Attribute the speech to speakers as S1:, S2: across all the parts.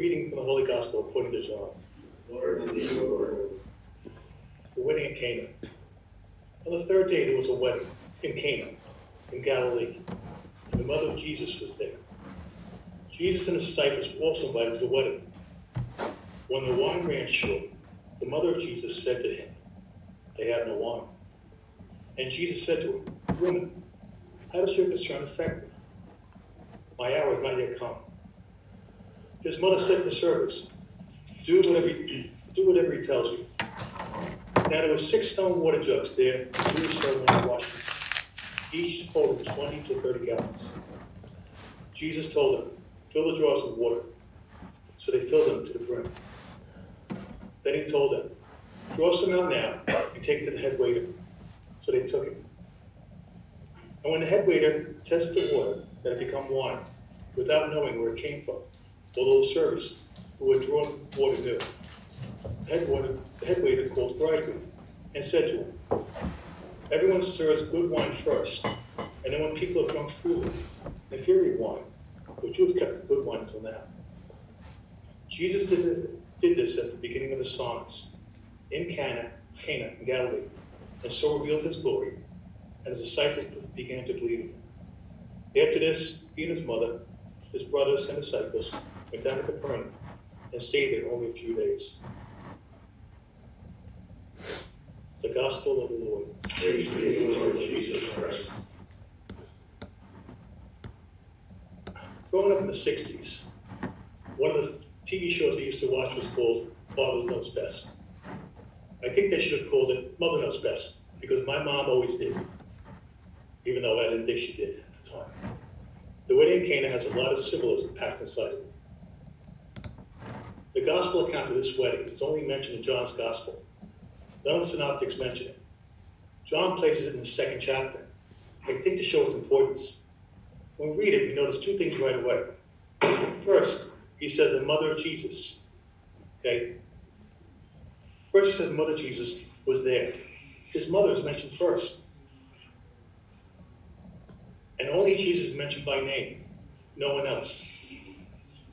S1: reading from the Holy Gospel according to John.
S2: Lord, Lord.
S1: The wedding at Cana. On the third day, there was a wedding in Cana, in Galilee, and the mother of Jesus was there. Jesus and his disciples were also invited to the wedding. When the wine ran short, the mother of Jesus said to him, They have no wine. And Jesus said to her, Woman, how does your concern affect me? My hour has not yet come. His mother said in the servants, Do whatever he, do whatever he tells you. Now there were six stone water jugs there, two ceremonial washings, each holding 20 to 30 gallons. Jesus told them, Fill the jars with water. So they filled them to the brim. Then he told them, Draw some out now and take it to the head waiter. So they took it. And when the head waiter tested the water that had become wine, without knowing where it came from, although the servants who had drawn water knew, the head waiter, the head waiter called bridegroom and said to him, Everyone serves good wine first, and then when people have drunk freely, inferior wine, but you have kept the good wine until now. Jesus did this, did this as the beginning of the signs in Cana, Cana in Galilee, and so revealed his glory, and his disciples began to believe in him. After this, he and his mother, his brothers and disciples went down to Capernaum and stayed there only a few days. The Gospel of the Lord.
S2: Praise to Lord Jesus Christ.
S1: Growing up in the 60s, one of the TV shows I used to watch was called Father Knows Best. I think they should have called it Mother Knows Best because my mom always did, even though I didn't think she did at the time. The wedding in Cana has a lot of symbolism packed inside it. The gospel account of this wedding is only mentioned in John's gospel. None of the synoptics mention it. John places it in the second chapter, I think to show its importance. When we read it, we notice two things right away. First, he says the mother of Jesus. Okay? First, he says the mother Jesus was there. His mother is mentioned first. And only Jesus is mentioned by name, no one else.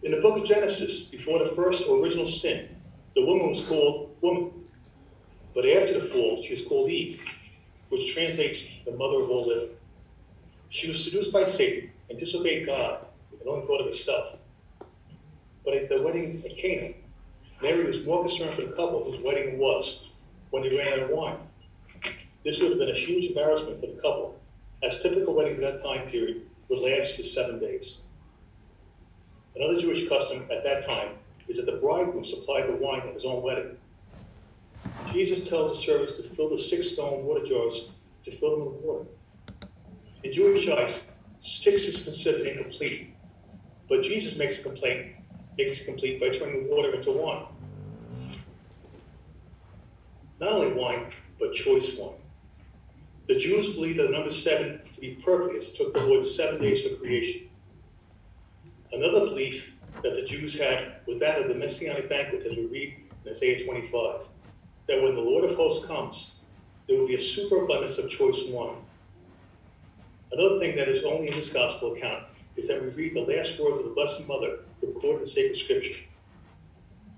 S1: In the book of Genesis, before the first original sin, the woman was called woman. But after the fall, she was called Eve, which translates the mother of all living. She was seduced by Satan and disobeyed God and only thought of herself. But at the wedding at Cana, Mary was more concerned for the couple whose wedding it was when they ran out of wine. This would have been a huge embarrassment for the couple, as typical weddings at that time period would last for seven days. Another Jewish custom at that time is that the bridegroom supplied the wine at his own wedding. Jesus tells the servants to fill the six stone water jars to fill them with water. In Jewish eyes, six is considered incomplete, but Jesus makes a complaint, makes it complete by turning water into wine. Not only wine, but choice wine. The Jews believed the number seven to be perfect as it took the Lord seven days for creation. Another belief that the Jews had was that of the Messianic banquet, as we read in Isaiah 25, that when the Lord of hosts comes, there will be a superabundance of choice wine. Another thing that is only in this gospel account is that we read the last words of the Blessed Mother recorded in sacred scripture.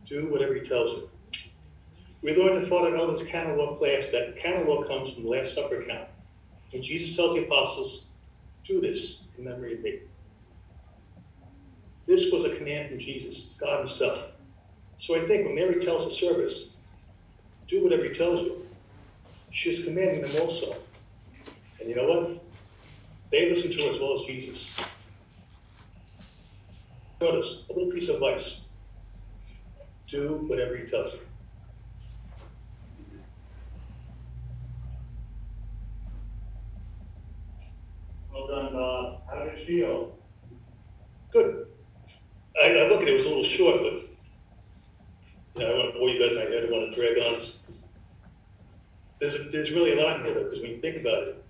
S1: Do whatever he tells you. We learned in Father Elder's canon law class that canon law comes from the Last Supper account. And Jesus tells the apostles, do this in memory of me. This was a command from Jesus, God himself. So I think when Mary tells the service, do whatever he tells you, she's commanding them also. And you know what? They listen to her as well as Jesus. Notice a little piece of advice. Do whatever he tells you.
S2: Well done, Bob. How did it feel?
S1: Good. I, I look at it, it was a little short, but you know, I don't want to bore you guys, and I don't want to drag on. Just- There's, a, there's really a lot in here, though, because when you think about it,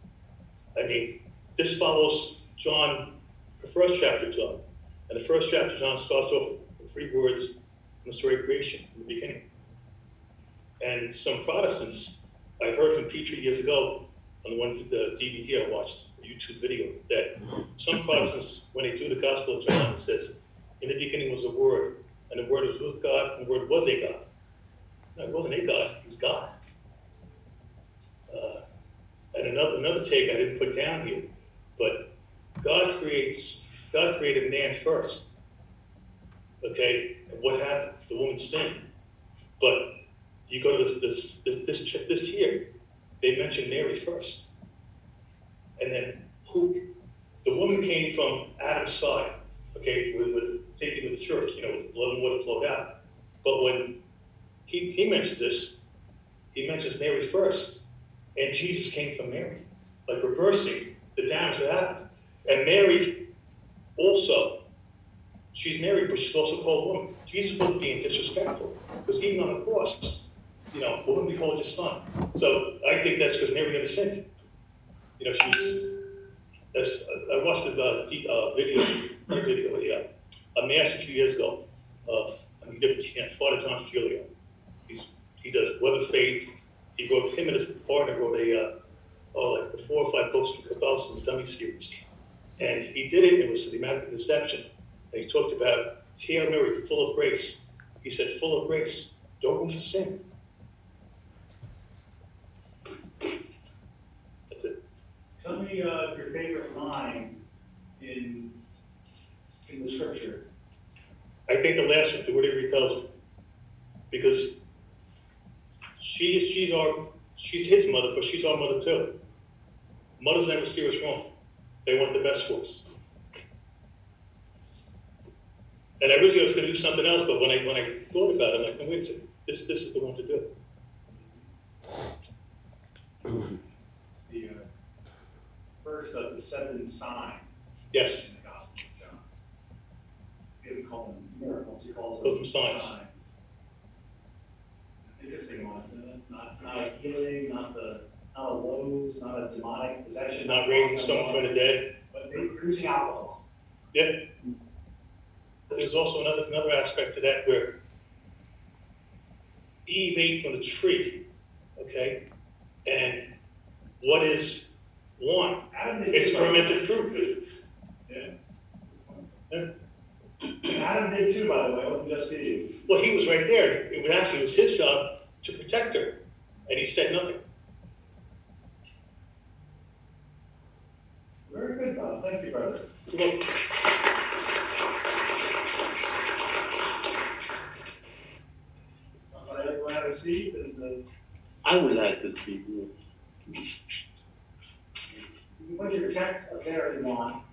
S1: I mean, this follows John, the first chapter of John. And the first chapter, of John starts off with the three words in the story of creation in the beginning. And some Protestants, I heard from Pitre years ago on one the DVD I watched, a YouTube video, that some Protestants, when they do the Gospel of John, it says, "In the beginning was the Word, and the Word was with God, and the Word was a God. No, it wasn't a God, it was God. Uh, and another, another take I didn't put down here, but God creates, God created man first. Okay, and what happened? The woman sinned. But you go to this this this this, this here, they mention Mary first, and then who? The woman came from Adam's side. Okay, with, with same thing with the church. You know, with and water flowed out. But when he he mentions this, he mentions Mary first, and Jesus came from Mary, like reversing the damage that happened. And Mary also, she's married, but she's also called woman. Jesus wasn't being disrespectful, because even on the cross, you know, woman, behold your son. So I think that's because Mary never sinned. You know, she's. I watched a uh, uh, video, not a a, a a few years ago of I mean, different Father John Trigilio. He's he does Web of Faith. He wrote him and his partner wrote a uh, oh like four or five books from Catholicism dummy series, and he did it. It was the Immaculate Conception, and he talked about Hail Mary, full of grace. He said, full of grace, don't room to sin. That's it.
S2: Tell me uh, your favorite line in, in the scripture.
S1: I think the last one, do whatever he tells you. Because she she's our she's his mother, but she's our mother too. Mothers never steer us wrong. They want the best for us. And I originally was going to do something else, but when I when I thought about it, I'm like, no, wait a second, this this is the one to do.
S2: the uh, first of the seven signs.
S1: Yes.
S2: In the Gospel of John. He doesn't call them miracles, he calls them
S1: signs.
S2: signs. It's interesting one, isn't it? Not, not a healing, not the, not a lows, not a demonic possession.
S1: Not raising someone from the dead.
S2: But producing alcohol.
S1: Yeah. There's also another another aspect to that where Eve ate from the tree, okay? And what is
S2: one?
S1: It's fermented fruit.
S2: Yeah.
S1: Yeah.
S2: Adam did too, by the way, it wasn't just Eve.
S1: Well, he was right there. It was actually it was his job to protect her, and he said nothing.
S2: Very good, Bob. Thank you, brother.
S1: Well,
S2: Uh, everyone have a seat and the
S3: I would like to speak. yes.
S2: You put your text up there if you want.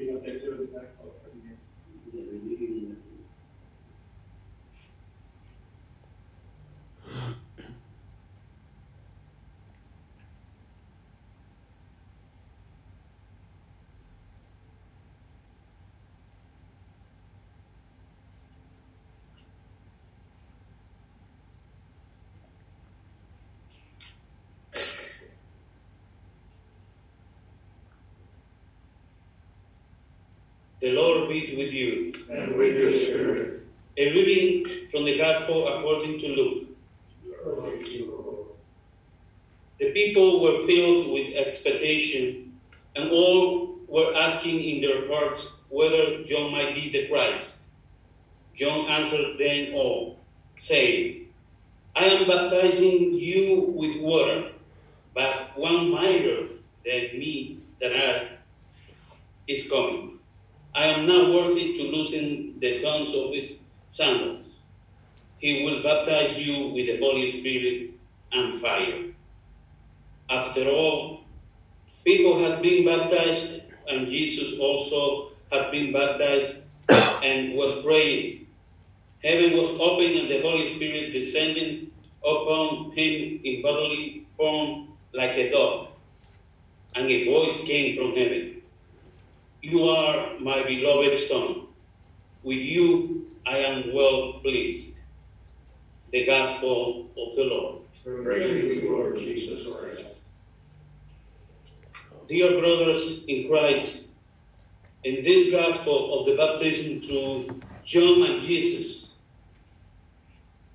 S2: And read up the text. oh, right here.
S3: Yeah, the beginning. The Lord be with you.
S2: And with your spirit.
S3: A reading from the Gospel according to Luke.
S2: Glory to you, Lord.
S3: The people were filled with expectation, and all were asking in their hearts whether John might be the Christ. John answered them all, saying, I am baptizing you with water, but one mightier than me that I is coming. I am not worthy to loosen the tongues of his sandals. He will baptize you with the Holy Spirit and fire. After all, people had been baptized, and Jesus also had been baptized and was praying. Heaven was open, and the Holy Spirit descending upon him in bodily form like a dove. And a voice came from heaven You are my beloved Son. With you I am well pleased. The Gospel of the Lord.
S2: Praise the Lord Jesus Christ.
S3: Dear brothers in Christ, in this gospel of the baptism to John and Jesus,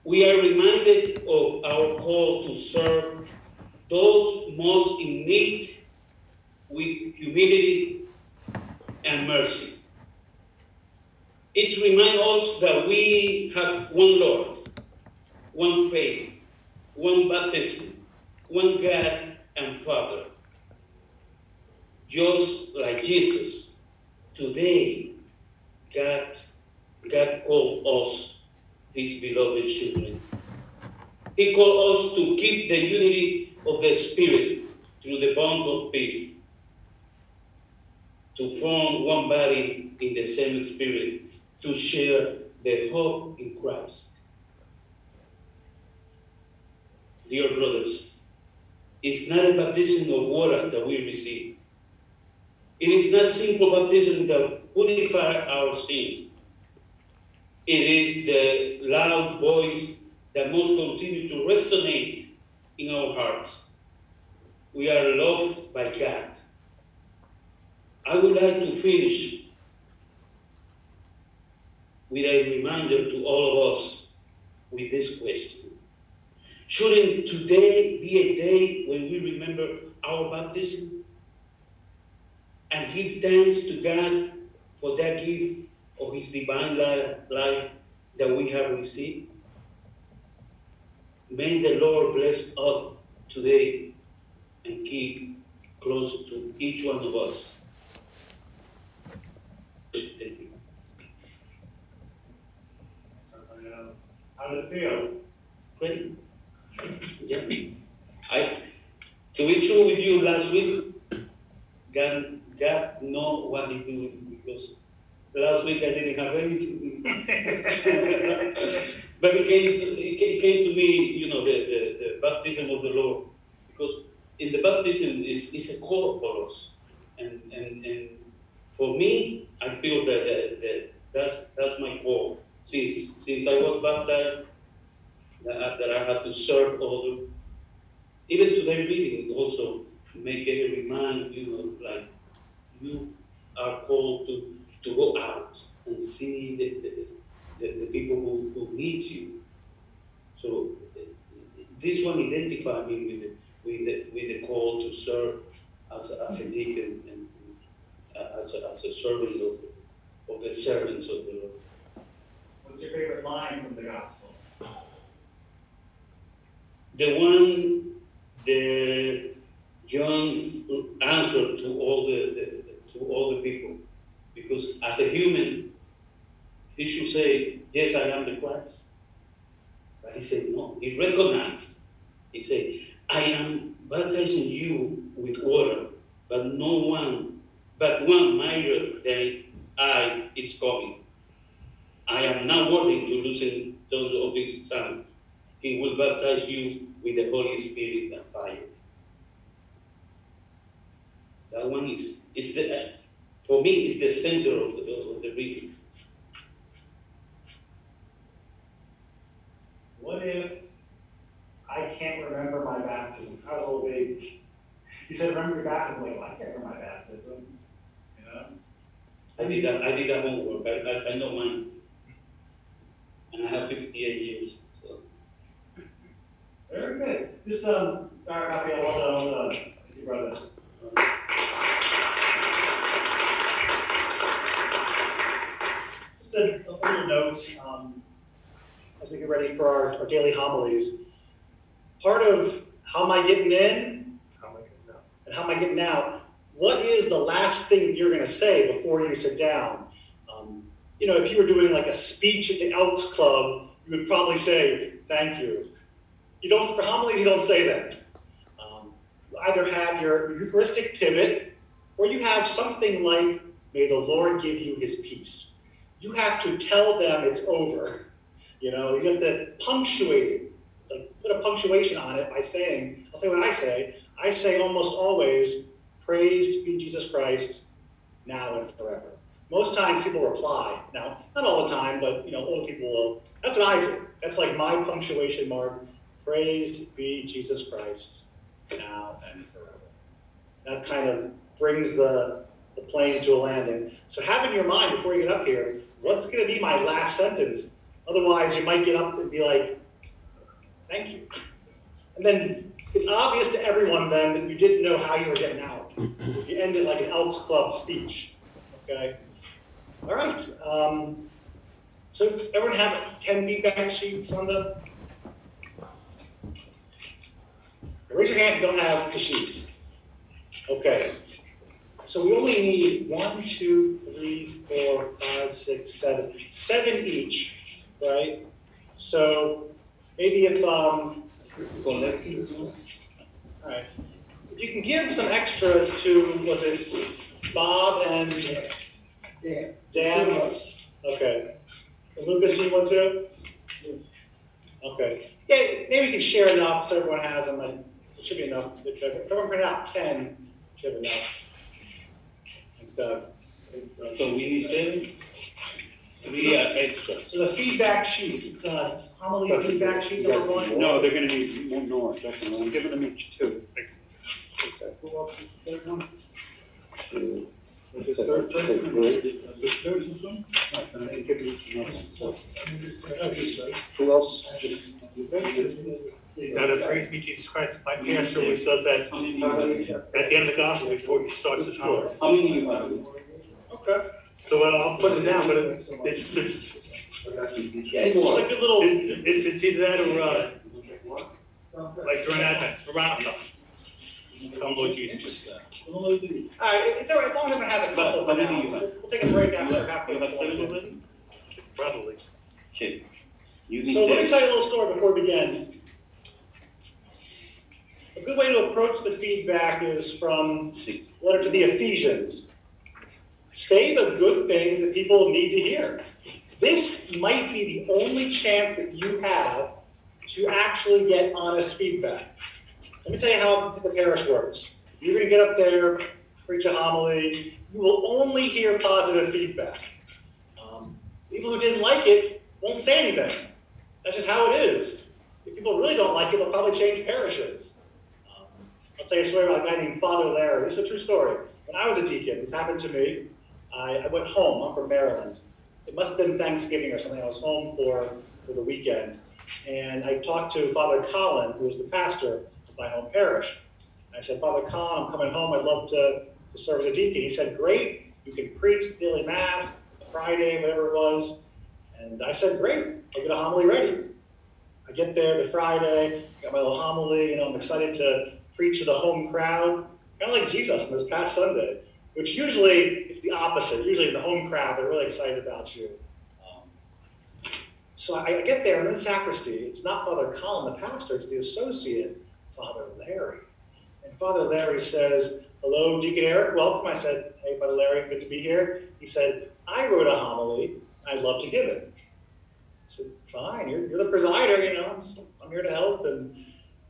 S3: we are reminded of our call to serve those most in need with humility and mercy. It reminds us that we have one Lord, one faith, one baptism, one God and Father. Just like Jesus, today God, God called us his beloved children. He called us to keep the unity of the Spirit through the bond of peace, to form one body in the same Spirit, to share the hope in Christ. Dear brothers, it's not a baptism of water that we receive. It is not simple baptism that purifies our sins. It is the loud voice that must continue to resonate in our hearts. We are loved by God. I would like to finish with a reminder to all of us with this question. Shouldn't today be a day when we remember our baptism and give thanks to God for that gift of His divine life that we have received? May the Lord bless us today and keep close to each one of us.
S2: How did it feel?
S3: Great. Yeah. I, to be true with you, last week, God, God know what He doing because last week I didn't have anything. but it came, it came to me, you know, the, the, the baptism of the Lord. Because in the baptism is, is a call for us. And, and, and for me, I feel that, that, that that's, that's my call. Since, since I was baptized, that, that I had to serve others. Even today reading also make a remind, you know, like you are called to, to go out and see the, the, the, the people who, who need you. So this one identified me with the, with the, with the call to serve as a, as a deacon Uh, as, a, as a servant of, of the servants of the Lord.
S2: What's your favorite line from the gospel?
S3: The one the John answered to all the, the, to all the people, because as a human, he should say, "Yes, I am the Christ." But he said, "No." He recognized. He said, "I am baptizing you with water, but no one, but one mightier than I is coming. I am not worthy to loosen those of his sandals. He will baptize you with the Holy Spirit and fire. That one is, is the, for me, is the center of the, of the reading.
S2: What if I can't remember my baptism? I was a little baby. You said remember your baptism. Like, well, I can't remember my baptism. You?
S3: I did that. I did that homework. I, I, I know mine, and I have 58 years. So
S2: Very good. Just um, our copy. Hold on, hold on. Thank you, brother. Just a, a little note um, as we get ready for our, our daily homilies. Part of how am I getting in? How am I getting out? And how am I getting out? What is the last thing you're going to say before you sit down? Um, you know, if you were doing like a speech at the Elks Club, you would probably say, "Thank you." You don't for homilies, you don't say that. Um, you either have your Eucharistic pivot, or you have something like, "May the Lord give you His peace." You have to tell them it's over. You know, you have to punctuate it, like put a punctuation on it by saying, I'll say what I say. I say almost always, "Praised be Jesus Christ, now and forever." Most times people reply. Now, not all the time, but you know, older people will. That's what I do. That's like my punctuation mark. Praised be Jesus Christ, now and forever. That kind of brings the, the plane to a landing. So have in your mind before you get up here, what's going to be my last sentence? Otherwise, you might get up and be like, thank you. And then it's obvious to everyone then that you didn't know how you were getting out. You end it like an Elks Club speech. Okay? All right. Um, so everyone have 10 feedback sheets on them? Raise your hand if you don't have the sheets. Okay. So we only need one, two, three, four, five, six, seven. Seven each, right? So maybe if um all right. If you can give some extras to was it Bob and Dan? Dan? Okay. And Lucas, you want to? Okay. Yeah, maybe you can share enough so everyone has them. And it should be enough. If everyone print out 10, it should have enough. Thanks, Doug.
S3: So we need seven? Three are extra.
S2: So the feedback sheet, it's uh, a homily feedback sheet number one.
S4: No, they're gonna need more definitely. I'm giving them each two.
S2: Who else is the third one?
S4: Who else?
S1: Now, the praise be Jesus Christ, my pastor always does that at the end of the gospel before he starts his
S3: have?
S2: Okay.
S1: So uh, I'll put it down, but it- it's,
S2: Yeah, it's just like a little,
S1: it's, it's either that or, uh, like during Advent, Maranatha. Lord Jesus.
S2: all right, it's all right, as long as everyone has a couple for now. We'll we'll take a break after halfway.
S1: Probably.
S3: Okay.
S2: So let me tell you a little story before we begin. A good way to approach the feedback is from letter to the Ephesians. Say the good things that people need to hear. This might be the only chance that you have to actually get honest feedback. Let me tell you how the parish works. You're going to get up there, preach a homily. You will only hear positive feedback. Um, people who didn't like it won't say anything. That's just how it is. If people really don't like it, they'll probably change parishes. Um, I'll tell you a story about a guy named Father Larry. This is a true story. When I was a deacon, this happened to me. I, I went home. I'm from Maryland. It must have been Thanksgiving or something. I was home for, for the weekend. And I talked to Father Colin, who was the pastor my home parish. I said, Father Colin, I'm coming home. I'd love to, to serve as a deacon. He said, Great. You can preach the daily mass, Friday, whatever it was. And I said, Great. I'll get a homily ready. I get there the Friday, got my little homily, you know, I'm excited to preach to the home crowd, kind of like Jesus on this past Sunday, which usually it's the opposite. Usually the home crowd, they're really excited about you. Um, so I, I get there, I'm in the sacristy. It's not Father Colin, the pastor, it's the associate, Father Larry. And Father Larry says, Hello, Deacon Eric, welcome. I said, Hey, Father Larry, good to be here. He said, I wrote a homily, I'd love to give it. I said, fine, you're, you're the presider, you know, I'm, just, I'm here to help. And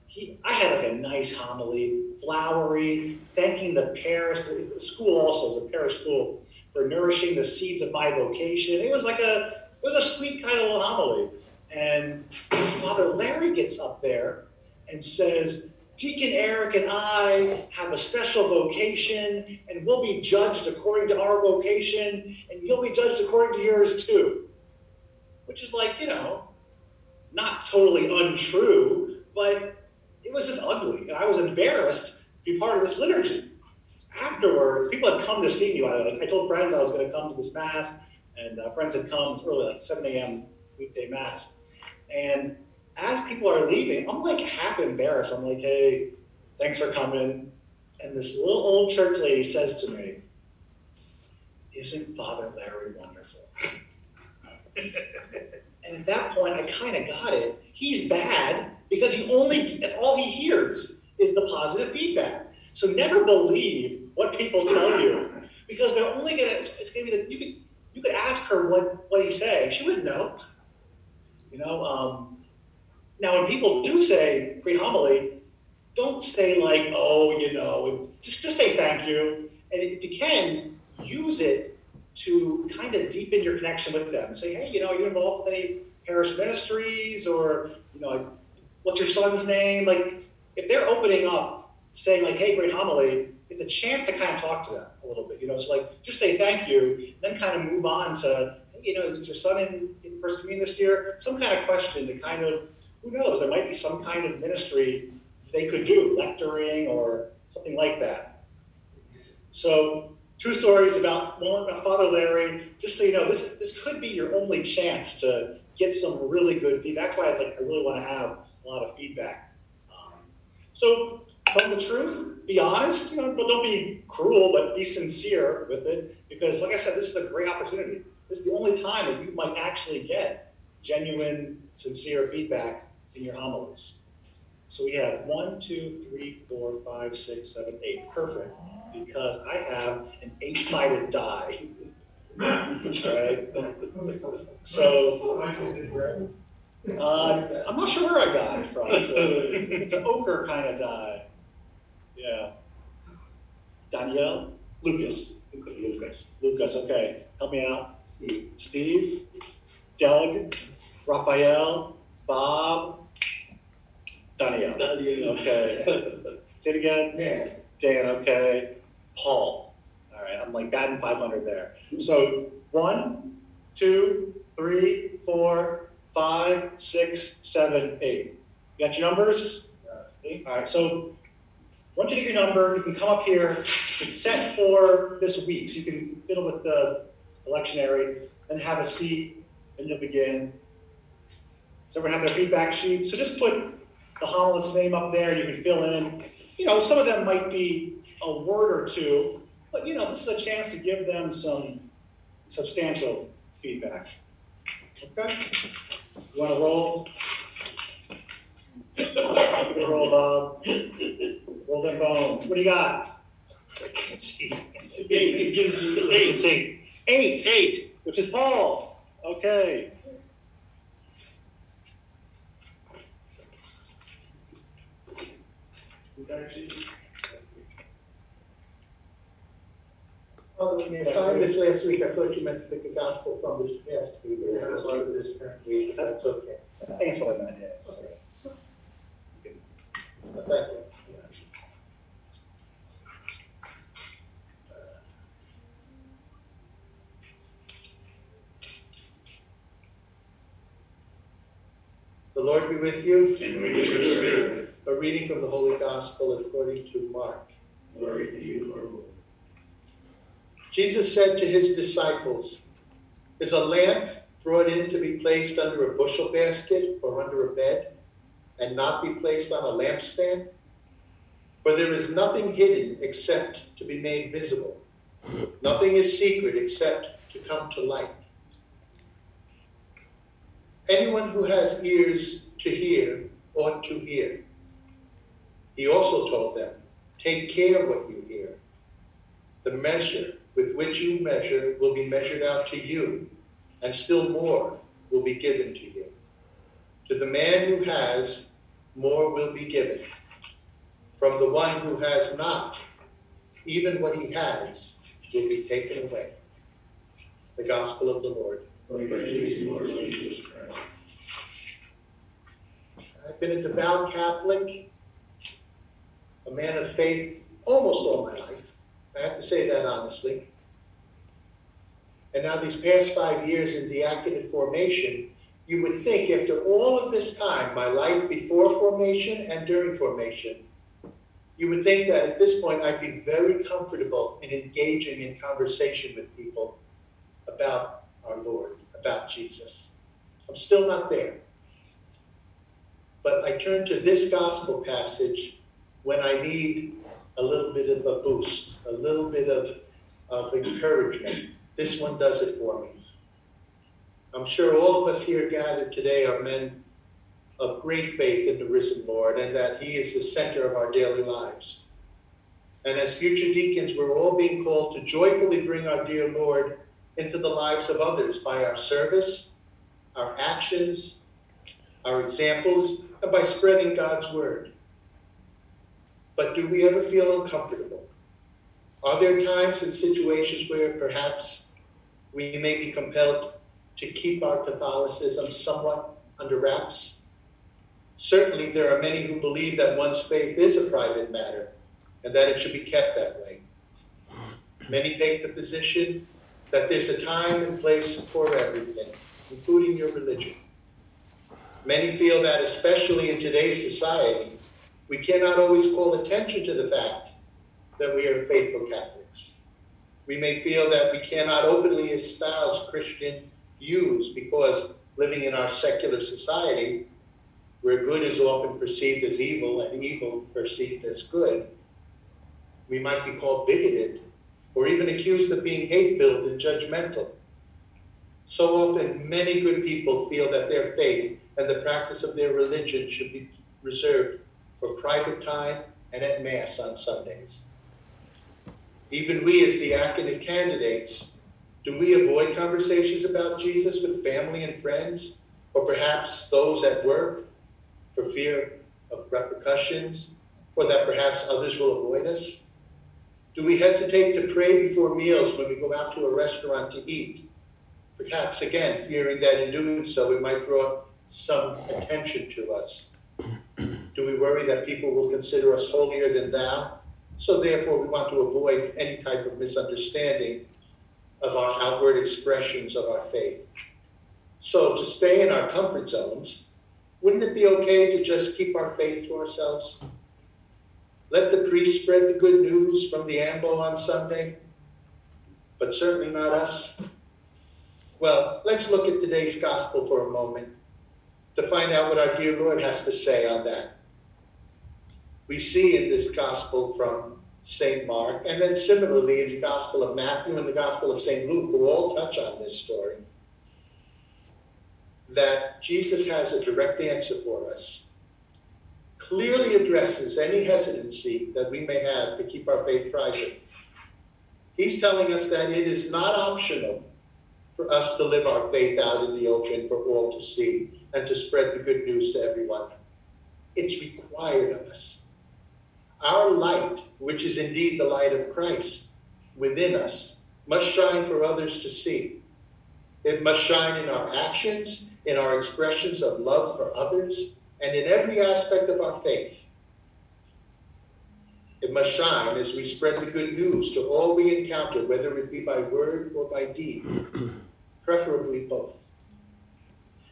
S2: he, I had like a nice homily, flowery, thanking the parish, the school also is a parish school, for nourishing the seeds of my vocation. It was like a, it was a sweet kind of little homily. And Father Larry gets up there and says, Deacon Eric and I have a special vocation, and we'll be judged according to our vocation, and you'll be judged according to yours too which is like, you know, not totally untrue, but it was just ugly. And I was embarrassed to be part of this liturgy. Afterwards, people had come to see me. I, like, I told friends I was going to come to this Mass, and uh, friends had come. It's early, like 7 a.m. weekday Mass. And as people are leaving, I'm like half embarrassed. I'm like, hey, thanks for coming. And this little old church lady says to me, Isn't Father Larry wonderful? and at that point, I kind of got it. He's bad because he only, that's all he hears is the positive feedback. So never believe what people tell you because they're only going to, it's going to be that you could, you could ask her what, what he say. She wouldn't know. You know, um, now when people do say pre-homily, don't say like, oh, you know, just, just say thank you. And if you can, use it to kind of deepen your connection with them. Say, hey, you know, are you involved with any parish ministries or, you know, what's your son's name? Like, if they're opening up, saying like, hey, great homily, it's a chance to kind of talk to them a little bit, you know. So like, just say thank you, then kind of move on to, hey, you know, is your son in, in First Communion this year? Some kind of question to kind of, who knows? There might be some kind of ministry they could do, lecturing or something like that. So two stories about one about Father Larry. Just so you know, this this could be your only chance to get some really good feedback. That's why it's like I really want to have a lot of feedback. Um, so tell the truth, be honest, you know, don't be cruel, but be sincere with it. Because like I said, this is a great opportunity. This is the only time that you might actually get genuine, sincere feedback in your homilies. So we have one, two, three, four, five, six, seven, eight. Perfect. Because I have an eight-sided die. Right? So uh, I'm not sure where I got it from. It's, a, it's an ochre kind of die. Yeah. Danielle? Lucas. Lucas. Lucas, okay. Help me out. Steve? Doug? Raphael? Bob? Danielle.
S3: Daniel.
S2: Okay. Say it again.
S4: Dan.
S2: Dan, okay. Paul. All right, I'm like batting 500 there. So one, two, three, four, five, six, seven, eight. You got your numbers? All right, so once you get your number, you can come up here. It's set for this week, so you can fiddle with the lectionary, and have a seat, and you'll begin. Does everyone have their feedback sheets? So just put the homilist's name up there. You can fill in. You know, some of them might be a word or two, but you know, this is a chance to give them some substantial feedback. Okay? You want to roll? Give it a roll, Bob. Roll them bones. What do you got?
S3: Eight.
S2: Eight. Eight.
S3: Eight.
S2: Which is Paul. Okay.
S4: Father, when you assigned this last week, I thought you meant to pick a gospel from this past week, or
S2: Yeah.
S4: part of this current week. That's okay.
S2: I think that's what I yeah.
S4: Okay. Thank you. The Lord be with you.
S1: And with your spirit.
S4: A reading from the Holy Gospel according to Mark.
S1: Glory to you, Lord.
S4: Jesus said to his disciples, Is a lamp brought in to be placed under a bushel basket or under a bed, and not be placed on a lampstand? For there is nothing hidden except to be made visible. Nothing is secret except to come to light. Anyone who has ears to hear ought to hear. He also told them, Take care what you hear. The measure with which you measure will be measured out to you, and still more will be given to you. To the man who has, more will be given. From the one who has not, even what he has will be taken away. The Gospel of the Lord.
S1: Praise Lord Jesus Christ.
S4: I've been a devout Catholic, a man of faith almost all my life. I have to say that honestly. And now, these past five years in diaconate formation, you would think after all of this time, my life before formation and during formation, you would think that at this point I'd be very comfortable in engaging in conversation with people about our Lord, about Jesus. I'm still not there. But I turn to this gospel passage when I need a little bit of a boost, a little bit of, of encouragement. This one does it for me. I'm sure all of us here gathered today are men of great faith in the risen Lord and that He is the center of our daily lives. And as future deacons, we're all being called to joyfully bring our dear Lord into the lives of others by our service, our actions, our examples, and by spreading God's word. But do we ever feel uncomfortable? Are there times and situations where perhaps we may be compelled to keep our Catholicism somewhat under wraps? Certainly, there are many who believe that one's faith is a private matter and that it should be kept that way. Many take the position that there's a time and place for everything, including your religion. Many feel that, especially in today's society, we cannot always call attention to the fact that we are faithful Catholics. We may feel that we cannot openly espouse Christian views because living in our secular society, where good is often perceived as evil and evil perceived as good, we might be called bigoted or even accused of being hate filled and judgmental. So often, many good people feel that their faith and the practice of their religion should be reserved for private time and at Mass on Sundays. Even we, as the diaconate candidates, do we avoid conversations about Jesus with family and friends, or perhaps those at work for fear of repercussions, or that perhaps others will avoid us? Do we hesitate to pray before meals when we go out to a restaurant to eat? Perhaps, again, fearing that in doing so it might draw some attention to us. Do we worry that people will consider us holier than thou? So, therefore, we want to avoid any type of misunderstanding of our outward expressions of our faith. So, to stay in our comfort zones, wouldn't it be okay to just keep our faith to ourselves? Let the priest spread the good news from the ambo on Sunday, but certainly not us. Well, let's look at today's gospel for a moment to find out what our dear Lord has to say on that. We see in this gospel from St. Mark, and then similarly in the Gospel of Matthew and the Gospel of St. Luke, who all touch on this story, that Jesus has a direct answer for us clearly addresses any hesitancy that we may have to keep our faith private. He's telling us that it is not optional for us to live our faith out in the open for all to see and to spread the good news to everyone. It's required of us. Our light, which is indeed the light of Christ within us, must shine for others to see. It must shine in our actions, in our expressions of love for others, and in every aspect of our faith. It must shine as we spread the good news to all we encounter, whether it be by word or by deed, preferably both.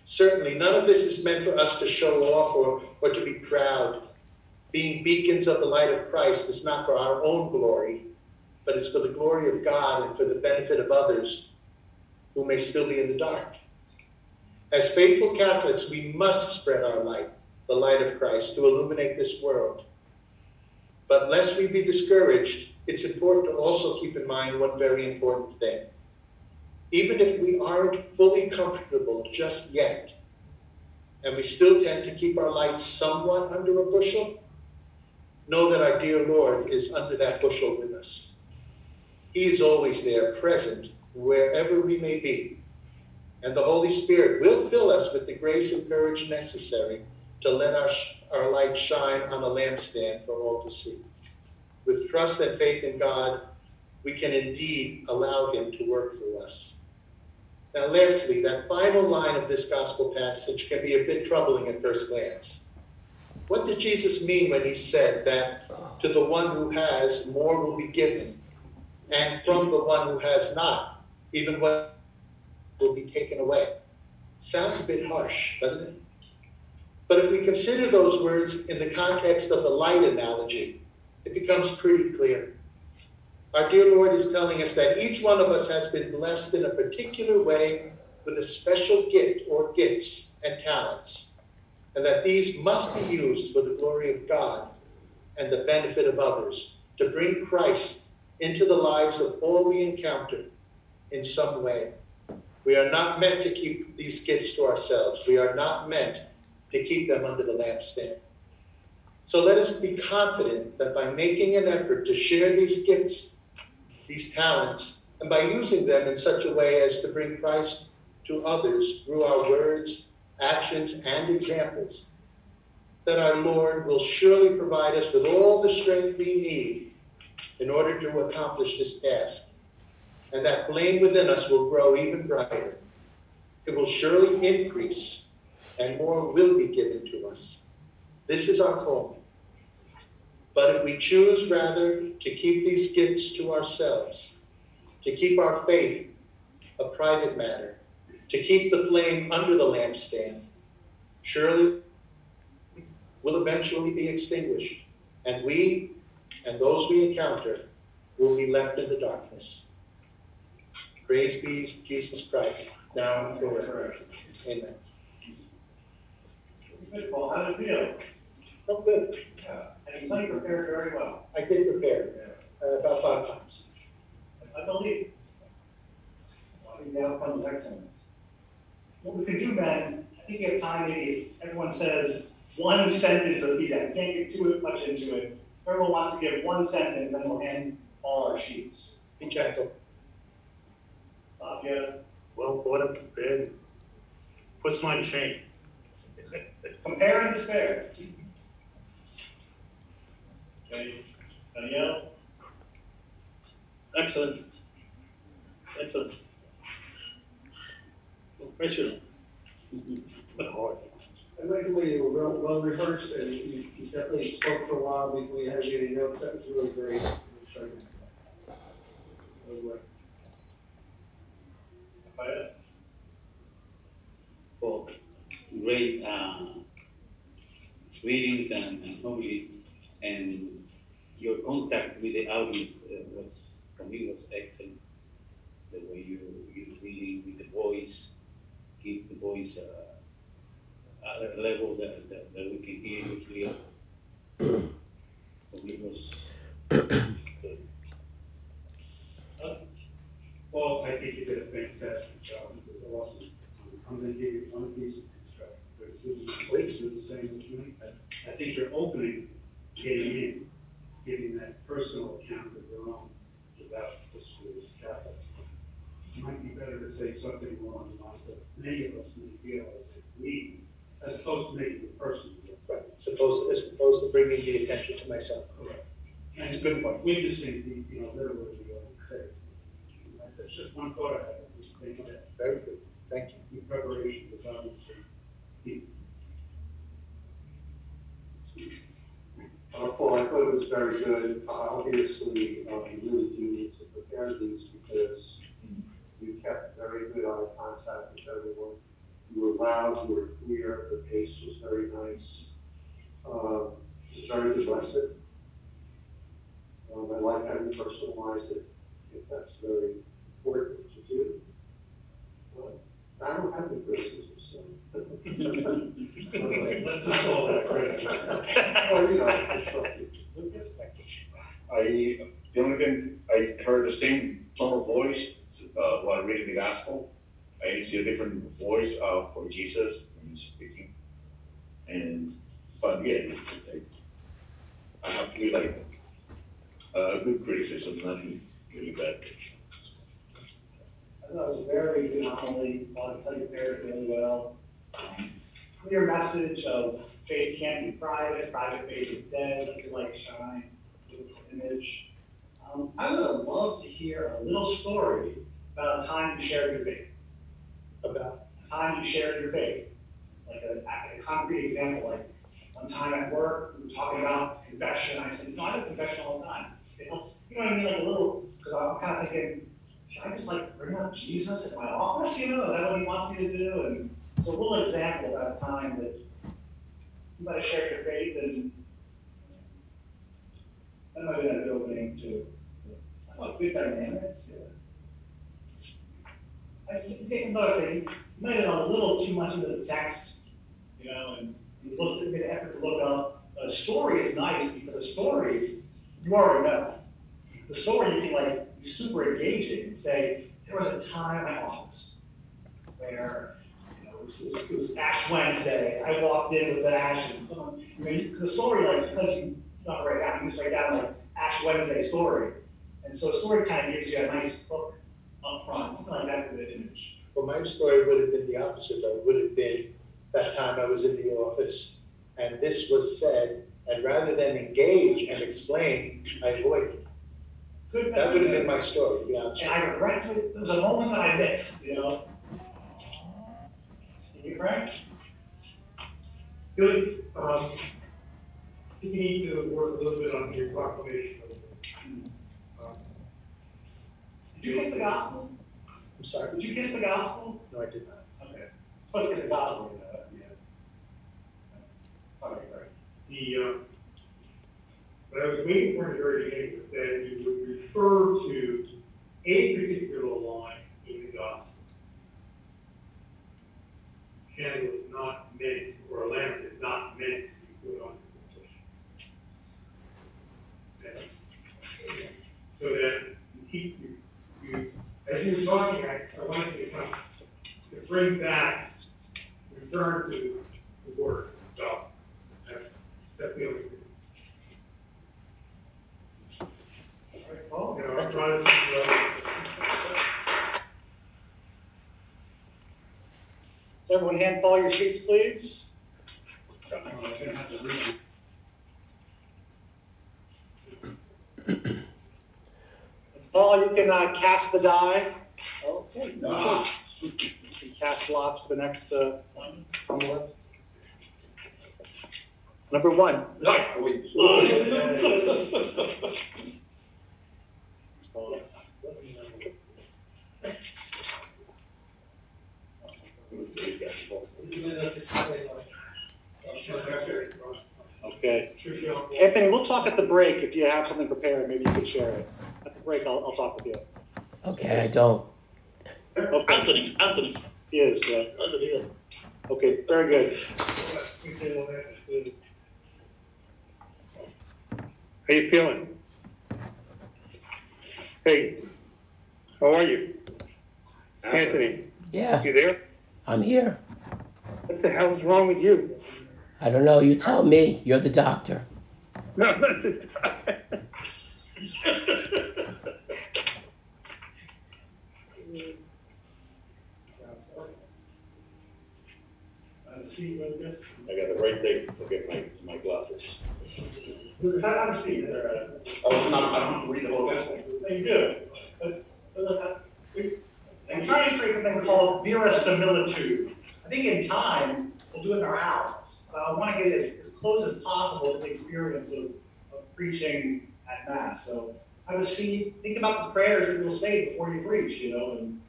S4: Certainly, none of this is meant for us to show off or, or to be proud. Being beacons of the light of Christ is not for our own glory, but it's for the glory of God and for the benefit of others who may still be in the dark. As faithful Catholics, we must spread our light, the light of Christ, to illuminate this world. But lest we be discouraged, it's important to also keep in mind one very important thing. Even if we aren't fully comfortable just yet, and we still tend to keep our light somewhat under a bushel, know that our dear Lord is under that bushel with us. He is always there, present, wherever we may be and the Holy Spirit will fill us with the grace and courage necessary to let our, our light shine on a lampstand for all to see. With trust and faith in God, we can indeed allow Him to work through us. Now, lastly, that final line of this gospel passage can be a bit troubling at first glance. What did Jesus mean when he said that to the one who has, more will be given, and from the one who has not, even what will be taken away. Sounds a bit harsh, doesn't it? But if we consider those words in the context of the light analogy, it becomes pretty clear. Our dear Lord is telling us that each one of us has been blessed in a particular way with a special gift or gifts and talents, and that these must be used for the glory of God and the benefit of others to bring Christ into the lives of all we encounter in some way. We are not meant to keep these gifts to ourselves. We are not meant to keep them under the lampstand. So let us be confident that by making an effort to share these gifts, these talents, and by using them in such a way as to bring Christ to others through our words, actions, and examples, that our Lord will surely provide us with all the strength we need in order to accomplish this task and that flame within us will grow even brighter. It will surely increase, and more will be given to us. This is our calling. But if we choose rather to keep these gifts to ourselves, to keep our faith a private matter, to keep the flame under the lampstand, surely will eventually be extinguished, and we and those we encounter will be left in the darkness. Praise be Jesus Christ, now and forever. Amen.
S2: Good, Paul. How did it feel?
S4: Oh, good.
S2: Yeah. And you said you prepared very well.
S4: I did prepare uh, about five times.
S2: I believe. The outcome is excellent. What we could do, Ben, I think you have time, maybe if everyone says one sentence of feedback. Can't get too much into it. Everyone wants to give one sentence, then we'll end all our sheets.
S4: Be gentle.
S2: Bob, you have-
S1: Well thought and prepared. Puts mine to shame.
S2: compare and despair. Okay, Danielle?
S1: Excellent. Excellent. Professional. But hard.
S5: I like the way you were well, well rehearsed and you, you definitely spoke for a while before you had any notes. That was really great. Really great.
S2: Rafael?
S3: for great uh, readings and, and hopefully, and your contact with the audience uh, was, for me, was excellent. The way you, you reading with the voice, keep the voice uh, at a level that, that, that we can hear you clear. For it was good.
S6: Well, I think you did a fantastic job. It was awesome. I'm gonna give you one piece of construction, because this is,
S4: Please.
S6: this is the same as me. I think your opening, getting in, giving that personal account of your own without the school's Catholic. It might be better to say something along the lines that many of us may feel as if we, as opposed to making it personal.
S4: Right. Supposed, as opposed to bringing the attention to myself.
S6: Correct.
S4: That's a good point.
S6: Witnessing the, you know, literally the own. That's just one thought I had, just think that.
S4: Very good. Thank you.
S6: in preparation was obviously key.
S5: Uh, Paul, I thought it was very good. Uh, Obviously, uh, you really do need to prepare these because you kept very good eye contact with everyone. You were loud, you were clear, the pace was very nice. Uh, It's very good lesson. Um, I like how you personalized it. I think that's very important to do. Uh, I don't have any criticism, so.
S6: Let's just call that criticism.
S5: Well, you know, constructive.
S7: I, the only thing, I heard the same tone of voice, uh, while reading the gospel. I didn't see a different voice, uh, for Jesus when he's speaking. And, but yeah, I, have to be like, uh, good criticism, nothing really bad.
S2: It was very good homily, I tell you prepared really well. Clear message of faith can't be private, private faith is dead, let your light shine, image. Um, I would have loved to hear a little story about a time you shared your faith,
S4: About,
S2: a time you shared your faith. Like a, a concrete example, like one time at work, we were talking about confession, I said, you know, I do confession all the time. It helps, you know what I mean, like a little, because I'm kind of thinking, should I just like bring up Jesus in my office, you know, is that what he wants me to do? And so a little example about a time that you might have shared your faith and that might have been a good opening too. I thought good dynamics, yeah. Another thing, you might have gone a little too much into the text, you know, and you looked, made an effort to look up. A story is nice because a story, you already know. The story, you can like, be super engaging and say, there was a time in my office where, you know, it was, it was, it was Ash Wednesday, I walked in with Ash and someone, you know, the story, like, because you, not write down, you just write down like Ash Wednesday story. And so a story kind of gives you a nice hook up front, that for image.
S4: well, my story would have been the opposite, though. It would have been that time I was in the office and this was said, and rather than engage and explain, I avoided.
S2: Good.
S4: That would have been my story, to be honest.
S2: And I regret it, there was a moment that I missed, you know? You Frank?
S6: Good, um, I think you need to work a little bit on your proclamation. Um,
S2: Did you kiss the gospel?
S4: I'm sorry.
S2: Did you kiss the gospel?
S4: No, I did not.
S2: Okay. Supposed to kiss the gospel, you know, yeah. Sorry, Frank.
S6: The, uh, But I was waiting for the very beginning was that you would refer to a particular line in the gospel. Candle is not meant, or a lamp is not meant to be put on the. Okay? So that you keep, you, you, as you were talking, I, I wanted to come, to bring back, return to the word, gospel. That's, that's the only thing. All right, Paul, you know, our Protestant brother.
S2: So everyone hand Paul your sheets, please. Paul, you can uh, cast the die. Okay.
S7: Ah.
S2: You can cast lots for the next uh, on the list. Number one. Okay. Anthony, we'll talk at the break. If you have something prepared, maybe you could share it. At the break, I'll, I'll talk with you.
S8: Okay, I don't.
S2: Okay.
S9: Anthony, Anthony,
S2: He is, uh,
S9: Anthony.
S2: okay, very good.
S1: How you feeling? Hey, how are you? Anthony,
S8: Yeah,
S1: you there?
S8: I'm here.
S1: What the hell's wrong with you?
S8: I don't know. You tell me. You're the doctor.
S1: No, I'm not the time.
S6: See, with this.
S7: I got the right day to forget my, my glasses.
S2: I have a seat there.
S7: Oh, not, I don't read the whole gospel.
S2: You do. But, I- we- I'm trying to create something called verisimilitude. I think in time, we'll do it in our house. But I want to get as, as close as possible to the experience of, of preaching at Mass. So have a seat, think about the prayers that you'll say before you preach, you know, and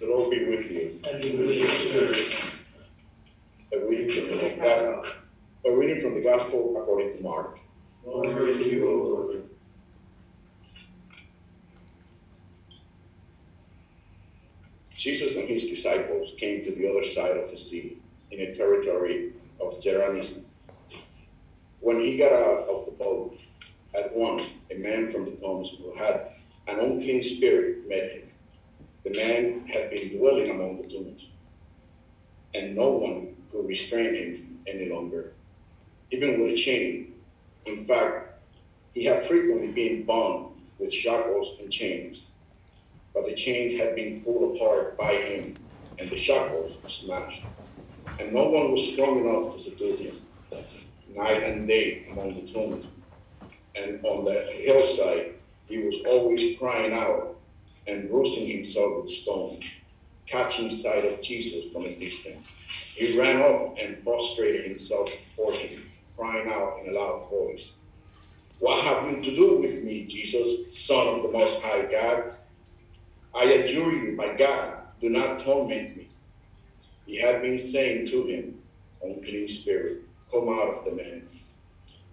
S7: The Lord be with you.
S2: and you really should.
S7: A reading from the gospel, a reading from the gospel according to Mark.
S2: To you, Lord.
S7: Jesus and his disciples came to the other side of the sea in a territory of Gerasene. When he got out of the boat, at once a man from the tombs who had an unclean spirit met him. The man had been dwelling among the tombs, and no one could restrain him any longer, even with a chain. In fact, he had frequently been bound with shackles and chains but the chain had been pulled apart by him, and the shackles smashed. And no one was strong enough to subdue him, night and day among the tombs. And on the hillside, he was always crying out and bruising himself with stones, catching sight of Jesus from a distance. He ran up and prostrated himself before him, crying out in a loud voice, What have you to do with me, Jesus, Son of the Most High God? I adjure you, by God, do not torment me. He had been saying to him, Unclean spirit, come out of the man.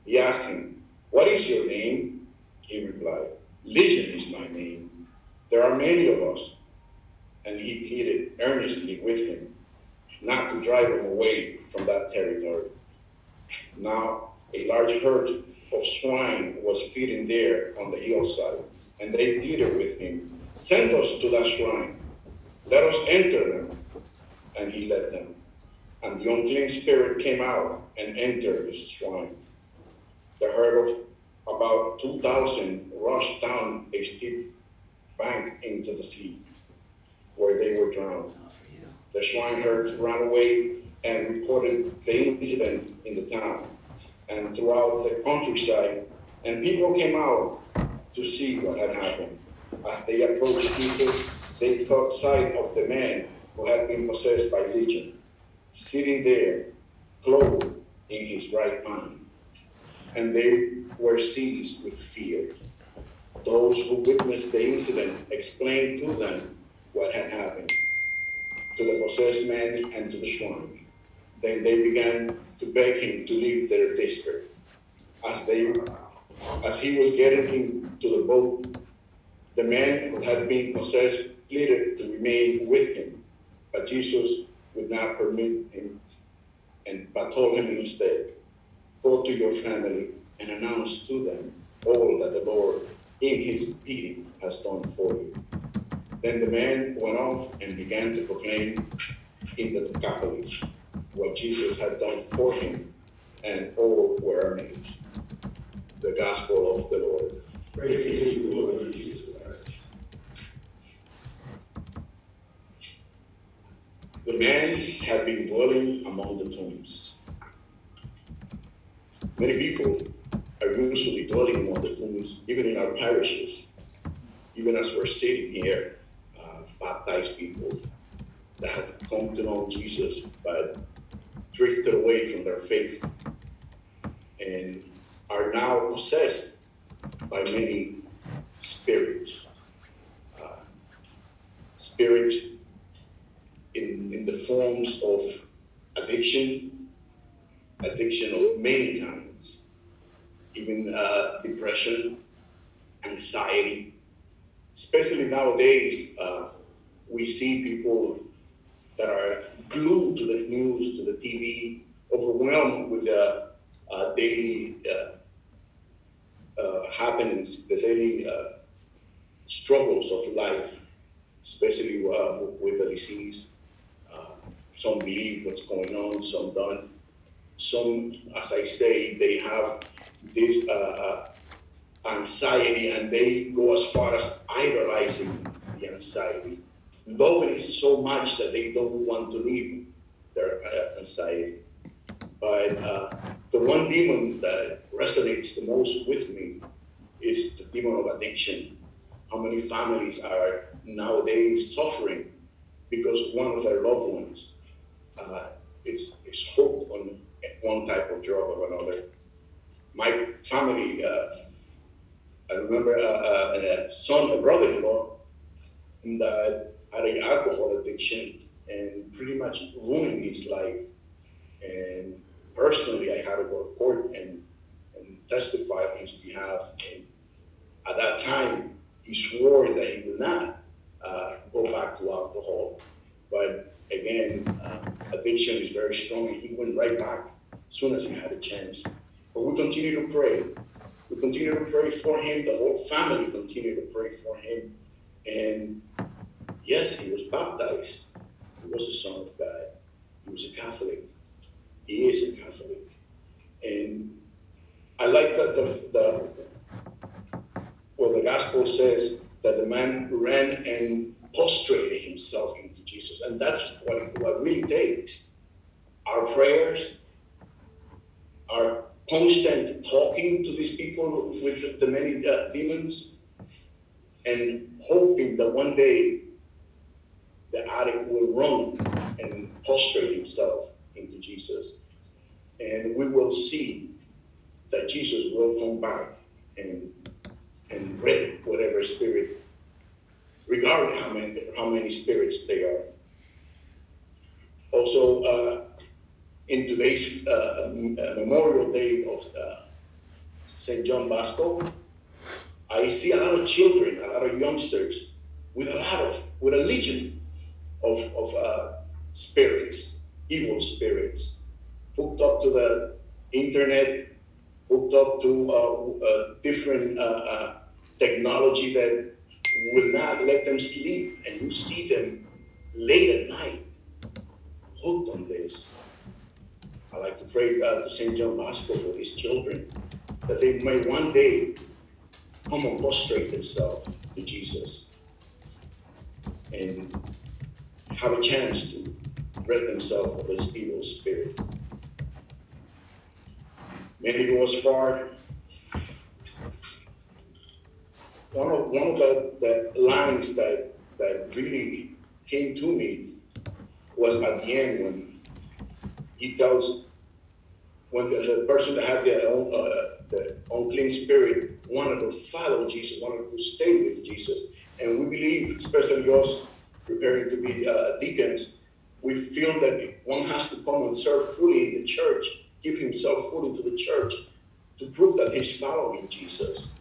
S7: He asked him, What is your name? He replied, Legion is my name. There are many of us. And he pleaded earnestly with him not to drive him away from that territory. Now, a large herd of swine was feeding there on the hillside, and they pleaded with him, Send us to that shrine. Let us enter them. And he led them. And the unclean spirit came out and entered the shrine. The herd of about 2,000 rushed down a steep bank into the sea, where they were drowned. The swineherds ran away and reported the incident in the town and throughout the countryside, and people came out to see what had happened. As they approached Jesus, they caught sight of the man who had been possessed by legion, sitting there, clothed in his right mind. And they were seized with fear. Those who witnessed the incident explained to them what had happened to the possessed man and to the swine. Then they began to beg him to leave their district. As they as he was getting into the boat, the man who had been possessed pleaded to remain with him, but Jesus would not permit him, and but told him instead, Go to your family and announce to them all that the Lord, in his pity, has done for you. Then the man went off and began to proclaim in the Decapolis what Jesus had done for him, and all were amazed. The Gospel of the Lord.
S6: Praise you, Lord Jesus Christ.
S7: The man had been dwelling among the tombs. Many people are usually dwelling among the tombs, even in our parishes, even as we're sitting here, uh, baptized people that have come to know Jesus but drifted away from their faith and are now possessed by many spirits. Uh, spirits in, in the forms of addiction, addiction of many kinds, even uh, depression, anxiety. Especially nowadays, uh, we see people that are glued to the news, to the TV, overwhelmed with the uh, daily uh, uh, happenings, the daily uh, struggles of life, especially with the disease. Uh, some believe what's going on, some don't. Some, as I say, they have this uh, anxiety and they go as far as idolizing the anxiety, loving it so much that they don't want to leave their uh, anxiety. But uh, the one demon that resonates the most with me is the demon of addiction. How many families are nowadays suffering because one of their loved ones uh, hooked on one type of drug or another. My family, uh, I remember uh, uh, a son, a brother-in-law, that had an alcohol addiction and pretty much ruined his life. And personally, I had to go to court and, and testify on his behalf. And at that time, he swore that he would not uh, go back to alcohol. But again, uh, addiction is very strong, and he went right back as soon as he had a chance. But we continue to pray. We continue to pray for him. The whole family continue to pray for him. And yes, he was baptized. He was a son of God. He was a Catholic. He is a Catholic. And I like that the, the well, the gospel says that the man ran and prostrated himself into Jesus. And that's what, what really takes. Our prayers, our constant talking to these people with the many uh, demons, and hoping that one day the addict will run and prostrate himself into Jesus. And we will see that Jesus will come back and and rid whatever spirit, regardless how many how many spirits they are. Also, uh, in today's uh, Memorial Day of uh, St. John Bosco, I see a lot of children, a lot of youngsters with a lot of, with a legion of, of uh, spirits, evil spirits, hooked up to the internet, hooked up to uh, uh, different technology that will not let them sleep. And you see them late at night, hooked on this. I like to pray uh, to St. John Bosco for these children, that they may one day come and prostrate themselves to Jesus and have a chance to rid themselves of this evil spirit. Many go as far. One of one of the, the lines that that really came to me was at the end when he tells when the, the person that had the, uh, the unclean spirit wanted to follow Jesus, wanted to stay with Jesus. And we believe, especially us preparing to be uh, deacons, we feel that one has to come and serve fully in the church, give himself fully to the church to prove that he's following Jesus.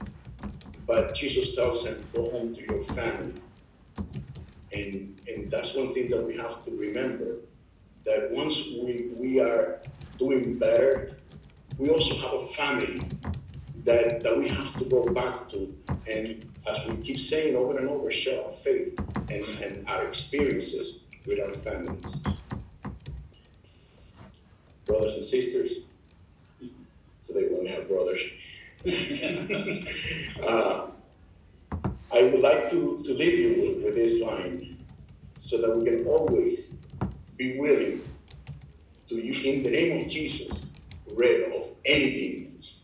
S7: But Jesus tells him, go home to your family. And, and that's one thing that we have to remember that once we, we are doing better, we also have a family that, that we have to go back to. And as we keep saying over and over, share our faith and, and our experiences with our families. Brothers and sisters, today we only have brothers. uh, I would like to, to leave you with, with this line so that we can always be willing to, in the name of Jesus, rid of any demons.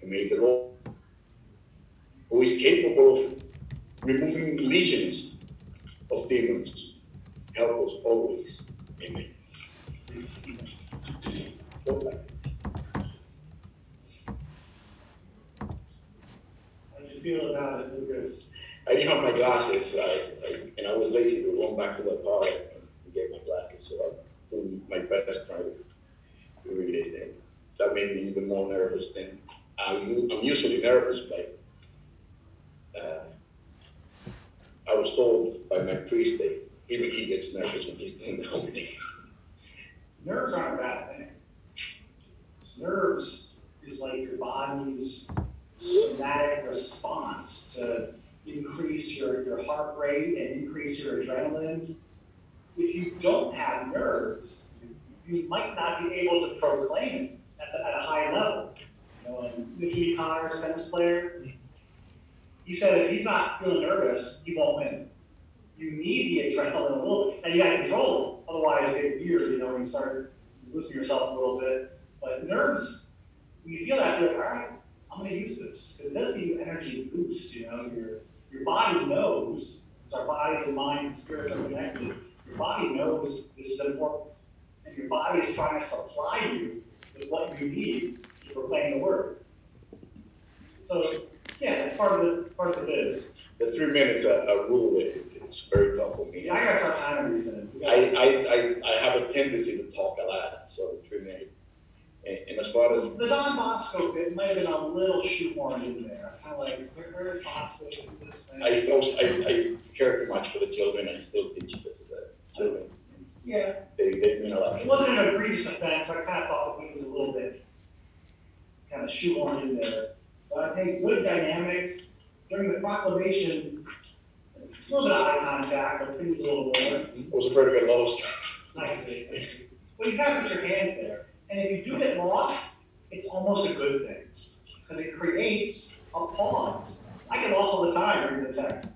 S7: And may the Lord, who is capable of removing legions of demons, help us always. Amen.
S2: How do you feel about it?
S7: I didn't have my glasses, I, I, and I was lazy to run back to the car and get my glasses, so I did my best trying to read it. And that made me even more nervous than I'm, I'm usually nervous, but uh, I was told by my priest that even he gets nervous when he's doing the homily.
S2: Nerves aren't a bad thing. Nerves is like your body's somatic response to increase your, your heart rate and increase your adrenaline. If you don't have nerves, you might not be able to proclaim at, the, at a high level. You know, and Mickey Connors, tennis player, he said if he's not feeling nervous, he won't win. You need the adrenaline a little. And you got to control it. Otherwise, you weird, you know, you start losing yourself a little bit. But nerves, when you feel that, you're like, all right, I'm going to use this. It does give you energy boost, you know. Your, your body knows, because our bodies and minds and spirits are connected. Your body knows this is important. And your body is trying to supply you with what you need to proclaim the word. So, yeah, that's part of the part of the biz.
S7: The three minutes a, a rule, it, it's very tough for me.
S2: Yeah, I start timing these things.
S7: I, I, I, I have a tendency to talk a lot, so three minutes. And, and as far as
S2: the Don Bosco bit might have been a little shoehorned in there. Kind of like, where is Bosco this thing?
S7: I, also, I, I care too much for the children. I still teach this to the children.
S2: Yeah.
S7: They, they mean a lot.
S2: It wasn't an egregious offense. I kind of thought it was a little bit kind of shoehorned in there. But I think good dynamics during the proclamation. A little bit of eye contact, but things a little more.
S7: I was afraid to get lost.
S2: Nice. Well, you kind of put your hands there. And if you do get lost, it's almost a good thing because it creates a pause. I get lost all the time reading the text.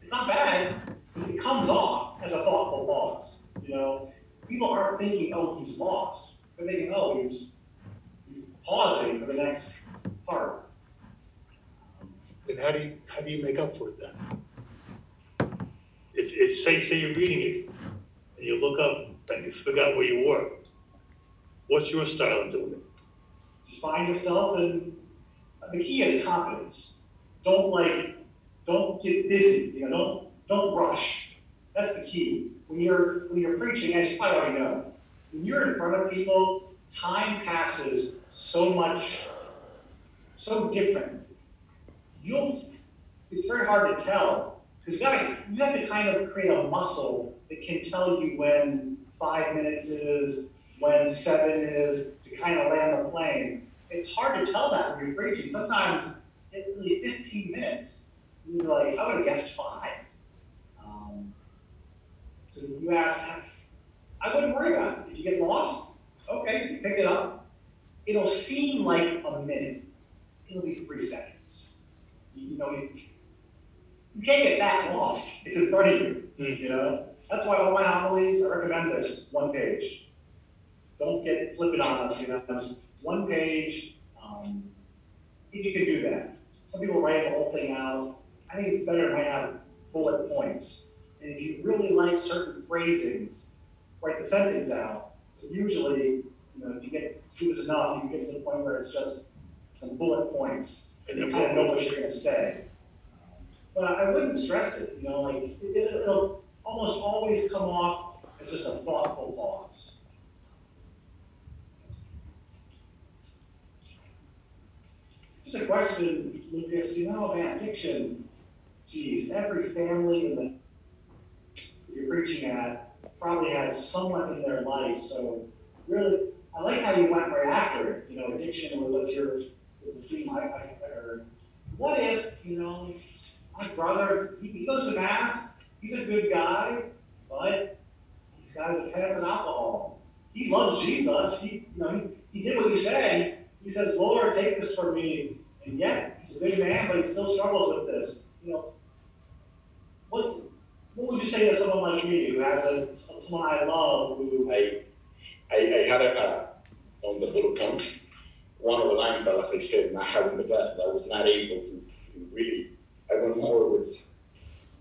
S2: It's not bad because it comes off as a thoughtful pause. You know, people aren't thinking, "Oh, he's lost." They're thinking, "Oh, he's he's pausing for the next part."
S1: Then how do you how do you make up for it then? If, if say say you're reading it and you look up and you forgot where you were, what's your style of doing it?
S2: Just find yourself, and the key is confidence. Don't like, don't get busy. You know, don't don't rush. That's the key. When you're when you're preaching, as you probably already know, when you're in front of people, time passes so much, so different. You'll it's very hard to tell because you gotta you have to kind of create a muscle that can tell you when five minutes is, when seven is, to kind of land the plane. It's hard to tell that when you're preaching. Sometimes it's really 15 minutes. You're like, I would have guessed five. Um, so you ask, I wouldn't worry about it. If you get lost, okay, you pick it up. It'll seem like a minute. It'll be three seconds. You, you know, you, you can't get that lost. It's in front of you. You know, that's why all my homilies, I recommend this one page. Don't get flipping on us. You know, just one page. Um, if you can do that. Some people write the whole thing out. I think it's better to have bullet points. And if you really like certain phrasings, write the sentence out. But usually, you know, if you get do this enough, you get to the point where it's just some bullet points and you kind of know what you're going to say. But I wouldn't stress it, you know, like it, it'll almost always come off as just a thoughtful pause. Just a question, Lucas, you know, man, fiction, geez, every family in the you're preaching at probably has someone in their life. So really, I like how you went right after it. You know, addiction was your was the theme I, I heard. What if, you know, my brother, he, he goes to mass, he's a good guy, but he's got a dependence on alcohol. He loves Jesus. He, you know, he, he did what he said. He says, Lord, take this from me. And yet, he's a good man, but he still struggles with this. You know, what's what would you say to someone like me who has a someone I love who
S7: I I, I had a on the bullet points one of the but as I said, not having the glasses, I was not able to, to really. I went more with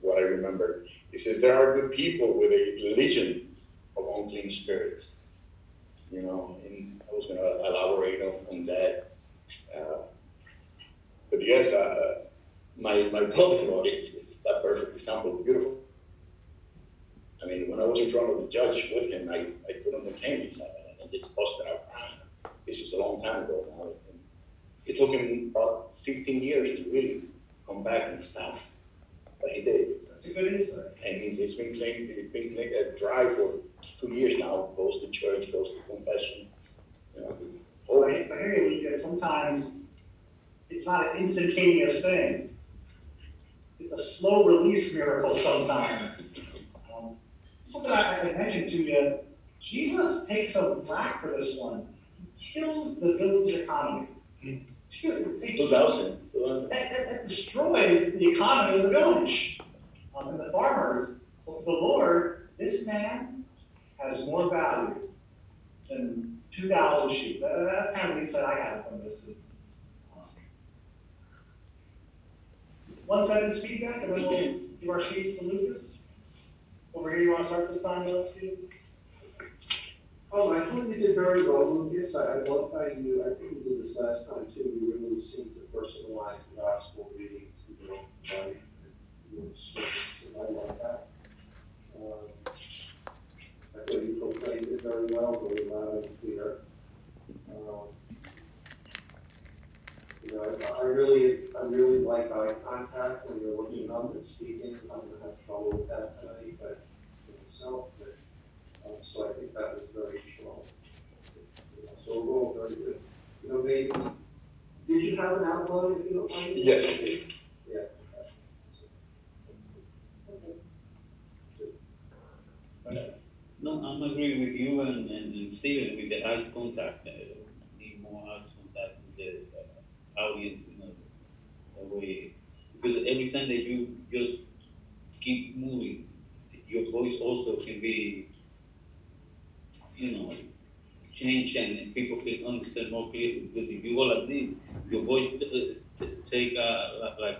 S7: what I remember. He says there are good people with a legion of unclean spirits. You know, and I was going to elaborate on, on that. Uh, but yes, uh, my my brother-in-law is, is that perfect example. Beautiful. I mean, when I was in front of the judge with him, I, I couldn't contain myself and I just busted out crying. This is a long time ago now. And it took him about 15 years to really come back and stop. But he did.
S2: That's a good insight.
S7: And he's, it's been clean, it's been clean, uh, dry for two years now. Goes to church, goes to confession. You know.
S2: But I hear you, sometimes it's not an instantaneous thing. It's a slow release miracle sometimes. Um, something I, I mentioned to you, Jesus takes some flack for this one. He kills the village economy. See,
S7: 2000.
S2: That, that, destroys the economy of the village um, and the farmers. But the Lord, this man has more value than 2,000 sheep. That, that's kind of the insight I have from this. Is, one sentence feedback, and then we'll give our sheets to Lucas. Over here, you want to start this time, Steve?
S10: Oh, I thought you did very well, Lucas. I, love how you, I think you did this last time too. You really seemed to personalize the gospel reading own life and your experience, I love that. Um, I thought you proclaimed it very well, very loud and clear. Um, you know, I, I really, I really like eye contact when you're looking up and speaking. I'm gonna have trouble with that tonight, but for myself, but um, so I think that was very strong. You know, so overall, very good. You know, maybe, did you have an outline, if you don't mind?
S7: Yes, I did.
S10: Yeah.
S3: No, I'm agree with you and, and, and Stephen with the eye contact. Uh, need more eye contact with the audience, you know, the way because every time that you just keep moving, your voice also can be you know, change and people can understand more clearly. Because if you go like this, your voice uh, take uh, like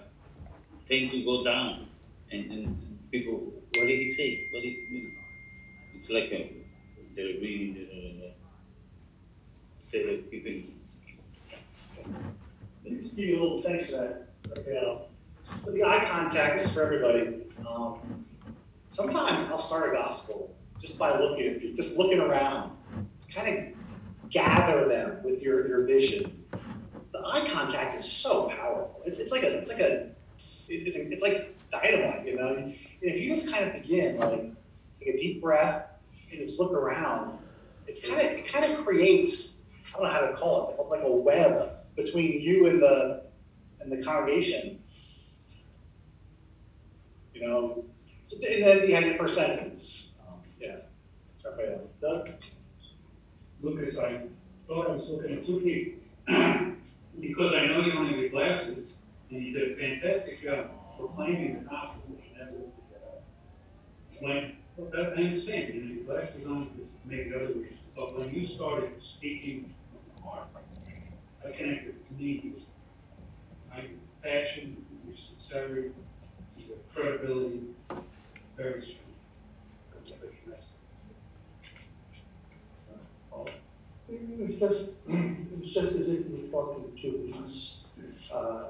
S3: tend to go down, and, and, people, what did he say? What did you know? It's like a, they're reading the, instead of keeping.
S2: Just give you a little thanks for that. Okay, but the eye contact is for everybody. Um, sometimes I'll start a gospel just by looking, just looking around, kind of gather them with your, your vision. The eye contact is so powerful. It's, it's like a, it's like a, it's, it's like dynamite, you know. And if you just kind of begin, like, take a deep breath and just look around, it's kind of, it kind of creates, I don't know how to call it, like a web between you and the, and the congregation. You know, and then you had your first sentence. Um, yeah. Raphael. Doug?
S6: Lucas, I thought I was looking at two because I know you only wear glasses, and you did a fantastic job proclaiming the gospel, which never when I understand, you know, your glasses on because maybe other reasons, but when you started speaking from the heart, I connected to with my passion, your sincerity, your credibility, very strong.
S4: It was just, it was just as if you were talking to us. uh,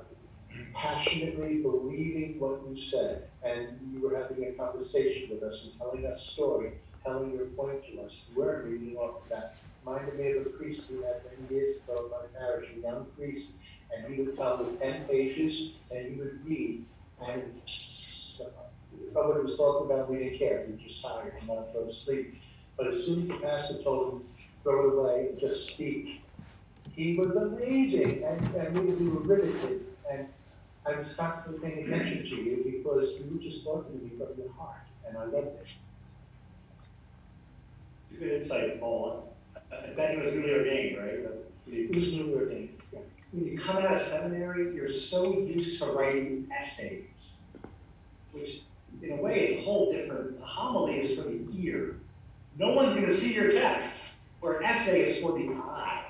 S4: passionately believing what you said, and you were having a conversation with us and telling us story, telling your point to us. Weren't reading off of that. Me of a priest we had many years ago in my parish, a young priest, and he would come with ten pages and he would read, and nobody was talking about, we didn't care. We were just tired and wanted to go to sleep. But as soon as the pastor told him, throw it away and just speak, he was amazing, and, and we, we were riveted. And I was constantly paying attention to you because you were just talking to me from your heart, and I loved it.
S2: It's a good insight, Paul. I bet he was newly ordained, right?
S4: He was newly ordained. Yeah.
S2: When you come out of seminary, you're so used to writing essays, which in a way is a whole different. A homily is for the ear. No one's going to see your text, where an essay is for the eye.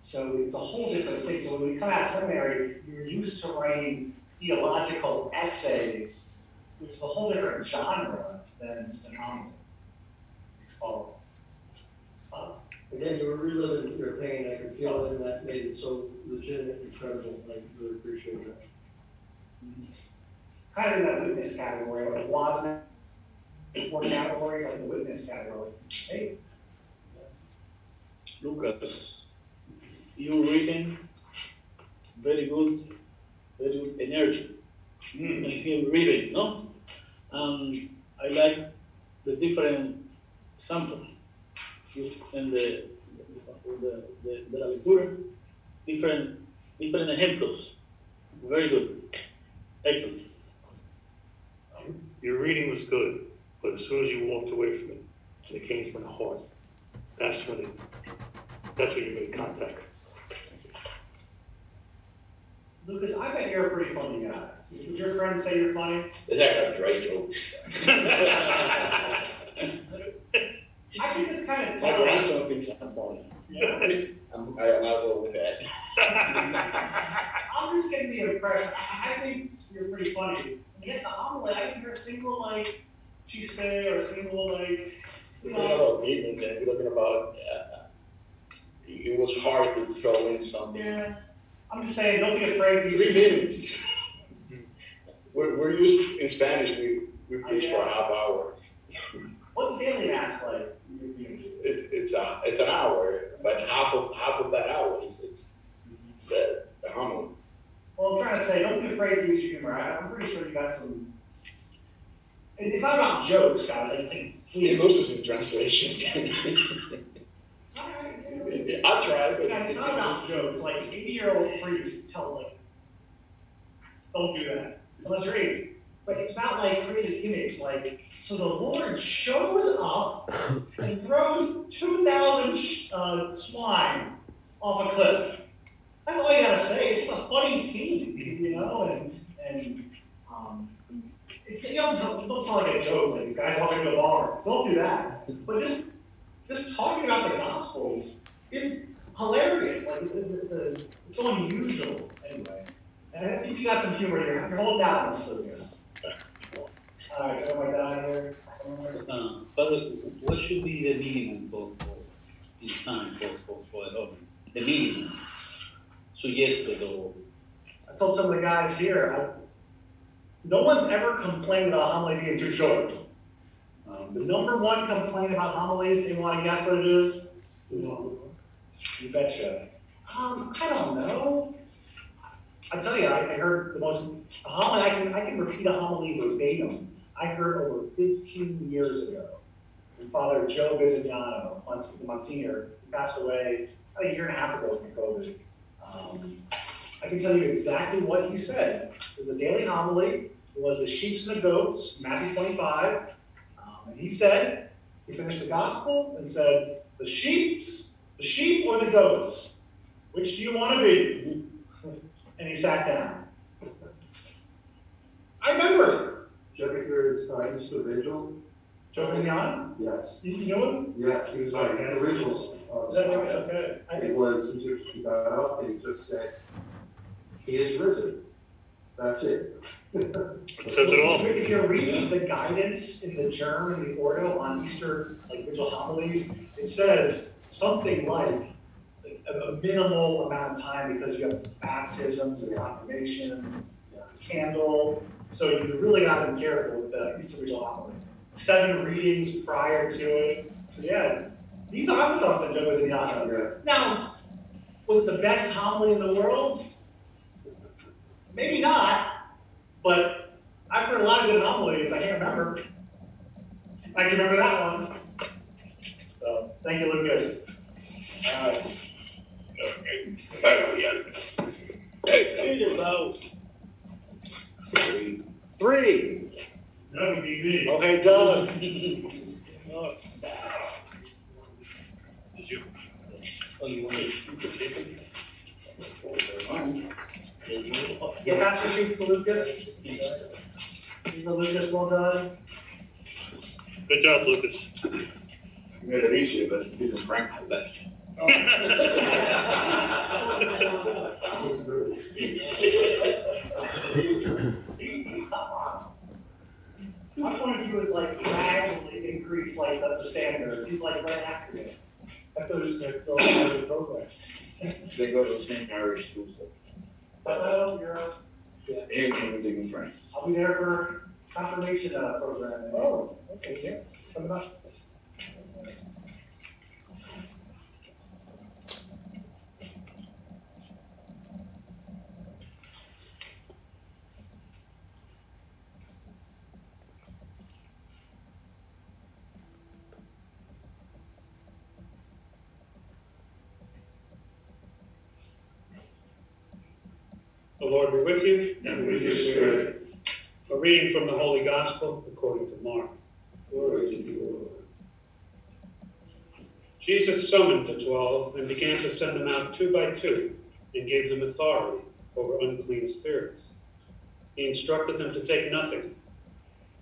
S2: So it's a whole different thing. So when you come out of seminary, you're used to writing theological essays, which is a whole different genre than an homily. It's called. Uh,
S11: Again, you were reliving your pain, I could feel it, and that made it so legitimate, incredible, I really appreciate that.
S2: kind of in that witness category, like it wasn't four categories, like the witness category. Hey,
S9: Lucas, you reading very good, very good energy.
S2: Mm.
S9: And him reading, no? Um, I like the different sample in the, the, the, de la lectura, different, different ejemplos. Very good. Excellent.
S1: Your reading was good, but as soon as you walked away from it, and it came from the heart, that's when it, that's when you made contact.
S2: Lucas, I bet you're a pretty funny uh, guy. Would your friends say you're funny?
S7: Is that got dry jokes?
S2: I can just kind of
S7: My
S2: tell.
S7: grandson thinks I'm funny. I'm, I, I'll go with that.
S2: I'm just getting the impression. I I think you're pretty funny. And yet the homily, I didn't hear a single like chiste or a single like. You know,
S7: about demons and we're talking about, uh, it was hard to throw in something.
S2: yeah. I'm just saying, don't be afraid.
S7: Three minutes. We're, we're used, in Spanish, we, we preach for a half hour.
S2: What's daily mass like?
S7: It, it's a, it's an hour, but half of, half of that hour is, it's the, the homily.
S2: Well, I'm trying to say, don't be afraid to use your humor. I- I'm pretty sure you got some. it- It's not about jokes, guys. I think.
S7: It loses in translation. I try, but.
S2: Yeah, it's not about jokes. Like 80 year old priests tell like, don't do that unless you're 80. But it's about like creating image. Like, so the Lord shows up and throws 2,000 sh- uh, swine off a cliff. That's all you gotta say. It's just a funny scene, you know, and and um, it, you know, don't, don't sound like a joke. Like these guys walking to a bar. Don't do that. But just just talking about the Gospels is hilarious. Like it's, it's, it's, it's so unusual anyway. And I think you got some humor here. You're holding out on this. All right, can I write that out here? somewhere?
S9: Uh, Father, what should be the minimum for, for in time for, for, for a homily? The minimum suggested or
S2: I told some of the guys here, I, no one's ever complained about homily being too short. Um, the number one complaint about homilies, you want to guess what it is? You betcha. Um, I don't know. I tell you, I, I heard the most a homily. I can I can repeat a homily verbatim. I heard over 15 years ago from Father Joe Bizignano, a Monsignor, passed away about a year and a half ago from COVID. Um, I can tell you exactly what he said. It was a daily homily. It was the sheep and the goats, Matthew 25. Um, and he said, he finished the gospel and said, the sheep's, the sheep or the goats? Which do you want to be? And he sat down. I remember
S10: Did you ever hear his, uh, Easter Vigil?
S2: Joe Bizignano.
S10: Yes.
S2: You, you know him?
S10: Yes, he was like originals. uh,
S2: Is that right? Okay.
S10: It
S2: think
S10: was, he just, he got up and he just said, he is risen. That's it.
S1: It says it all.
S2: If you're reading the guidance in the GIRM and the Ordo on Easter, like vigil homilies, it says something like, a, a minimal amount of time because you have baptisms and confirmations, candle. So you really got to be careful with the Easter Vigil homily. Seven readings prior to it. So yeah, these are something, Joe Ziniato. Now, was it the best homily in the world? Maybe not, but I've heard a lot of good homilies. I can't remember. I can remember that one. So, thank you, Lucas. All right.
S3: Hey,
S2: Three.
S9: That would be me.
S2: Okay, Doug.
S3: Oh, you want to?
S2: Yeah, pass your sheets to Lucas. These are Lucas, well done.
S1: Good job, Lucas.
S12: You made it easier, but you didn't Frank left.
S2: Come point of view is like gradually increase like the the standard. He's like right after me. I thought he said out the program.
S12: They go to the same Irish school, so.
S2: Hello, you're up.
S12: Him and everything in
S2: I'll be there for confirmation uh, program. Oh, okay, yeah, coming up.
S6: The Lord be with you.
S12: And with your spirit.
S6: A reading from the Holy Gospel according to Mark.
S12: Glory to you, Lord.
S6: Jesus summoned the twelve and began to send them out two by two and gave them authority over unclean spirits. He instructed them to take nothing,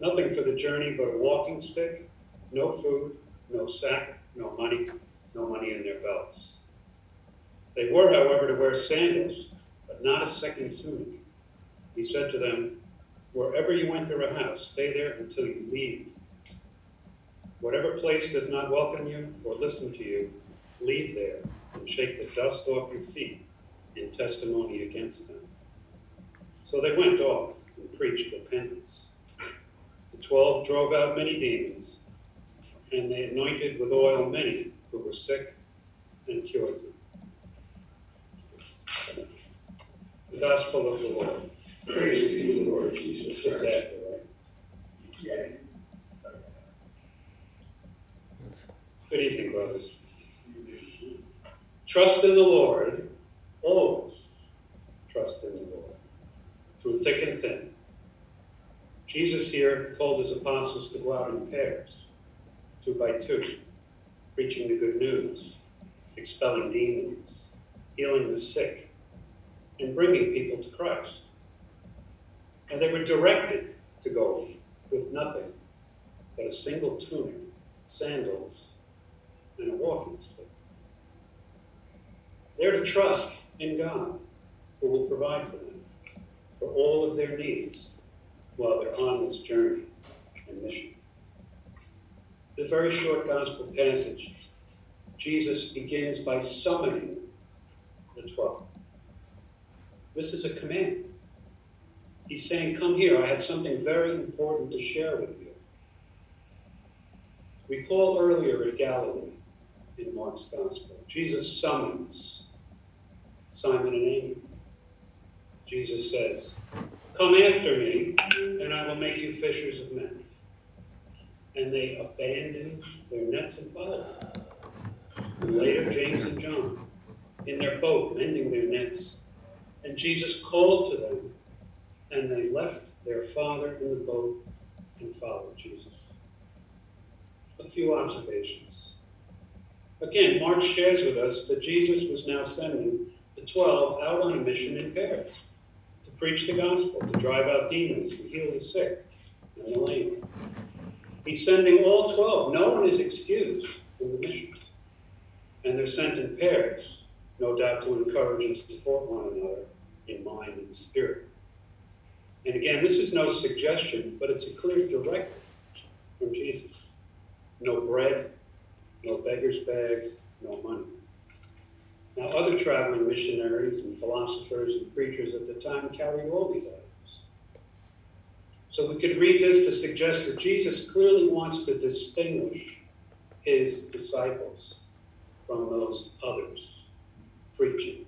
S6: nothing for the journey but a walking stick, no food, no sack, no money, no money in their belts. They were, however, to wear sandals, not a second tunic. He said to them, Wherever you enter a house, stay there until you leave. Whatever place does not welcome you or listen to you, leave there and shake the dust off your feet in testimony against them. So they went off and preached repentance. The twelve drove out many demons, and they anointed with oil many who were sick and cured them. The Gospel of the Lord.
S12: Praise to you, Lord Jesus Christ.
S6: right?
S2: Yeah.
S6: Good evening, brothers. Trust in the Lord, always trust in the Lord, through thick and thin. Jesus here told his apostles to go out in pairs, two by two, preaching the good news, expelling demons, healing the sick, and bringing people to Christ. And they were directed to go with nothing but a single tunic, sandals, and a walking stick. They're to trust in God, who will provide for them, for all of their needs while they're on this journey and mission. The very short gospel passage, Jesus begins by summoning the twelve. This is a command. He's saying, Come here, I have something very important to share with you. Recall earlier at Galilee in Mark's Gospel, Jesus summons Simon and Andrew. Jesus says, Come after me, and I will make you fishers of men. And they abandoned their nets and followed. And later, James and John in their boat, mending their nets. And Jesus called to them, and they left their father in the boat and followed Jesus. A few observations. Again, Mark shares with us that Jesus was now sending the 12 out on a mission in pairs to preach the gospel, to drive out demons, to heal the sick and the lame. He's sending all 12. No one is excused from the mission. And they're sent in pairs, no doubt to encourage and support one another in mind and spirit. And again, this is no suggestion, but it's a clear directive from Jesus. No bread, no beggar's bag, no money. Now, other traveling missionaries and philosophers and preachers at the time carried all these items. So we could read this to suggest that Jesus clearly wants to distinguish his disciples from those others preaching,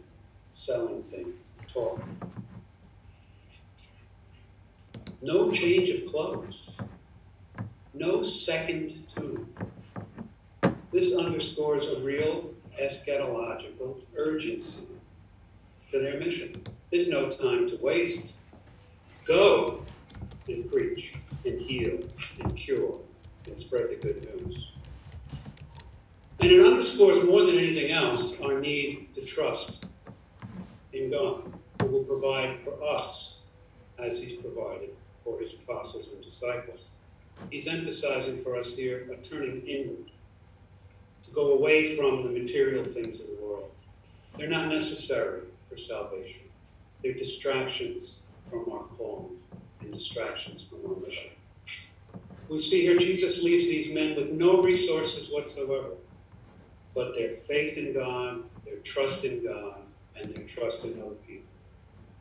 S6: selling things, talking. No change of clothes, no second tune. This underscores a real eschatological urgency to their mission. There's no time to waste. Go and preach and heal and cure and spread the good news. And it underscores more than anything else our need to trust in God, will provide for us as He's provided for His apostles and disciples. He's emphasizing for us here a turning inward, to go away from the material things of the world. They're not necessary for salvation, they're distractions from our calling and distractions from our mission. We see here Jesus leaves these men with no resources whatsoever, but their faith in God, their trust in God, and their trust in other people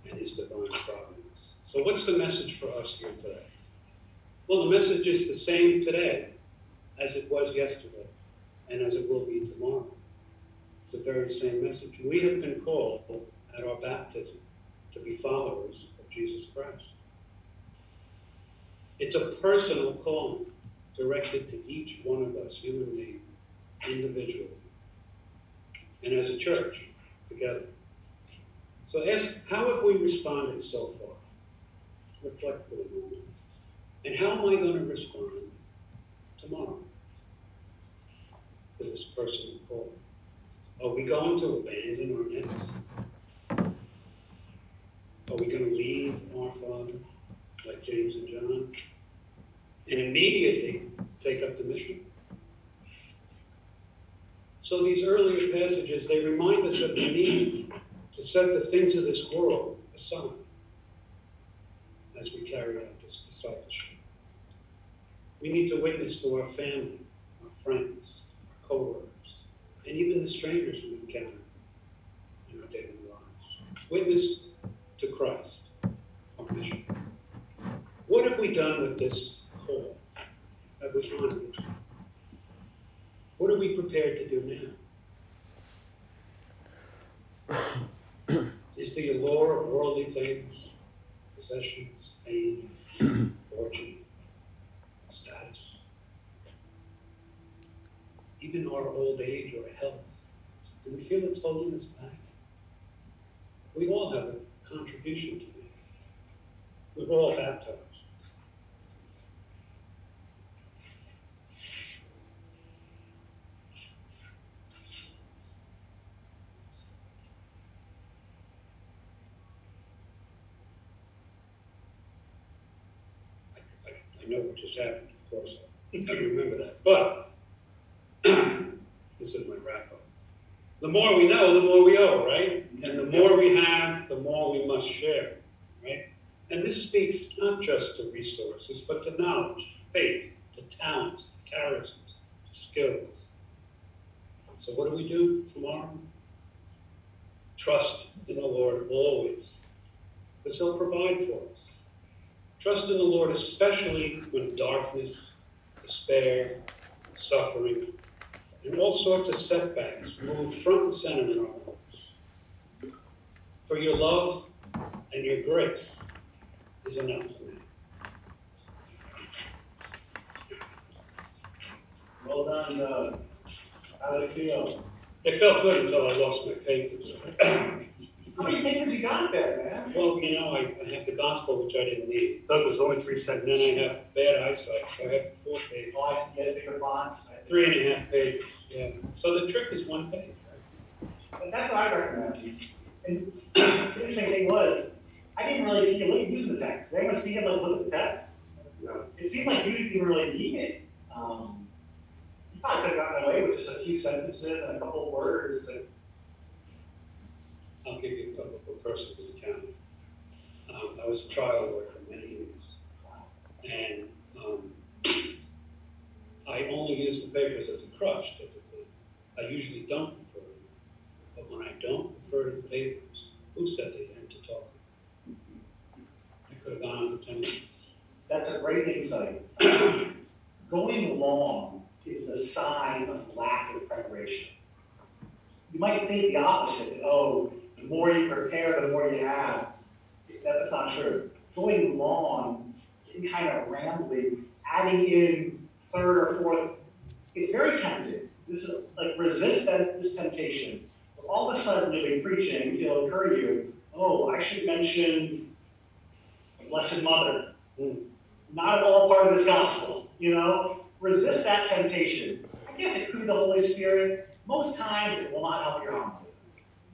S6: and His divine providence. So, what's the message for us here today? Well, the message is the same today as it was yesterday and as it will be tomorrow. It's the very same message. We have been called at our baptism to be followers of Jesus Christ. It's a personal calling directed to each one of us, human individually, and as a church together. So ask, how have we responded so far? Reflect for a moment. And how am I going to respond tomorrow to this person personal call? Are we going to abandon our nets? Are we going to leave our Father like James and John and immediately take up the mission? So these earlier passages, they remind us of the need to set the things of this world aside as we carry out this discipleship. We need to witness to our family, our friends, our co-workers, and even the strangers we encounter in our daily lives. Witness to Christ, our mission. What have we done with this call that was on it? What are we prepared to do now? Is the allure of worldly things, possessions, fame, fortune, status, even our old age or health, do we feel it's holding us back? We all have a contribution to make. We're all baptized. Just happened, of course. I remember that. But this is my wrap up. The more we know, the more we owe, right? And the more we have, the more we must share, right? And this speaks not just to resources, but to knowledge, faith, to talents, to charisms, to skills. So what do we do tomorrow? Trust in the Lord always, because He'll provide for us. Trust in the Lord, especially when darkness, despair, suffering, and all sorts of setbacks move front and center in our lives. For your love and your grace is enough for me.
S2: Well done, uh, how did it feel?
S6: It felt good until I lost my papers.
S2: How many papers you got there, man?
S6: Well, you know, I, I have the gospel, which I didn't need.
S2: Doug was only three
S6: And
S2: seconds.
S6: then I have bad eyesight, so I have four pages.
S2: Oh, I see, get a bigger font.
S6: Three and a half pages, yeah. So the trick is one page, right?
S2: And that's what I recommend. And the interesting thing was, I didn't really see you look using the text. Did anyone see him like look at the text?
S6: No.
S2: It seemed like you didn't really need it. Um, you probably could have gotten away with just a few sentences and a couple of words. And,
S6: I'll give you a, a personal account. Um, I was a trial lawyer for many years. And um, I only use the papers as a crutch typically. I usually don't refer to them. But when I don't refer to the papers. Who said they had to talk? I could have gone on for ten minutes.
S2: That's a great insight. Going long is the sign of lack of preparation. You might think the opposite, that, oh, the more you prepare, the more you have. That's not true. Going long, getting kind of rambly, adding in third or fourth, it's very tempting. This is like resist that this temptation. All of a sudden, you'll be preaching, it'll occur to you, oh, I should mention the Blessed Mother. Hmm. Not at all part of this gospel, you know? Resist that temptation. I guess it could be the Holy Spirit. Most times, it will not help your homily.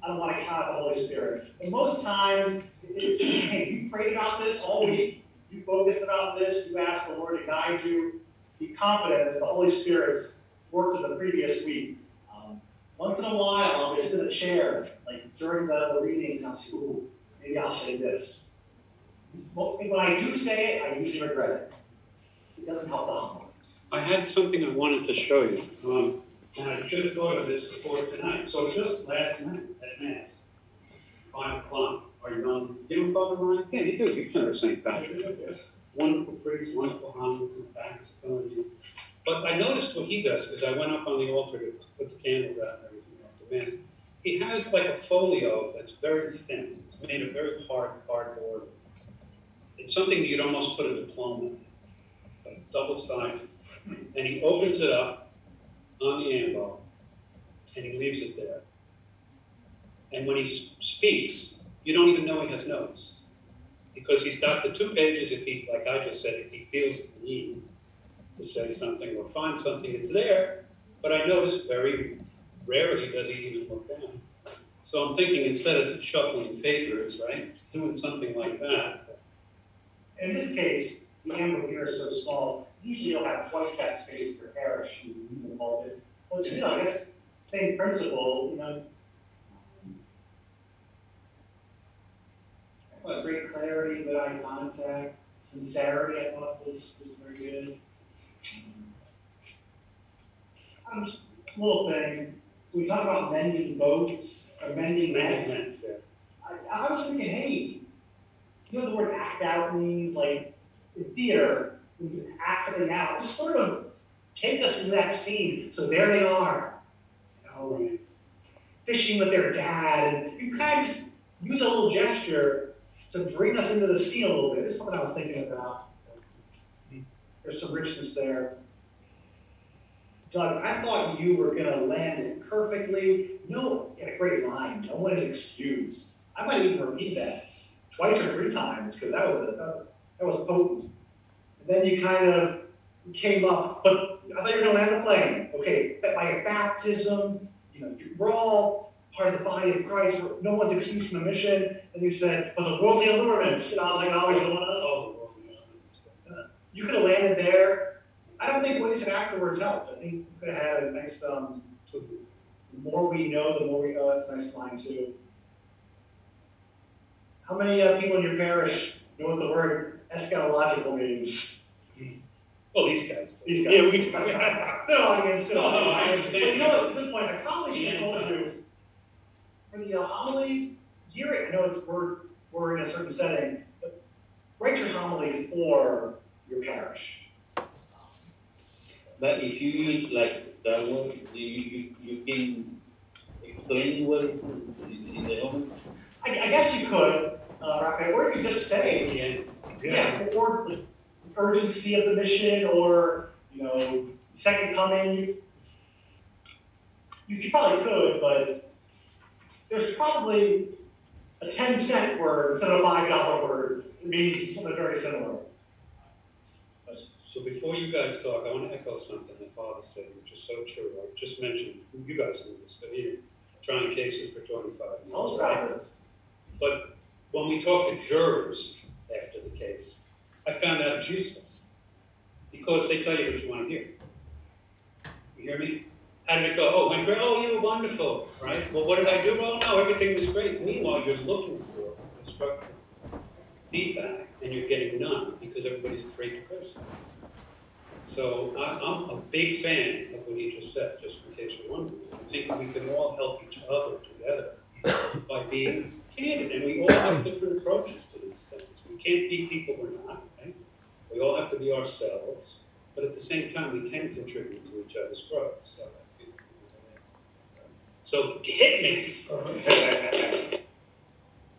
S2: I don't want to count the Holy Spirit. But most times, it's, hey, you prayed about this all week. You focused about this. You asked the Lord to guide you. Be confident that the Holy Spirit's worked in the previous week. Um, once in a while, I'll be sitting in a chair, like during the, the readings, I'll ooh, maybe I'll say this. When I do say it, I usually regret it. It doesn't help the homily.
S6: I had something I wanted to show you, um, and I should have thought of this before tonight. So just last night at Mass, five o'clock, are you on, you know Father Ryan? Yeah, you do, done the same thing. Wonderful priest, wonderful homilies, and back is killing you. But I noticed what he does, because I went up on the altar to put the candles out and everything after Mass. He has like a folio that's very thin. It's made of very hard cardboard. It's something you'd almost put a diploma in, but it's double sided. And he opens it up on the ambo and he leaves it there. And when he speaks, you don't even know he has notes. Because he's got the two pages if he, like I just said, if he feels the need to say something or find something, it's there. But I notice very rarely does he even look down. So I'm thinking instead of shuffling papers, right, doing something like that.
S2: In this case, the ambo here is so small, usually you'll have twice that space per parish you use the pulpit. But still, I guess, same principle, you know. I thought great clarity, good eye contact, sincerity, I thought was, was very good. Um, just a little thing, we talk about mending boats, or mending nets.
S6: Yeah.
S2: I, I was thinking, hey, you know the word act out means like in theater, when you act something out, just sort of take us into that scene. So there they are, you know, fishing with their dad, and you kind of use a little gesture to bring us into the scene a little bit. It's something I was thinking about. There's some richness there. Doug, I thought you were going to land it perfectly. No, had a great line. No one is excused. I might even repeat that twice or three times because that was a, that was potent. And then you kind of came up, but I thought you were going to land the plane. Okay, by baptism, you know, we're all part of the body of Christ. No one's excused from the mission. And you said, but the worldly allurements. And I was like, always going up. You could have landed there. I don't think said afterwards helped. I think you could have had a nice, um, the more we know, the more we, oh, that's a nice line too. How many uh, people in your parish know what the word eschatological means?
S6: Oh, these guys.
S2: These guys.
S6: Yeah, we.
S2: good audience, good
S6: No, no. I understand.
S2: But you know, at this point, I probably should
S6: Yeah,
S2: have told you, for the uh, homilies, gear it, I know it's, we're, we're in a certain setting, but write your homily for your parish.
S3: But if you use like that one, you, you, you can explain what in, in the home.
S2: I, I guess you could, uh, Raphael, or you could just say, yeah, or the urgency of the mission, or, you know, second coming. You, you probably could, but there's probably a 10 cent word instead of a $5 word. It means something very similar.
S6: So before you guys talk, I want to echo something that Father said, which is so true. I just mentioned, you guys knew this, but he didn't. Trying cases for 25 years.
S2: Tell us about this.
S6: But when we talk to jurors after the case, I found out useless. Because they tell you what you want to hear. You hear me? How did it go? Oh, went great. Oh, you were wonderful, right? Well, what did I do? Oh, no, everything was great. Meanwhile, you're looking for constructive feedback, and you're getting none because everybody's afraid to criticize. So I'm a big fan of what he just said, just in case you're wondering. I think we can all help each other together by being candid, and we all have different approaches to these things. We can't be people we're not, right? We all have to be ourselves, but at the same time, we can contribute to each other's growth. So that's it. So hit me.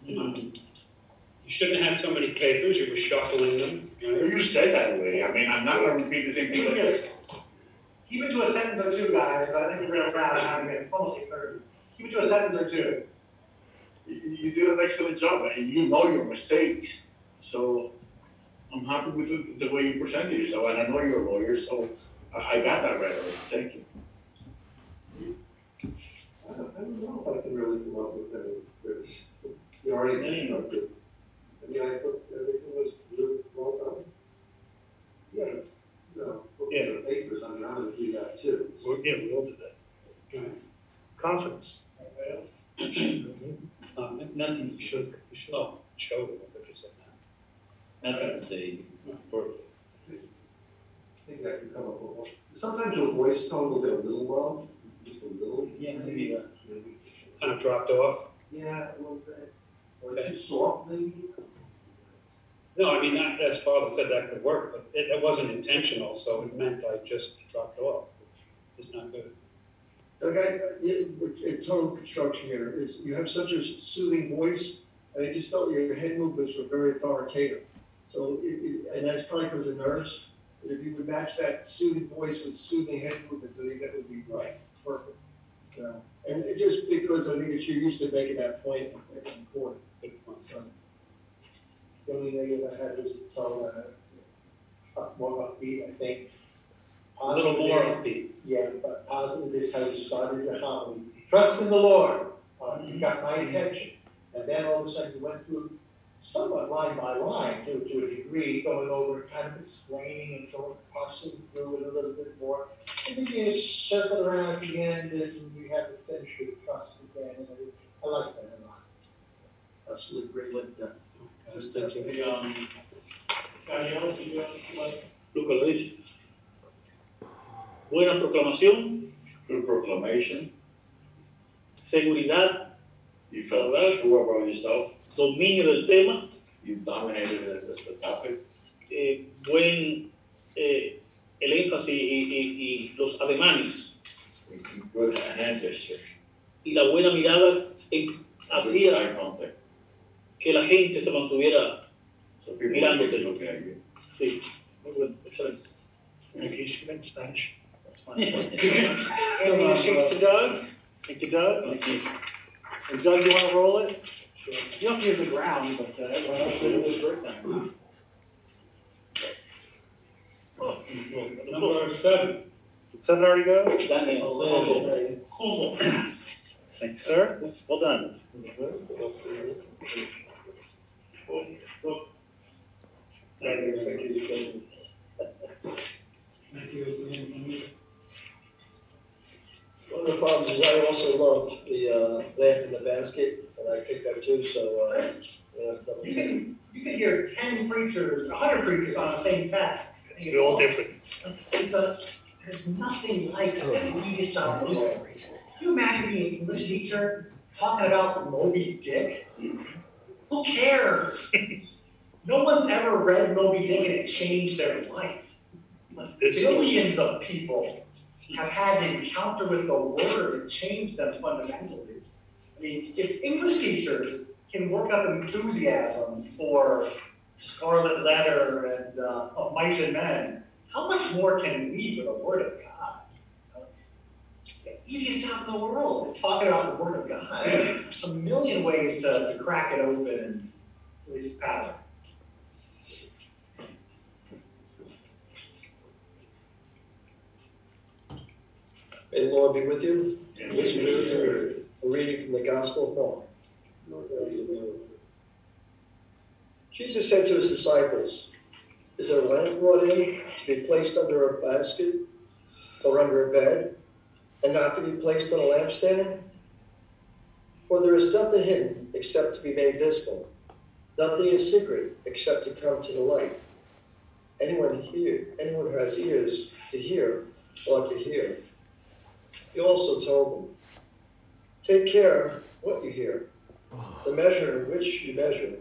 S6: You shouldn't have had so many papers. You were shuffling them. right?
S7: You said that way. I mean, I'm not gonna repeat the same thing. but-
S2: Yes. Keep it to a sentence or two, guys, 'cause I think we're gonna round out again, almost eight thirty. Keep it to a sentence or two.
S7: You, you did an excellent job, and you know your mistakes. So I'm happy with the, the way you presented yourself, and I know you're a lawyer, so I, I got that right away. Thank you.
S11: I don't, I don't know if I can really come up with any, there's, you already constructed. I mean, I thought everything was really well done. Yeah, no,
S1: Yeah.
S11: the papers, I mean, I'm gonna do that too.
S1: We're, yeah, we all did that. Confidence. Mm-hmm.
S6: Uh, Nothing, you should, you should, oh, show them what they said now.
S3: Nothing to say.
S11: I think I can come up with one. Sometimes your voice tone will get a little low, just a little.
S9: Yeah, maybe, uh,
S11: Maybe.
S6: Kind of dropped off.
S11: Yeah, a little bit. Or
S6: Okay.
S11: too soft, maybe.
S6: No, I mean, that, as father said, that could work, but it, it wasn't intentional, so it meant I just dropped off, which is not good.
S5: Okay, in tone construction here, is you have such a soothing voice, and I just felt your head movements were very authoritative. So, it, it, and that's probably because of nerves, but if you would match that soothing voice with soothing head movements, I think that would be right, perfect. So, and it just because I think that you're used to making that point in court. So, The only negative I had was the tone, uh, more upbeat, I think.
S6: A little more
S5: Positive is-
S6: upbeat.
S5: yeah, but positive is how you started your homily. Trust in the Lord, uh, you got my attention. And then all of a sudden you went through somewhat line by line to, to a degree, going over, kind of explaining and going, parsing through it a little bit more. And then you circled around at the end and you had to finish with trust again. And I, like that a lot. Absolutely great, like that.
S6: Thank you.
S9: the, um, Daniel, you have, like,
S3: Lucas lo dice.
S9: Buena proclamación,
S7: Good proclamation.
S9: seguridad,
S7: You felt sure about yourself.
S9: dominio del tema,
S7: You dominated the, the, topic.
S9: eh, buen, eh, el énfasis y, y- y los ademanes
S7: Good hand
S9: y la buena mirada
S7: Good
S9: hacía que la gente se mantuviera,
S7: So
S9: Mirándote. sí, muy bueno, excelente.
S1: Spanish.
S9: That's fine.
S2: Anthony shakes to Doug. Thank you, Doug. And Doug, you wanna roll it? You don't have to use the ground, but, uh, everyone else is.
S9: Number seven.
S2: Did seven already go?
S9: Daniel.
S2: Como. Thank you, sir. Well done.
S5: One of the problems is I also loved the, uh, lamp in the basket, and I picked that too, so, uh, yeah,
S2: You can, you can hear ten preachers, a hundred preachers on the same text.
S1: It's all different.
S2: It's a, there's nothing like the easiest job in the world. Can you imagine being an English teacher talking about Moby Dick? Who cares? No one's ever read Moby Dick and it changed their life.
S1: This-
S2: Billions of people have had an encounter with the word and changed them fundamentally. I mean, if English teachers can work up enthusiasm for Scarlet Letter and uh, of Mice and Men, how much more can we for the Word of God? It's the easiest job in the world is talking about the Word of God. There's a million ways to, to crack it open and release its power.
S5: May the Lord be with you.
S7: And
S5: With
S7: with your
S5: spirit. A reading from the Gospel of Mark. Jesus said to his disciples, Is a lamp brought in to be placed under a basket or under a bed, and not to be placed on a lampstand? For there is nothing hidden except to be made visible, nothing is secret except to come to the light. Anyone here, anyone who has ears to hear ought to hear. He also told them, Take care what you hear. The measure in which you measure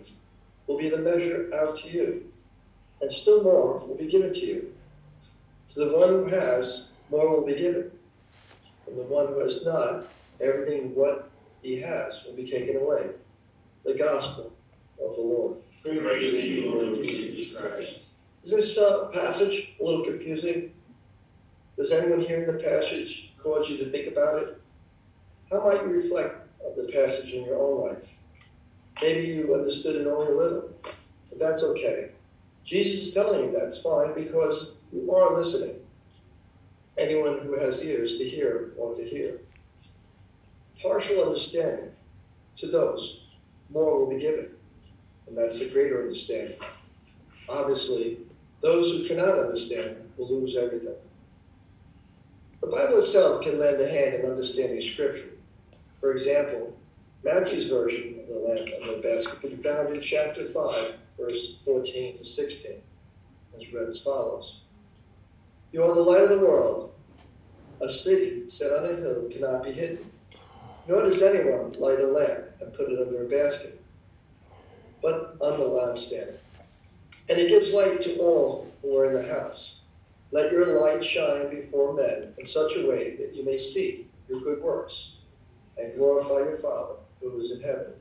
S5: will be the measure out to you, and still more will be given to you. To the one who has, more will be given. From the one who has not, everything what he has will be taken away. The gospel of the Lord.
S10: Praise to you, Lord Jesus Christ.
S5: Is this uh, passage a little confusing? Does anyone hearing the passage cause you to think about it? How might you reflect on the passage in your own life? Maybe you understood it only a little, but that's okay. Jesus is telling you that's fine because you are listening. Anyone who has ears to hear ought to hear. Partial understanding to those, more will be given, and that's a greater understanding. Obviously, those who cannot understand will lose everything. The Bible itself can lend a hand in understanding Scripture. For example, Matthew's version the lamp and the basket can be found in chapter 5, verse 14 to 16, as read as follows You are the light of the world. A city set on a hill cannot be hidden. Nor does anyone light a lamp and put it under a basket, but on the lampstand. And it gives light to all who are in the house. Let your light shine before men in such a way that you may see your good works and glorify your Father who is in heaven.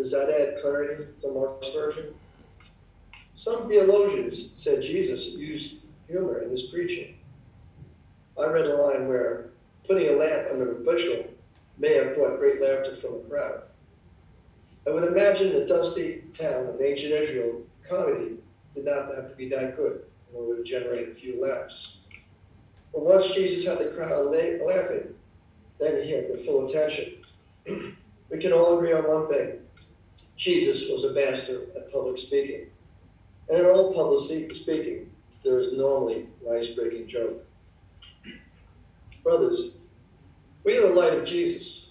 S5: Does that add clarity to Mark's version? Some theologians said Jesus used humor in his preaching. I read a line where putting a lamp under a bushel may have brought great laughter from a crowd. I would imagine the dusty town of ancient Israel comedy did not have to be that good in order to generate a few laughs. But once Jesus had the crowd laughing, then he had their full attention. we can all agree on one thing. Jesus was a master at public speaking. And in all public speaking, there is normally an ice-breaking joke. Brothers, we are the light of Jesus.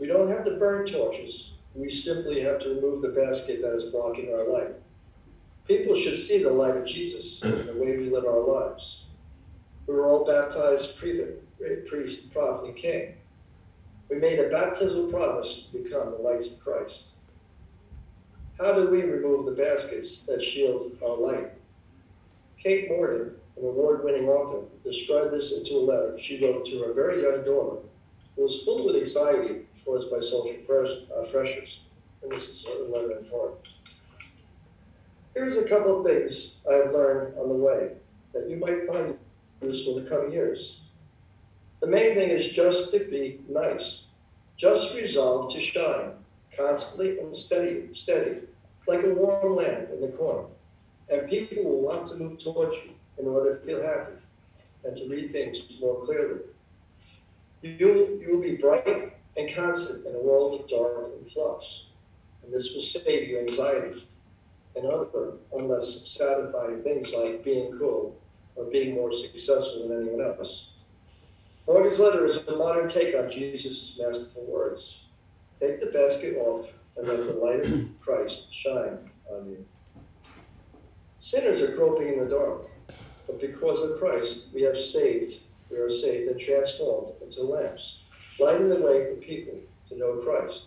S5: We don't have to burn torches. We simply have to remove the basket that is blocking our light. People should see the light of Jesus in the way we live our lives. We were all baptized priest, prophet, and king. We made a baptismal promise to become the lights of Christ. How do we remove the baskets that shield our light? Kate Morgan, an award winning author, described this into a letter she wrote to her very young daughter, who was filled with anxiety caused by social uh, pressures. And this is a letter in part. Here's a couple of things I have learned on the way that you might find useful in the coming years. The main thing is just to be nice. Just resolve to shine, constantly and steady, steady, like a warm lamp in the corner. And people will want to move towards you in order to feel happy and to read things more clearly. You, you will be bright and constant in a world of dark and flux. And this will save you anxiety and other unless satisfying things like being cool or being more successful than anyone else. Morgan's letter is a modern take on Jesus' masterful words. Take the basket off and let the light of Christ shine on you. Sinners are groping in the dark, but because of Christ, we have saved, we are saved and transformed into lamps, lighting the way for people to know Christ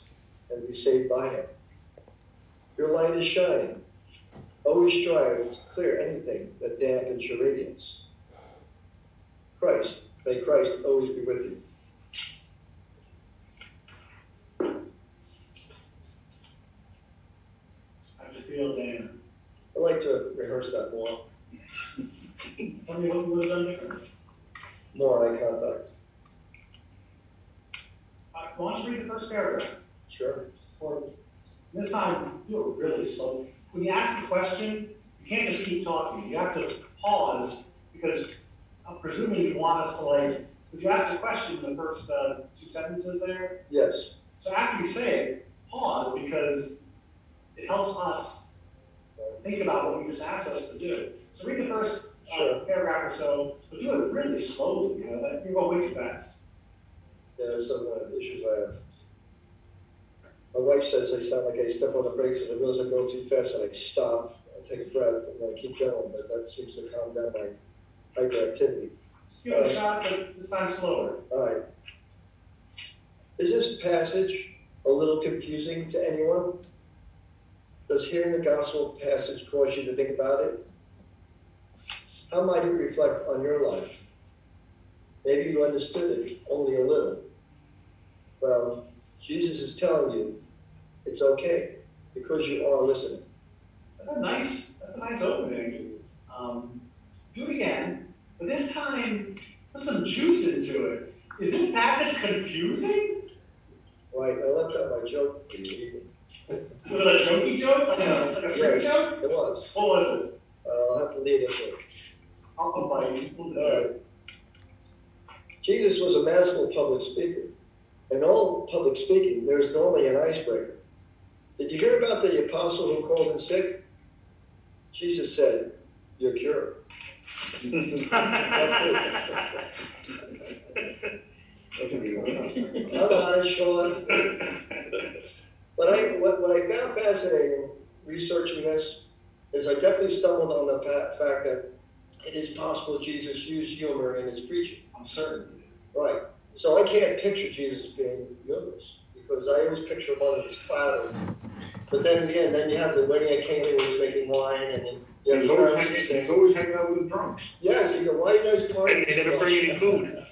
S5: and be saved by Him. Your light is shining. Always strive to clear anything that dampens your radiance. Christ May Christ always be with you.
S9: How do you feel, Dan?
S5: I'd like rehearse that more.
S9: Tell me what you would have done different.
S5: More eye contact.
S2: Uh, why don't you read the first paragraph?
S5: Sure.
S2: Or this time, do it really slowly. When you ask the question, you can't just keep talking. You have to pause because I'm presuming you want us to like, because you ask a question in the first uh, two sentences there.
S5: Yes.
S2: So after you say it, pause because it helps us think about what you just asked us to do. So read the first uh, sure. paragraph or so, but do it really slowly. You know, that you're going way too fast.
S5: Yeah, that's some uh, issues I have. My wife says I sound like I step on the brakes and I realize I'm going too fast and I stop and take a breath and then I keep going, but that seems to calm down my hyperactivity.
S2: Just give it a shot, but this time slower.
S5: All right. Is this passage a little confusing to anyone? Does hearing the gospel passage cause you to think about it? How might it reflect on your life? Maybe you understood it only a little. Well, Jesus is telling you it's okay because you are listening.
S2: That's a nice, that's a nice opening. Um, do it again, but this time put some juice into it. Is this passage confusing?
S5: Right, I left out my joke for you.
S2: Was it a jokey joke? Like a, like a
S5: Yes,
S2: joke?
S5: it was.
S2: What was it?
S5: Uh, I'll have to lead into it.
S2: I'll, bite you. We'll do
S5: All
S2: it.
S5: right. Jesus was a masterful public speaker. In all public speaking, there's normally an icebreaker. Did you hear about the apostle who called in sick? Jesus said, You're cured. Come on, Sean. But I, what, what I found fascinating researching this is I definitely stumbled on the fact that it is possible Jesus used humor in his preaching.
S2: I'm certain.
S5: Right. So I can't picture Jesus being humorous because I always picture him under this cloud. But then again, then you have the wedding at Cana where he's making wine and then you have
S12: He's
S5: the
S12: always
S5: Pharisees
S12: hanging,
S5: saying,
S12: he's always hanging out with the drunks.
S5: Yes, you go, why you guys partying?
S1: And they never bring any food.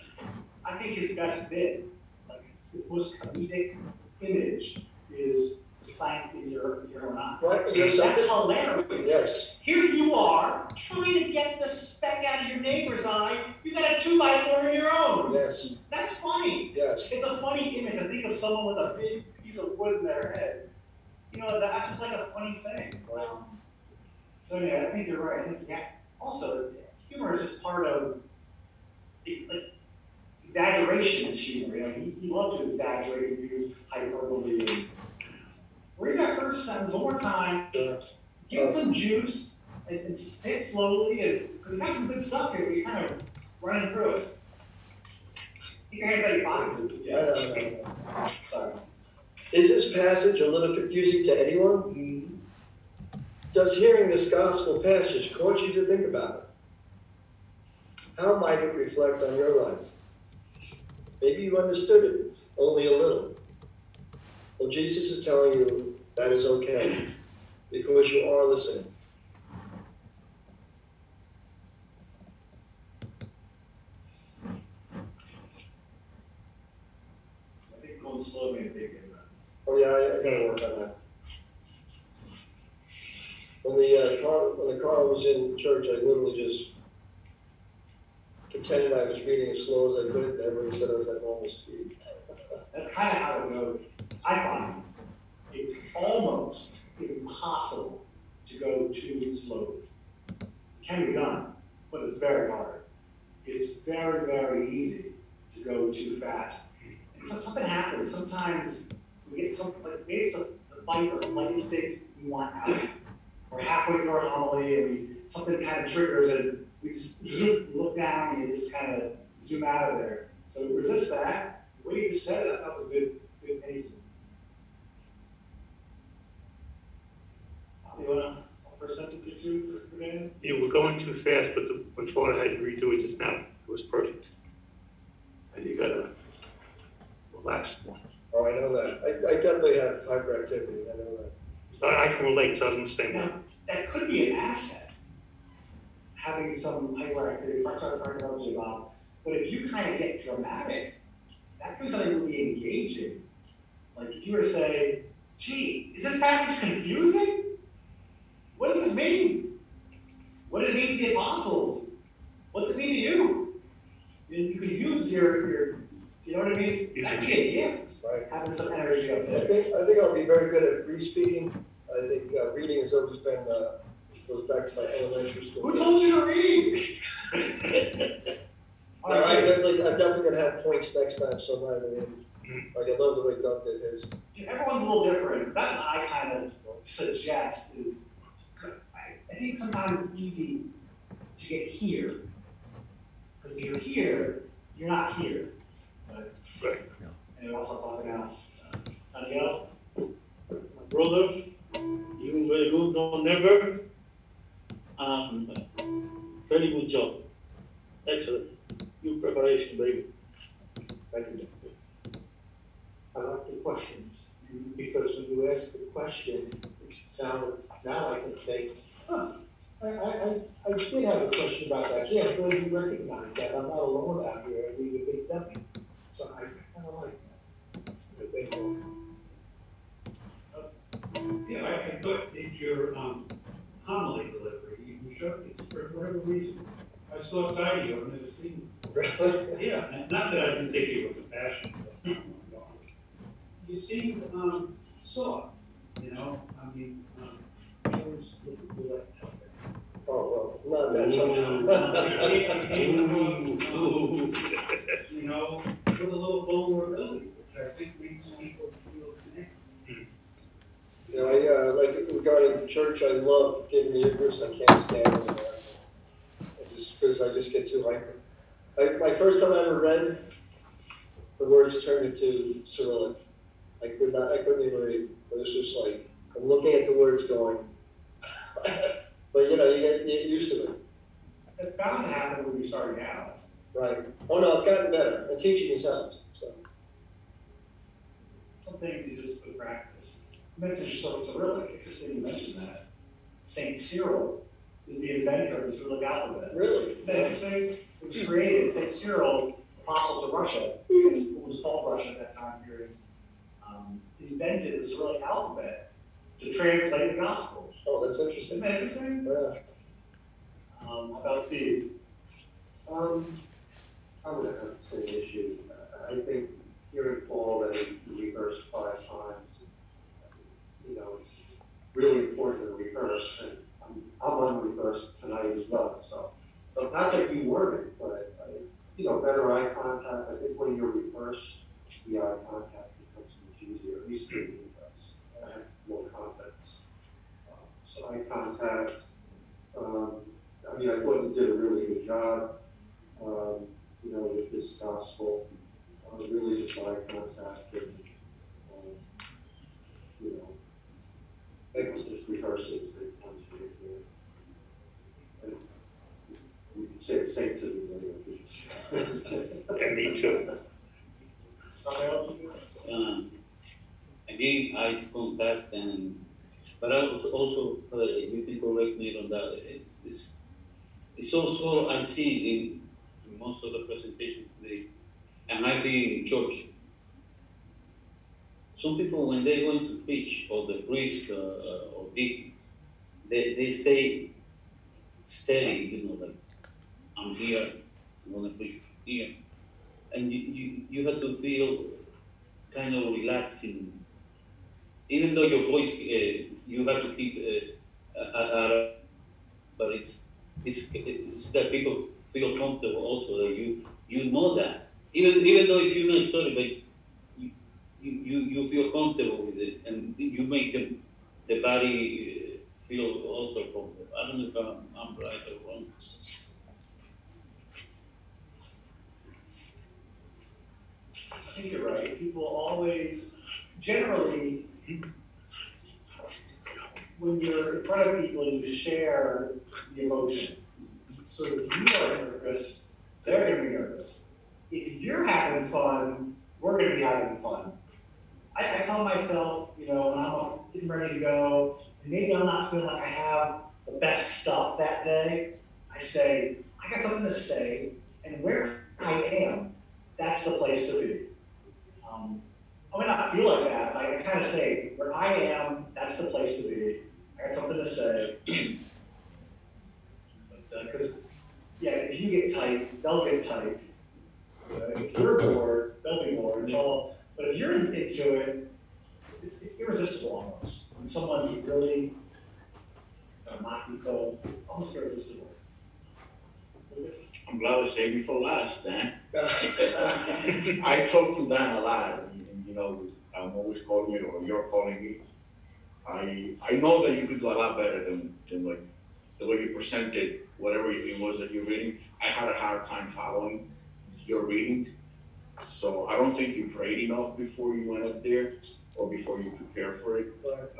S2: I think his best bit, like his most comedic image, is plank in your your own eye.
S5: Right, and
S2: That's hilarious.
S5: Yes.
S2: Here you are trying to get the speck out of your neighbor's eye. You got a two by four in your own.
S5: Yes.
S2: That's funny.
S5: Yes.
S2: It's a funny image. I think of someone with a big piece of wood in their head. You know, that's just like a funny thing. Um, so anyway, I think you're right. I think yeah. Also, humor is just part of. It's like exaggeration is humor. You know, he, he loved to exaggerate and use hyperbole. And read that first sentence one more time. Get some juice and, and say it slowly, and because you got some good stuff here. You're kind of running through it. Keep your hands out your pockets.
S5: Know, I know, Sorry. Is this passage a little confusing to anyone? Mm-hmm. Does hearing this gospel passage cause you to think about it? How might it reflect on your life? Maybe you understood it only a little. Well, Jesus is telling you that is okay because you are listening.
S2: I think going slow a big difference.
S5: Oh yeah, I, I gotta work on that. When the uh, car when the car was in church, I literally just pretended I was reading as slow as I could. and Everybody said I was at normal speed.
S2: That's kind of how it goes. I find it's almost impossible to go too slowly. It can be done, but it's very hard. It's very, very easy to go too fast. And so something happens. Sometimes we get something like maybe it's the, the fight or flight instinct we want out. We're halfway through our homily and we something kind of triggers and we just look down and just kind of zoom out of there. So resist that. The way you just said it, I thought was a good, good pacing. You wanna offer a sentence or two for, for Dan?
S1: Were going too fast, but the, when Florida had you redo it just now, it was perfect. And you gotta relax more.
S5: Oh, I know that. I, I definitely have hyperactivity. I know that.
S1: I, I can relate, so I'm the same way.
S2: Now, that could be an asset, having some hyperactivity, parts of hyperactivity about. But if you kind of get dramatic, that could be something really engaging. Like if you were to say, gee, is this passage confusing? What does this mean? What did it mean to the apostles? What's it mean to you? You, you could use your, your, you know what I mean?
S1: Use
S2: That
S1: your
S2: could be a gift,
S5: Right.
S2: having some energy up
S5: I think I think I'll be very good at free speaking. I think uh, reading has always been uh, goes back to my elementary school.
S2: Who told you to read? All
S5: No, I
S2: right,
S5: definitely, I'm definitely gonna have points next time, so I'm not even, like, I love the way Doug did his.
S2: everyone's a little different. That's what I kind of suggest is, I, I think sometimes it's easy to get here. Because if you're here, you're not here. But,
S1: Right.
S2: and also talking out. Uh, Danielle?
S9: My brother, you very good, no never. Um, very good job. Excellent. Your preparation, very good.
S5: Thank you.
S6: I like the questions
S11: because when you ask the question, now, now I can think, huh, I, I, I, did have a question about that. Yeah, I'm you recognize that. I'm not alone out here. I read a big dummy. So I kind of like that. I think,
S6: Yeah, I, I thought in your, um, homily delivery, you showed it for whatever reason. I saw a side of you I've never seen.
S11: Really?
S6: Yeah, and not that I didn't think you were compassionate, but, you seemed, um, soft, you know, I mean, um,
S5: Oh, well, not that tough.
S6: You know, with a little vulnerability, which I think makes people feel connected.
S5: You know, I, uh, like regarding the church, I love giving the Eucharist, I can't stand it. I just, because I just get too hyper. I, my first time I ever read, the words turned into Cyrillic. I could not, I couldn't even read. It was just like, I'm looking at the words going. But, you know, you get, you get used to it.
S2: It's bound to happen when you're starting out.
S5: Right. Oh, no, I've gotten better, and teaching has helped, so.
S2: Some things you just put practice. You mentioned so Cyrillic, interesting you mentioned that. Saint Cyril is the inventor of the Cyrillic alphabet.
S5: Really?
S2: Interesting. It was created, Saint Cyril, apostle to Russia, was called Russia at that time period, um, invented the Cyrillic alphabet to translate the Gospels.
S5: Oh, that's interesting.
S2: Isn't that interesting?
S5: Yeah.
S2: Um, how about Steve?
S10: Um, I would have the same issue. I think hearing Paul that he rehearsed five times, you know, it's really important to rehearse, and I'm, I'm unrehearsed tonight as well, so. But not that you weren't, but, I, you know, better eye contact, I think when you're rehearsed, the eye contact becomes much easier, at least for me does. I have more confidence. Um, So eye contact, um, I mean, I thought you did a really good job, um, you know, with this gospel, uh, really just eye contact and, um, you know, I was just rehearsing three times to get there. And you can say the same to me later.
S7: And me too.
S3: Um, again, eye contact and, but I was also, uh, you can correct me on that, it- it's, it's also, I see in, most of the presentations today, and I see in church, some people, when they're going to preach, or the priest, uh, or deacon, they, they stay steady, you know, like, I'm here, I'm gonna preach here. And you, you, you have to feel kind of relaxing. Even though your voice, uh, you have to keep, uh, uh, but it's, it's, it's that people feel comfortable also that you, you know that. Even, even though if you know story, but you, you, you, feel comfortable with it and you make them, the body uh, feel also comfortable. I don't know if I'm, I'm right or wrong.
S2: I think you're right. People always, generally, when you're in front of people, you share the emotion. So if you are nervous, they're going to be nervous. If you're having fun, we're going to be having fun. I, I tell myself, you know, when I'm getting ready to go, and maybe I'm not feeling like I have the best stuff that day, I say, I got something to say, and where I am, that's the place to be. Um, I may not feel like that, but I kind of say, where I am, that's the place to be. I got something to say. but, because, yeah, if you get tight, they'll get tight. Uh, if you're bored, they'll be bored. It's all, but if you're into it, it's, it's irresistible almost. When someone's really uh, not you cold, it's almost irresistible.
S7: I'm glad I saved you for last, Dan. I talk to Dan a lot, and, and, you know, I'm always calling you, or you're calling me. I, I know that you could do a lot better than, than like, the way you presented whatever it was that you're reading. I had a hard time following your reading. So I don't think you prayed enough before you went up there, or before you prepared for it.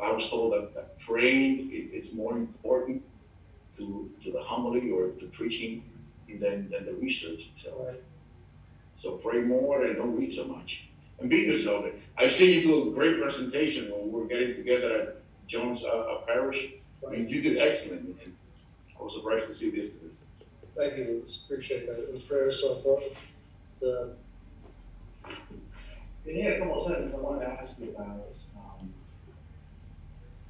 S7: I was told that, that praying is more important to, to the homily or to preaching than, than the research itself. So pray more and don't read so much.
S12: And be yourself. I've seen you do a great presentation when we were getting together at Jones uh, uh, Parish. I mean, you did excellent, and I was surprised to see this.
S5: Thank you, Lucas. Appreciate that. And prayer is so important. The,
S2: In a couple of sentences I wanted to ask you about is, um,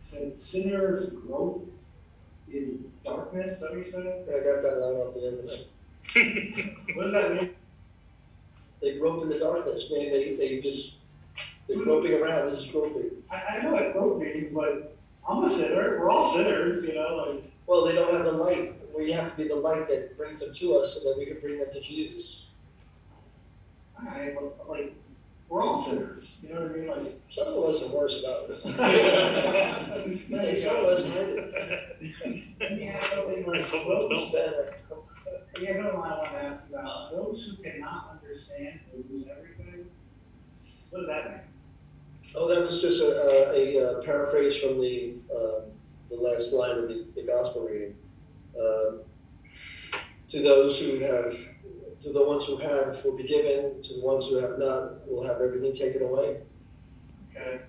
S2: said sinners grope in darkness, that we said?
S5: I got that line off the internet.
S2: What does that mean?
S5: They grope in the darkness, meaning they, they just, they're hmm. groping around. This is groping.
S2: I, I know what grope means, but I'm a sinner, we're all sinners, you know, like.
S5: Well, they don't have the light. We have to be the light that brings them to us so that we can bring them to Jesus.
S2: Alright, but, like, we're all sinners, you know what I mean, like.
S5: Some of us are worse about it. and some of us hide it.
S2: Let me something like,
S5: Some of us better.
S2: Yeah, another one I want to ask you about, those who cannot understand will lose everything. What does that mean?
S5: Oh, that was just a, a, a paraphrase from the, um, the last line of the, the gospel reading. Um, to those who have, to the ones who have will be given, to the ones who have not will have everything taken away.
S2: Okay.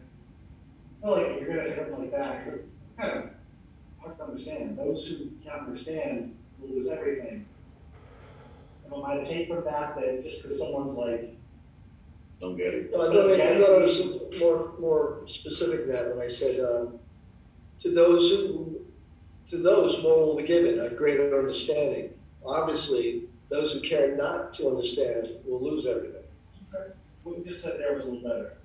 S2: Well, like, if you're gonna say something like that, it's kind of hard to understand. Those who can't understand will lose everything. And am I to take from that that just because someone's like,
S12: Don't get it.
S5: No, I thought, I thought it was more, more specific than that when I said, um, to those who, to those more will be given, a greater understanding. Obviously, those who care not to understand will lose everything.
S2: okay, what you just said there was a little better.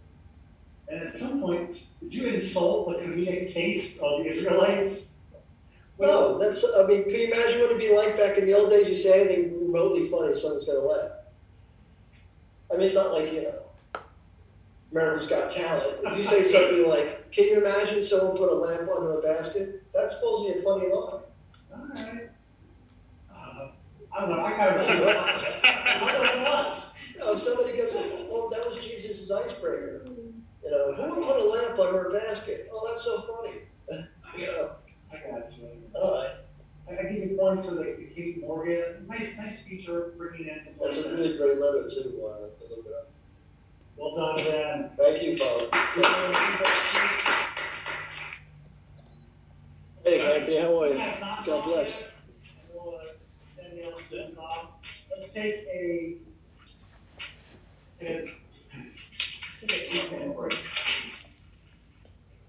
S2: And at some point, did you insult the comedic taste of the Israelites?
S5: No, that's, I mean, can you imagine what it'd be like back in the old days? You say anything remotely funny, someone's gonna laugh. I mean, it's not like, you know, America's Got Talent. If you say something like, can you imagine someone put a lamp under a basket? That's supposed to be a funny line.
S2: Alright. Uh, I don't know, I kind of, I thought it was.
S5: No, somebody goes, well, that was Jesus' icebreaker. You know, who would put a lamp under a basket? Oh, that's so funny. you know,
S2: I got you.
S5: all right.
S2: I, I give you points for like the Kate Morgan, nice, nice feature, bringing in. some
S5: That's a really
S2: that.
S5: great letter too. Uh, to look it up.
S2: Well done, Dan.
S5: Thank you, Father. Hey, Anthony, how are you? God bless.
S2: We'll, uh, send the others to Bob. Let's take a, a, let's take a two minute break.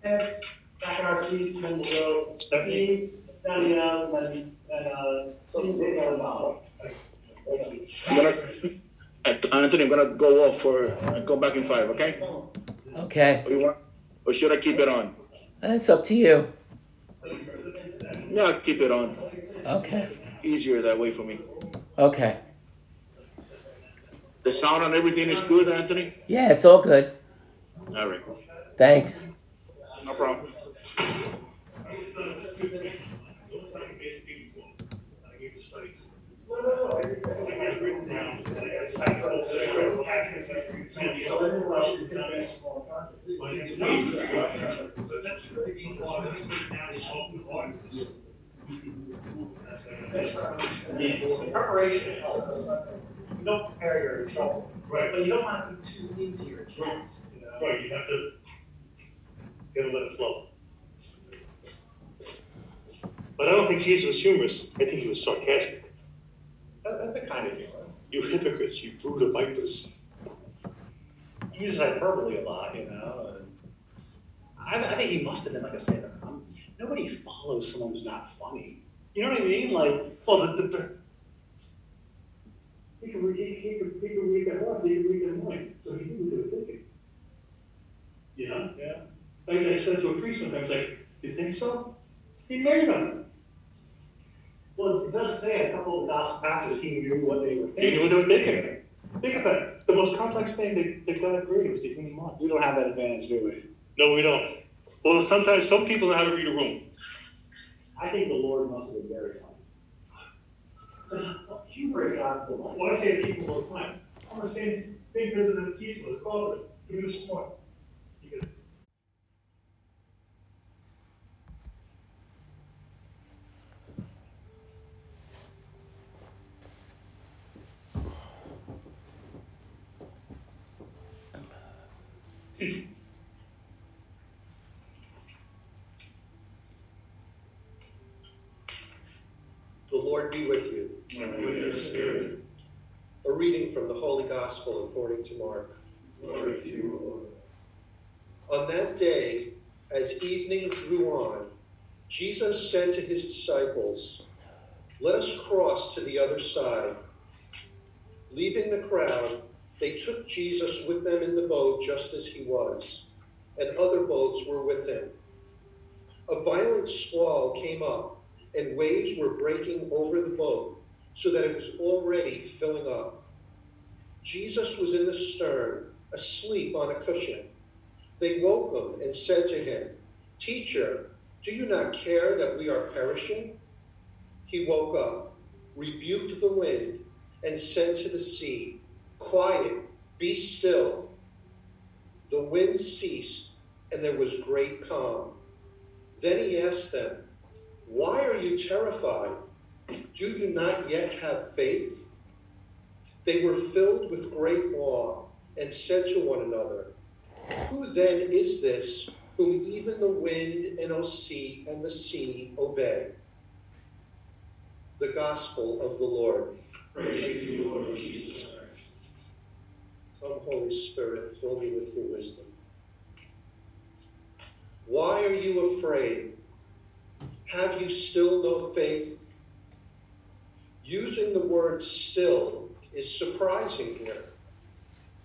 S2: Heads, back in our seats, then we'll go Steve, Danielle, then, then, uh, Steve, Danielle, and Bob.
S7: I'm gonna, Anthony, I'm gonna go off for, go back in five, okay?
S8: Okay.
S7: Or you want, or should I keep it on?
S8: That's up to you.
S7: Yeah, keep it on.
S8: Okay.
S7: Easier that way for me.
S8: Okay.
S7: The sound on everything is good, Anthony?
S8: Yeah, it's all good.
S7: All right,
S8: Thanks.
S7: no problem.
S2: Preparation helps. You don't prepare, you're in trouble.
S1: Right.
S2: But you don't want to be too into your text, you know?
S1: Right, you have to, gotta let it flow. But I don't think Jesus was humorous, I think he was sarcastic.
S2: That, that's a kind of humor.
S1: You hypocrites, you brood of vipers.
S2: He uses hyperbole a lot, you know. I, I think he must have been like a sailor. Um, nobody follows someone who's not funny. You know what I mean? Like,
S1: Well, the, the,
S2: he could he, he could, he could read their thoughts, he could read their mind.
S1: so he they were thinking. You know?
S2: Yeah.
S1: Like I said to a priest one time, I was like, you think so? He made them.
S2: Well, it does say a couple of the gospel passages he knew what they were thinking.
S1: He knew what they were thinking. Think about it. The most complex thing that, that God created was the human mind.
S2: We don't have that advantage, do we?
S1: No, we don't. Well, sometimes some people know how to read a room.
S2: I think the Lord must have been very funny. Because humor is God's delight.
S1: Why say to people all the time? I'm the same, same business as people, it's cooperative. Give me the smart.
S11: Lord be with you.
S6: And with your spirit.
S11: A reading from the Holy Gospel according to Mark.
S6: To you, Lord.
S11: On that day, as evening drew on, Jesus said to his disciples, Let us cross to the other side. Leaving the crowd, they took Jesus with them in the boat just as he was, and other boats were with him. A violent squall came up, and waves were breaking over the boat, so that it was already filling up. Jesus was in the stern, asleep on a cushion. They woke him and said to him, Teacher, do you not care that we are perishing? He woke up, rebuked the wind, and said to the sea, Quiet, be still. The wind ceased, and there was great calm. Then he asked them, Why are you terrified? Do you not yet have faith? They were filled with great awe and said to one another, Who then is this whom even the wind and the sea and the sea obey? The Gospel of the Lord.
S6: Praise to you, Lord Jesus Christ.
S11: Come, Holy Spirit, fill me with your wisdom. Why are you afraid? Have you still no faith? Using the word still is surprising here.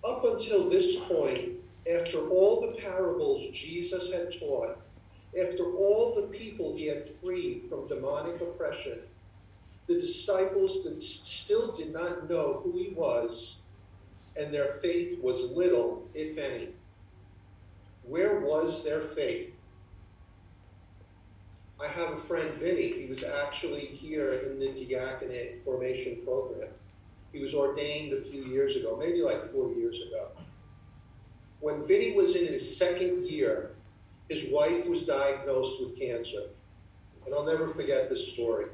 S11: Up until this point, after all the parables Jesus had taught, after all the people he had freed from demonic oppression, the disciples did, still did not know who he was, and their faith was little, if any. Where was their faith? I have a friend, Vinny. He was actually here in the diaconate formation program. He was ordained a few years ago, maybe like four years ago. When Vinny was in his second year, his wife was diagnosed with cancer. And I'll never forget this story.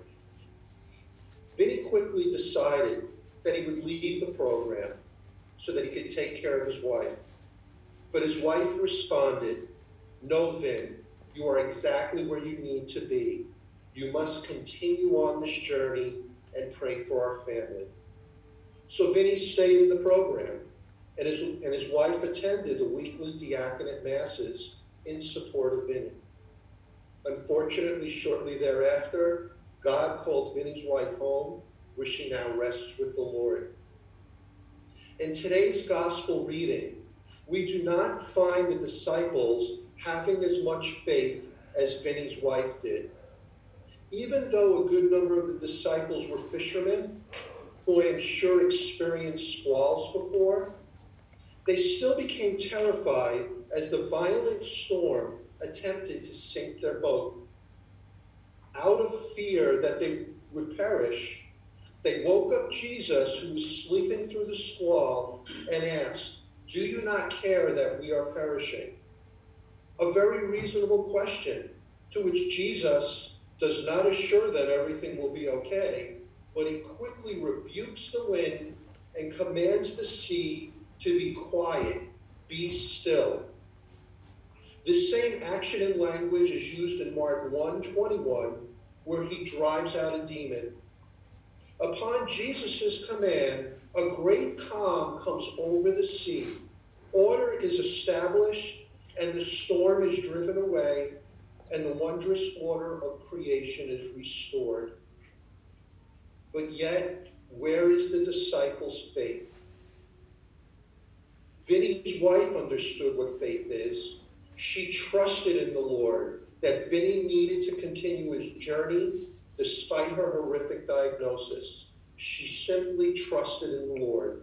S11: Vinny quickly decided that he would leave the program so that he could take care of his wife. But his wife responded, No, Vin, you are exactly where you need to be. You must continue on this journey and pray for our family. So Vinny stayed in the program, and his, and his wife attended the weekly diaconate masses in support of Vinny. Unfortunately, shortly thereafter, God called Vinny's wife home, where she now rests with the Lord. In today's gospel reading, we do not find the disciples having as much faith as Vinny's wife did. Even though a good number of the disciples were fishermen, who I am sure experienced squalls before, they still became terrified as the violent storm attempted to sink their boat. Out of fear that they would perish, they woke up Jesus, who was sleeping through the squall, and asked, Do you not care that we are perishing? A very reasonable question to which Jesus does not assure them everything will be okay, but he quickly rebukes the wind and commands the sea to be quiet, be still. This same action and language is used in Mark 1:21, where he drives out a demon. Upon Jesus' command, a great calm comes over the sea. Order is established, and the storm is driven away, and the wondrous order of creation is restored. But yet, where is the disciples' faith? Vinny's wife understood what faith is. She trusted in the Lord that Vinny needed to continue his journey despite her horrific diagnosis. She simply trusted in the Lord.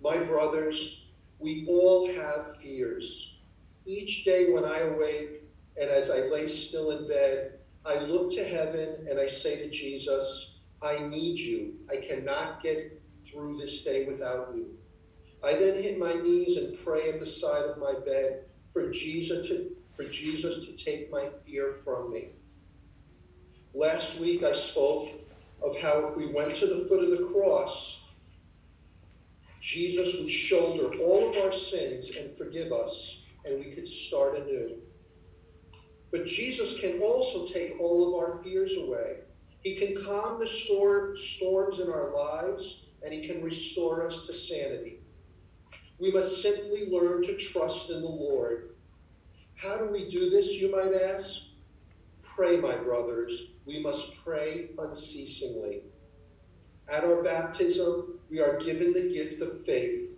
S11: My brothers, we all have fears. Each day when I awake and as I lay still in bed, I look to heaven and I say to Jesus, I need you. I cannot get through this day without you. I then hit my knees and pray at the side of my bed for Jesus to, for Jesus to take my fear from me. Last week I spoke of how if we went to the foot of the cross, Jesus would shoulder all of our sins and forgive us, and we could start anew. But Jesus can also take all of our fears away. He can calm the storm, storms in our lives, and He can restore us to sanity. We must simply learn to trust in the Lord. How do we do this, you might ask? Pray, my brothers. We must pray unceasingly. At our baptism, we are given the gift of faith,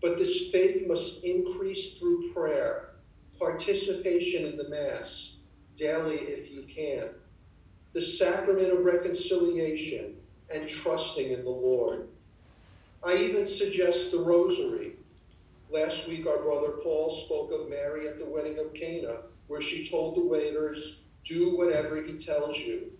S11: but this faith must increase through prayer, participation in the Mass, daily if you can, the sacrament of reconciliation, and trusting in the Lord. I even suggest the Rosary. Last week, our brother Paul spoke of Mary at the wedding of Cana, where she told the waiters, Do whatever he tells you.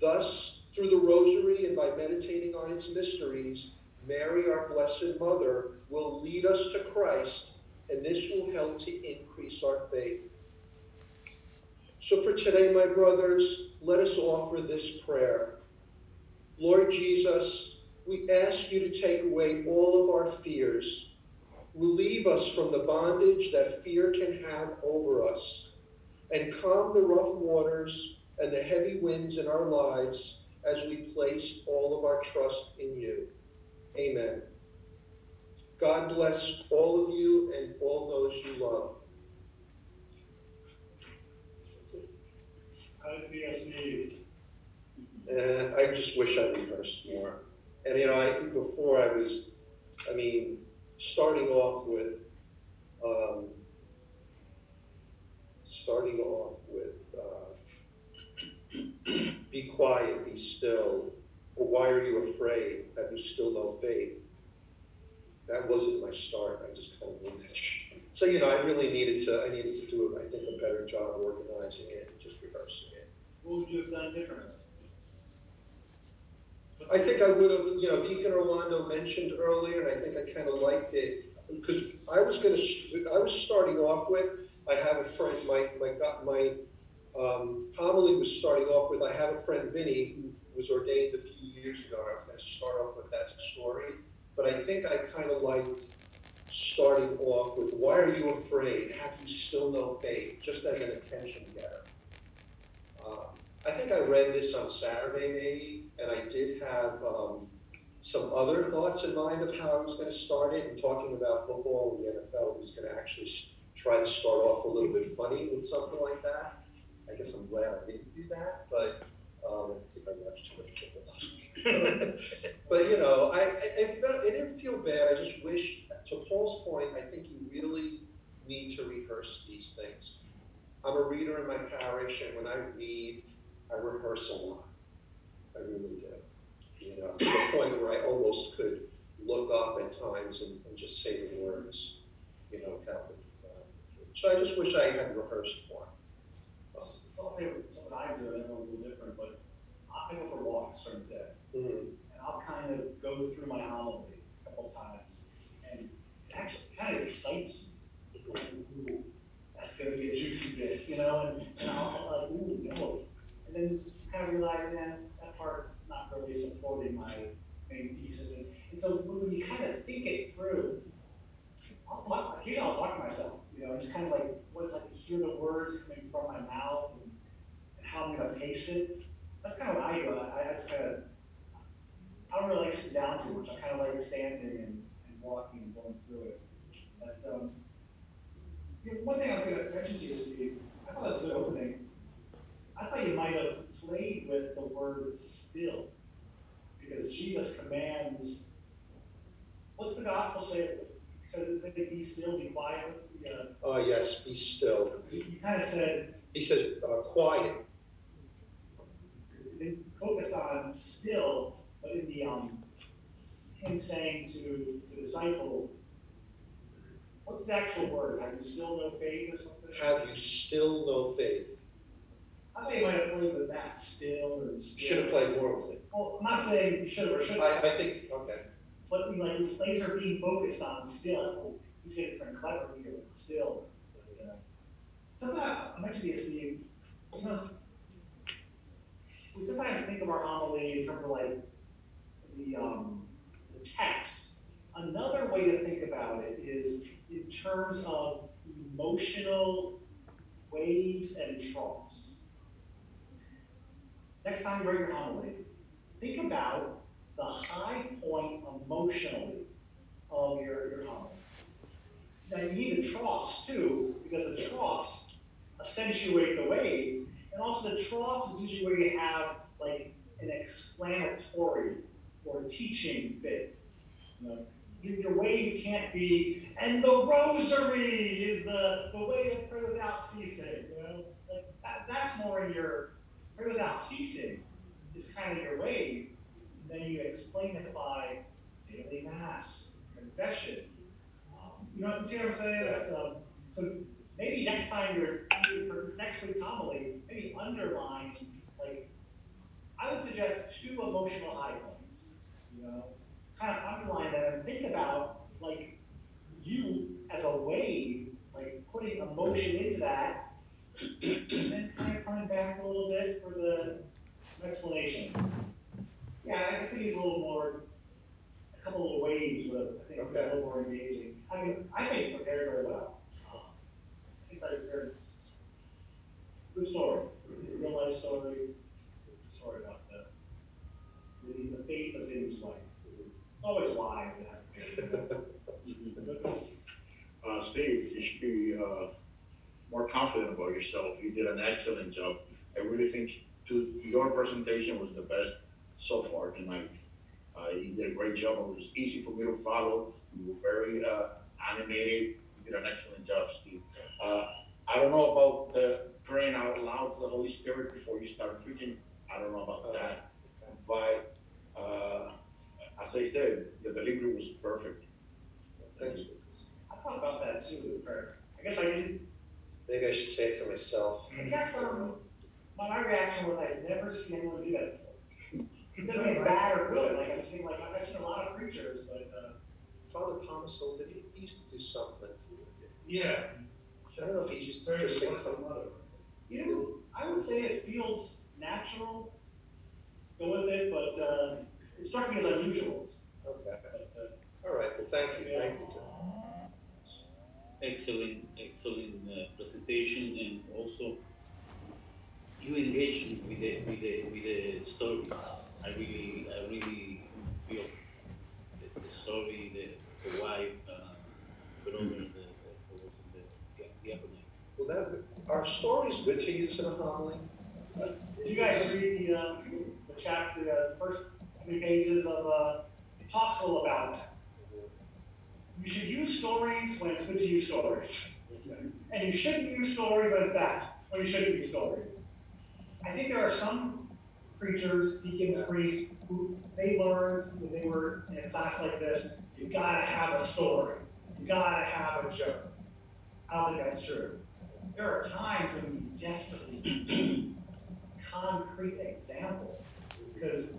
S11: Thus, through the Rosary and by meditating on its mysteries, Mary, our Blessed Mother, will lead us to Christ, and this will help to increase our faith. So for today, my brothers, let us offer this prayer. Lord Jesus, we ask you to take away all of our fears. Relieve us from the bondage that fear can have over us, and calm the rough waters and the heavy winds in our lives as we place all of our trust in you. Amen. God bless all of you and all those you love.
S13: How did BSC?
S11: And I just wish I rehearsed more. And you know, I before I was, I mean, starting off with, um, starting off with, uh, be quiet, be still, or why are you afraid? Have you still no faith? That wasn't my start. I just kind of went that. So you know, I really needed to. I needed to do, I think, a better job organizing it and just rehearsing it.
S13: What would you have done differently?
S11: I think I would have, you know, Deacon Orlando mentioned earlier, and I think I kind of liked it because I was going to, I was starting off with, I have a friend, my my my um, homily was starting off with, I have a friend Vinny who was ordained a few years ago. I was going to start off with that story, but I think I kind of liked starting off with, why are you afraid? Have you still no faith? Just as an attention getter. Um, I think I read this on Saturday, maybe, and I did have um, some other thoughts in mind of how I was going to start it. And talking about football and the NFL, I was going to actually try to start off a little bit funny with something like that. I guess I'm glad I didn't do that, but um, I watched too much football. but you know, I, I, I felt it didn't feel bad. I just wish, to Paul's point, I think you really need to rehearse these things. I'm a reader in my parish, and when I read, I rehearse a lot. I really do. You know, to the point where I almost could look up at times and, and just say the words, you know, without down. So I just wish I had rehearsed more.
S2: Something, something I do, and everyone's a little different, but I go for walks during the day.
S11: Mm-hmm.
S2: And I'll kind of go through my homily a couple times, and it actually kind of excites me. Like, ooh, that's going to be a juicy bit, you know, and, and I'll, like, ooh, no. And then kind of realize, that that part's not really supporting my main pieces. And, and so when you kind of think it through, I'll talk, occasionally I'll talk to myself, you know, just kind of like, what it's like to hear the words coming from my mouth how I'm going to pace it. That's kind of what I do. I, I just kind of, I don't really like sitting down too much. I kind of like standing and, and walking and going through it. But um, you know, one thing I was going to mention to you, Steve, I thought that was a good opening. I thought you might have played with the word still, because Jesus commands. What's the gospel say? Says that be still, be quiet. What's the? Uh,
S11: uh yes, be still.
S2: You kind of said.
S11: He says uh, quiet.
S2: They focused on still, but in the um, him saying to the disciples, what's the actual words? Have you still no faith or something?
S11: Have you still no faith?
S2: I think you might have played with that still or still.
S11: Should have played more with it.
S2: Well, I'm not saying you should have or should
S11: I, I think, okay.
S2: But like the plays are being focused on still. He's getting some clever here with still. But, uh, something I, I mentioned to you, Steve, you know, we sometimes think of our homily in terms of like the um, the text Another way to think about it is in terms of emotional waves and troughs. Next time you write your homily, think about the high point emotionally of your, your homily. Now you need the troughs too, because the troughs accentuate the waves, and also the troughs is usually where you have like an explanatory or teaching bit. You know, your, your you can't be, and the rosary is the, the way to pray without ceasing. You know, like that, that's more in your pray without ceasing is kind of your wave. And then you explain it by daily mass, confession. Um, you know, what I'm saying? That's, um, so maybe next time you're for next week's homily, maybe underline like I would suggest two emotional high points. You know, kind of underline that and think about like you as a wave, like putting emotion into that, and then kind of coming back a little bit for the some explanation. Yeah, I think it's a little more, a couple of waves, but I think okay. a little more engaging. I mean, I think prepared very well. Um, I think I prepared. Good story, real life story. Good story about the the, the faith of his wife. It's always to have
S7: uh, Steve, you should be uh, more confident about yourself. You did an excellent job. I really think to, your presentation was the best so far tonight. Uh, you did a great job. It was easy for me to follow. You were very uh, animated. You did an excellent job, Steve. Uh, I don't know about the praying out loud to the Holy Spirit before you start preaching. I don't know about that. But uh, as I said, the delivery was perfect.
S2: Thanks. I thought about that too. I guess I didn't.
S11: Maybe I should say it to myself.
S2: I guess um, my, my reaction was I'd never seen anyone do that before. It doesn't mean it's bad or good. Like I've seen, like I've seen a lot of preachers, but. Uh,
S11: Father Pomaso, did he, he used to do something?
S2: Yeah.
S11: I don't know if he used to just say, come.
S2: You know, I would say it feels natural. Go with it, but uh, it struck me as unusual.
S11: Okay. But, uh, All right. Well, thank you. Yeah. Thank you.
S3: Excellent, excellent uh, presentation, and also you engaged with the with the with the story. I really, I really feel the, the story, the, the wife, uh, brother, the, the, the, the, the
S11: Well, that are stories good to use in a homily?
S2: Did you guys read the, uh, the chapter, the first three pages of, uh, it talks about that. You should use stories when it's good to use stories. And you shouldn't use stories when it's bad, when you shouldn't use stories. I think there are some preachers, deacons, priests, who they learned when they were in a class like this, you gotta have a story. You gotta have a joke. I don't think that's true. There are times when you desperately need concrete example because,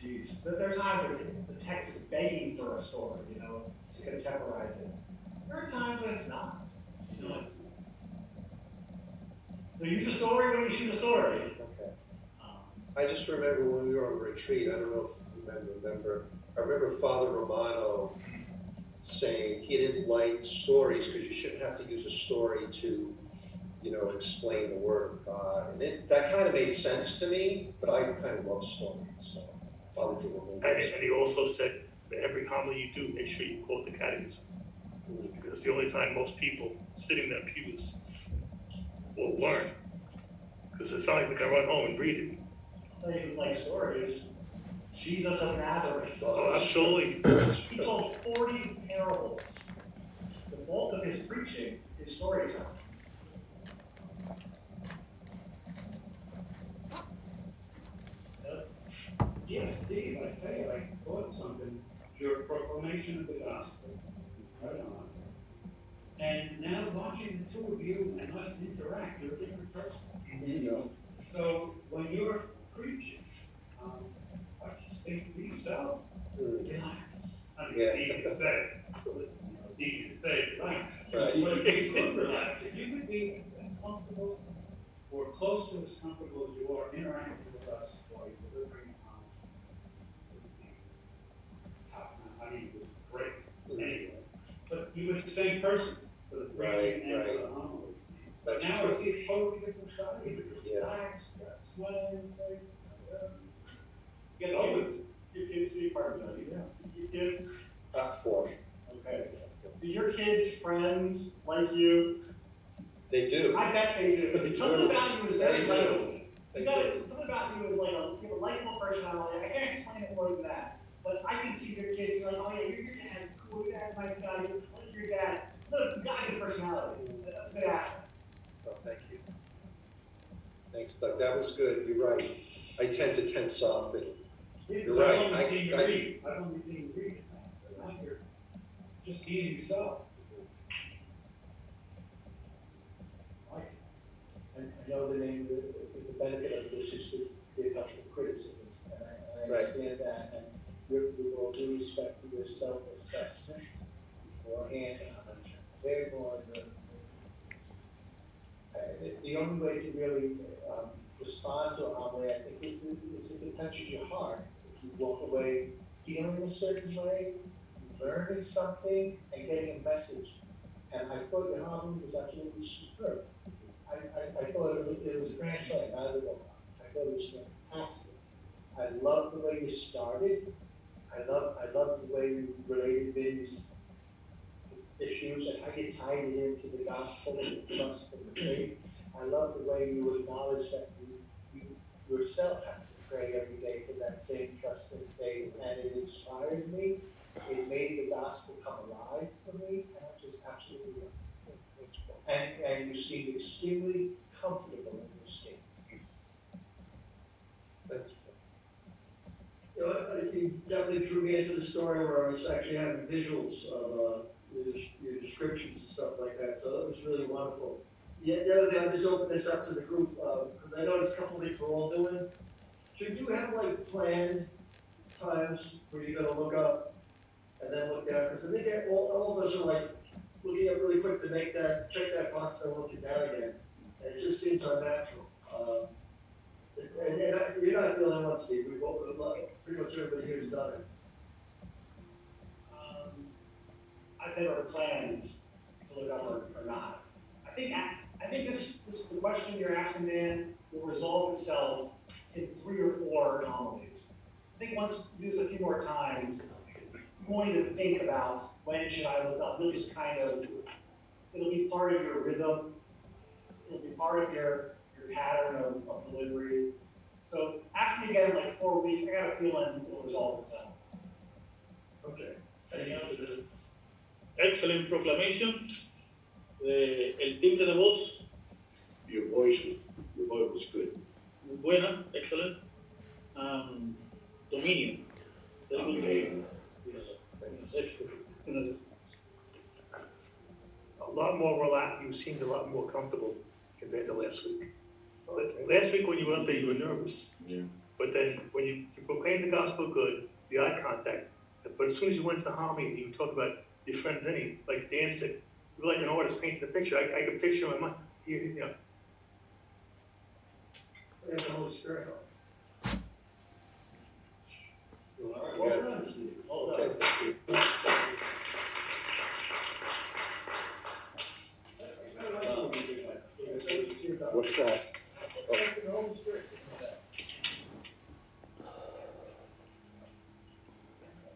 S2: geez, um, there are times when the text is begging for a story, you know, to contemporize it. There are times when it's not. You know, so use a story when you shoot a story.
S11: Okay. Um, I just remember when we were on retreat, I don't know if you men remember, I remember Father Romano saying he didn't like stories because you shouldn't have to use a story to, you know, explain the Word of uh, God. And it, that kind of made sense to me, but I kind of love stories. So, Father Jordan.
S1: And, and he also said, every homily you do, make sure you quote the catechism. Because it's the only time most people sitting in their pews will learn. Because it's not like they can run home and read it.
S2: I'll tell you like stories. Jesus of Nazareth.
S1: Oh, absolutely.
S2: He told 40 parables. The bulk of his preaching is storytelling.
S6: Yes, Steve, I tell you, I thought something. Your proclamation of the gospel. Right on. And now watching the two of you and us interact, you're a different person.
S11: Mm-hmm.
S6: So when you're preaching, um, I just speak for yourself. Mm. Yeah. I mean, it's easy to say. It's easy to say, right? Right. But it's good relax. If you could be as comfortable or close to as comfortable as you are interacting with us while you're delivering um, top the same person. for the
S11: Right,
S6: and
S11: right.
S6: for the homily. Now I see a totally different side.
S11: Yeah.
S6: Relaxed, got smile on your face.
S2: You get kids, your kids see part of that, yeah. Your kids,
S11: Uh, four.
S2: okay. Do your kids' friends like you?
S11: They do.
S2: I bet they
S11: They
S2: do. Something
S11: do.
S2: about you is
S11: They
S2: very
S11: do.
S2: likable.
S11: They
S2: You got
S11: do.
S2: something about you is like a, you have a likable personality. I can't explain it more than that. But I can see your kids, you're like, oh yeah, your, your dad's cool, your dad's a nice guy, you like your dad. Look, you got a good personality. That's a good asset.
S11: Oh, thank you. Thanks, Doug. That was good. You're right. I tend to tense up and you're right.
S6: I've
S11: I,
S6: only seen you
S11: I,
S6: read, I've only seen you read, so now you're just being yourself. Like it.
S4: And I know the name, the, the benefit of this is to give helpful criticism, and I, and I
S11: Right.
S4: understand that, and with, with all due respect to your self-assessment beforehand, I'm very more the, the- the only way to really, um, respond to a homily, I think, it's, is if it touches your heart. If you walk away feeling a certain way, learning something, and getting a message. And I thought your homily was absolutely superb. I, I, I thought it was, it was a grand slam. I thought it was fantastic. I love the way you started. I love, I love the way you related these issues and how you tied it into the gospel and the trust and the faith. I love the way you acknowledge that you, you yourself have to pray every day for that same trust and faith, and it inspired me. It made the gospel come alive for me, and I just absolutely love it. And, and you seem extremely comfortable in your state.
S11: that's,
S5: You know, you definitely drew me into the story where I was actually having visuals of, uh, your, your descriptions and stuff like that, so that was really wonderful. Yeah, the other thing, I just opened this up to the group, uh, because I noticed a couple of things we're all doing. Should you have like planned times where you're gonna look up and then look down, because I think that all, all of us are like looking up really quick to make that, check that box and look it down again. And it just seems unnatural. Um, and, and I- you're not the only one, Steve, we've all, lot- pretty much everybody here's done it.
S2: Um, I've never planned to look up or, or not. I think, I, I think this, this, the question you're asking, Dan, will resolve itself in three or four homilies. I think once you this a few more times, you won't even think about when should I look up. You'll just kind of, it'll be part of your rhythm. It'll be part of your, your pattern of, of delivery. So ask me again in like four weeks, I got a feeling it'll resolve itself.
S5: Okay.
S9: Excellent proclamation. Eh, el timbre de voz,
S7: Your voice, your voice was good.
S9: muy buena, excellent. Um, dominio. Very. Yes, excellent.
S1: A lot more relaxed, you seemed a lot more comfortable compared to last week. La- Last week when you went up there, you were nervous.
S7: Yeah.
S1: But then when you, you proclaimed the gospel good, the eye contact, but as soon as you went to the homily and you talk about your friend Vinny, like Dan said, you were like an artist painting a picture. I, I could picture in my mind, you, you know,
S5: We the Holy Spirit.
S2: Well done, Steve. Well done.
S11: okay. What's that? Oh,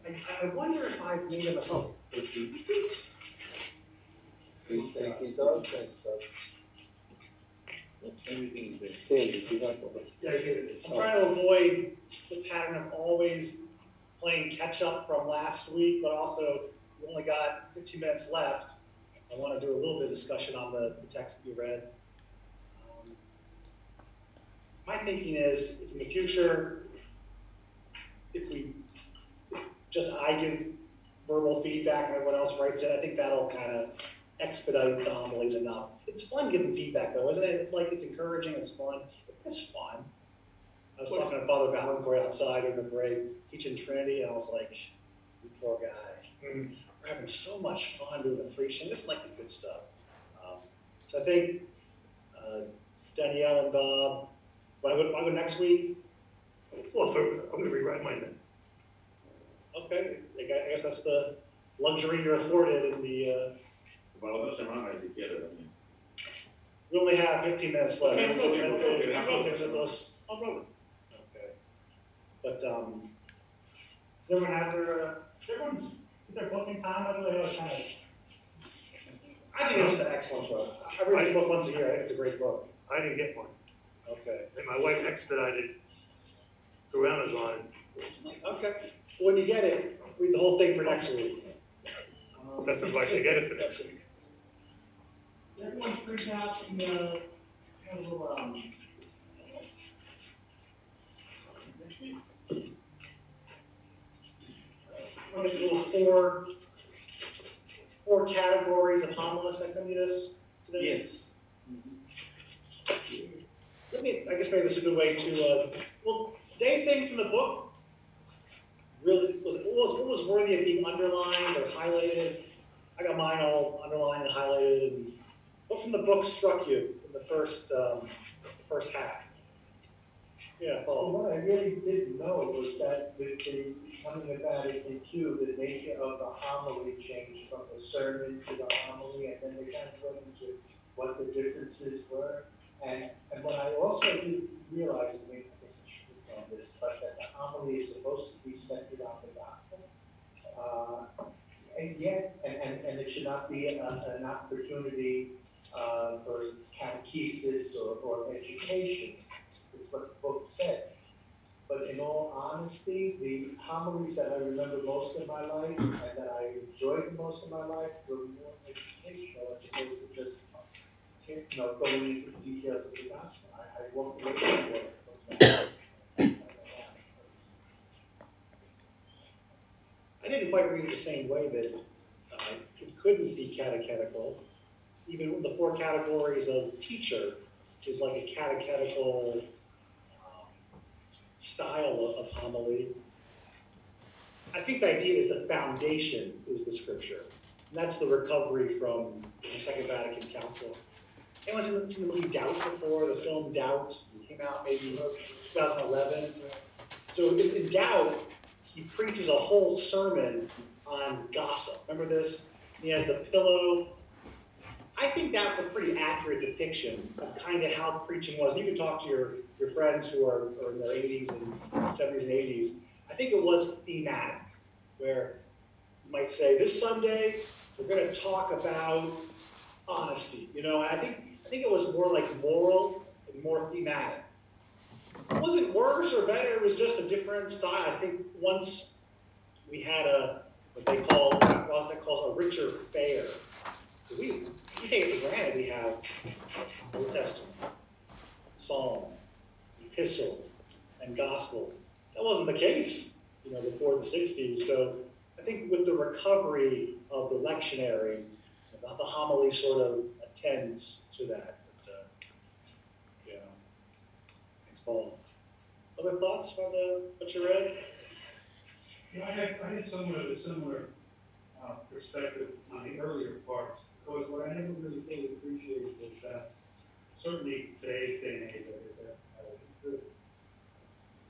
S2: I, I wonder if I've made a mistake. I'm trying to avoid the pattern of always playing catch up from last week, but also we only got 15 minutes left. I want to do a little bit of discussion on the, the text that you read. Um, my thinking is, if in the future, if we just I give verbal feedback and everyone else writes it, I think that'll kind of expedite the homilies enough. It's fun giving feedback though, isn't it? It's like it's encouraging, it's fun. It's fun. I was talking to Father Valencourt outside in the break, teaching Trinity, and I was like, you poor guy.
S1: mm,
S2: We're having so much fun doing the preaching. This is like the good stuff. Um, so I think uh, Danielle and Bob, when I go, when I go next week,
S1: well, for, I'm gonna rewrite mine then.
S2: okay, I guess- I guess that's the luxury you're afforded in the, uh,
S7: Para la otra semana, si quiere también.
S2: We only have fifteen minutes left.
S3: Okay, no problem, no problem, no problem.
S2: Fifteen minutes.
S3: No problem.
S2: Okay. But, um, does everyone have their, uh, everyone's, get their booking time, by the way, I kind of. I think it's an excellent book. I read this book once a year, I think it's a great book.
S1: I didn't get one.
S2: Okay.
S1: And my wife expedited through Amazon.
S2: Okay. When you get it, read the whole thing for next week.
S1: That's if I can get it for next week.
S2: Everyone print out the, uh, kind of little, um, Look at the little four, four categories of homilies. I sent you this today?
S3: Yes.
S2: Let me, I guess maybe this is a good way to, uh, well, they think from the book, really, was, what was, what was worthy of being underlined or highlighted? I got mine all underlined and highlighted, and what from the book struck you in the first, um, first half? Yeah,
S4: Well, what I really didn't know was that with the, coming about FAQ, the nature of the homily changed from the sermon to the homily, and then they kind of went into what the differences were. And, and what I also didn't realize, I should have known this, but that the homily is supposed to be centered on the gospel. Uh, and yet, and, and, and it should not be a, an opportunity, uh, for catechesis or, or education, is what the book said. But in all honesty, the homilies that I remember most of my life and that I enjoyed most of my life were more educational as opposed to just, you know, going into the details of the gospel. I, I walked away from.
S2: I didn't quite read it the same way that uh, it couldn't be catechetical. Even the four categories of teacher is like a catechetical um, style of, of homily. I think the idea is the foundation is the scripture. And that's the recovery from the Second Vatican Council. Anyone seen the, movie Doubt before? The film Doubt came out maybe 2011. So in Doubt, he preaches a whole sermon on gossip. Remember this? He has the pillow. I think that's a pretty accurate depiction of kind of how preaching was. You can talk to your, your friends who are, are in their 80s and 70s and 80s. I think it was thematic, where you might say, this Sunday, we're going to talk about honesty. You know, I think I think it was more like moral and more thematic. It wasn't worse or better. It was just a different style. I think once we had a what they call what Waznak calls a richer fare. We take it for granted. We have Old Testament, Psalm, Epistle, and Gospel. That wasn't the case, you know, before the '60s. So I think with the recovery of the lectionary, the, the homily sort of attends to that. But, uh, yeah. Thanks, Paul. Other thoughts on the, what you read?
S6: Yeah, I had, I had somewhat of a similar, uh, perspective on the earlier parts, because what I never really fully appreciated was that certainly today's day and age, I guess.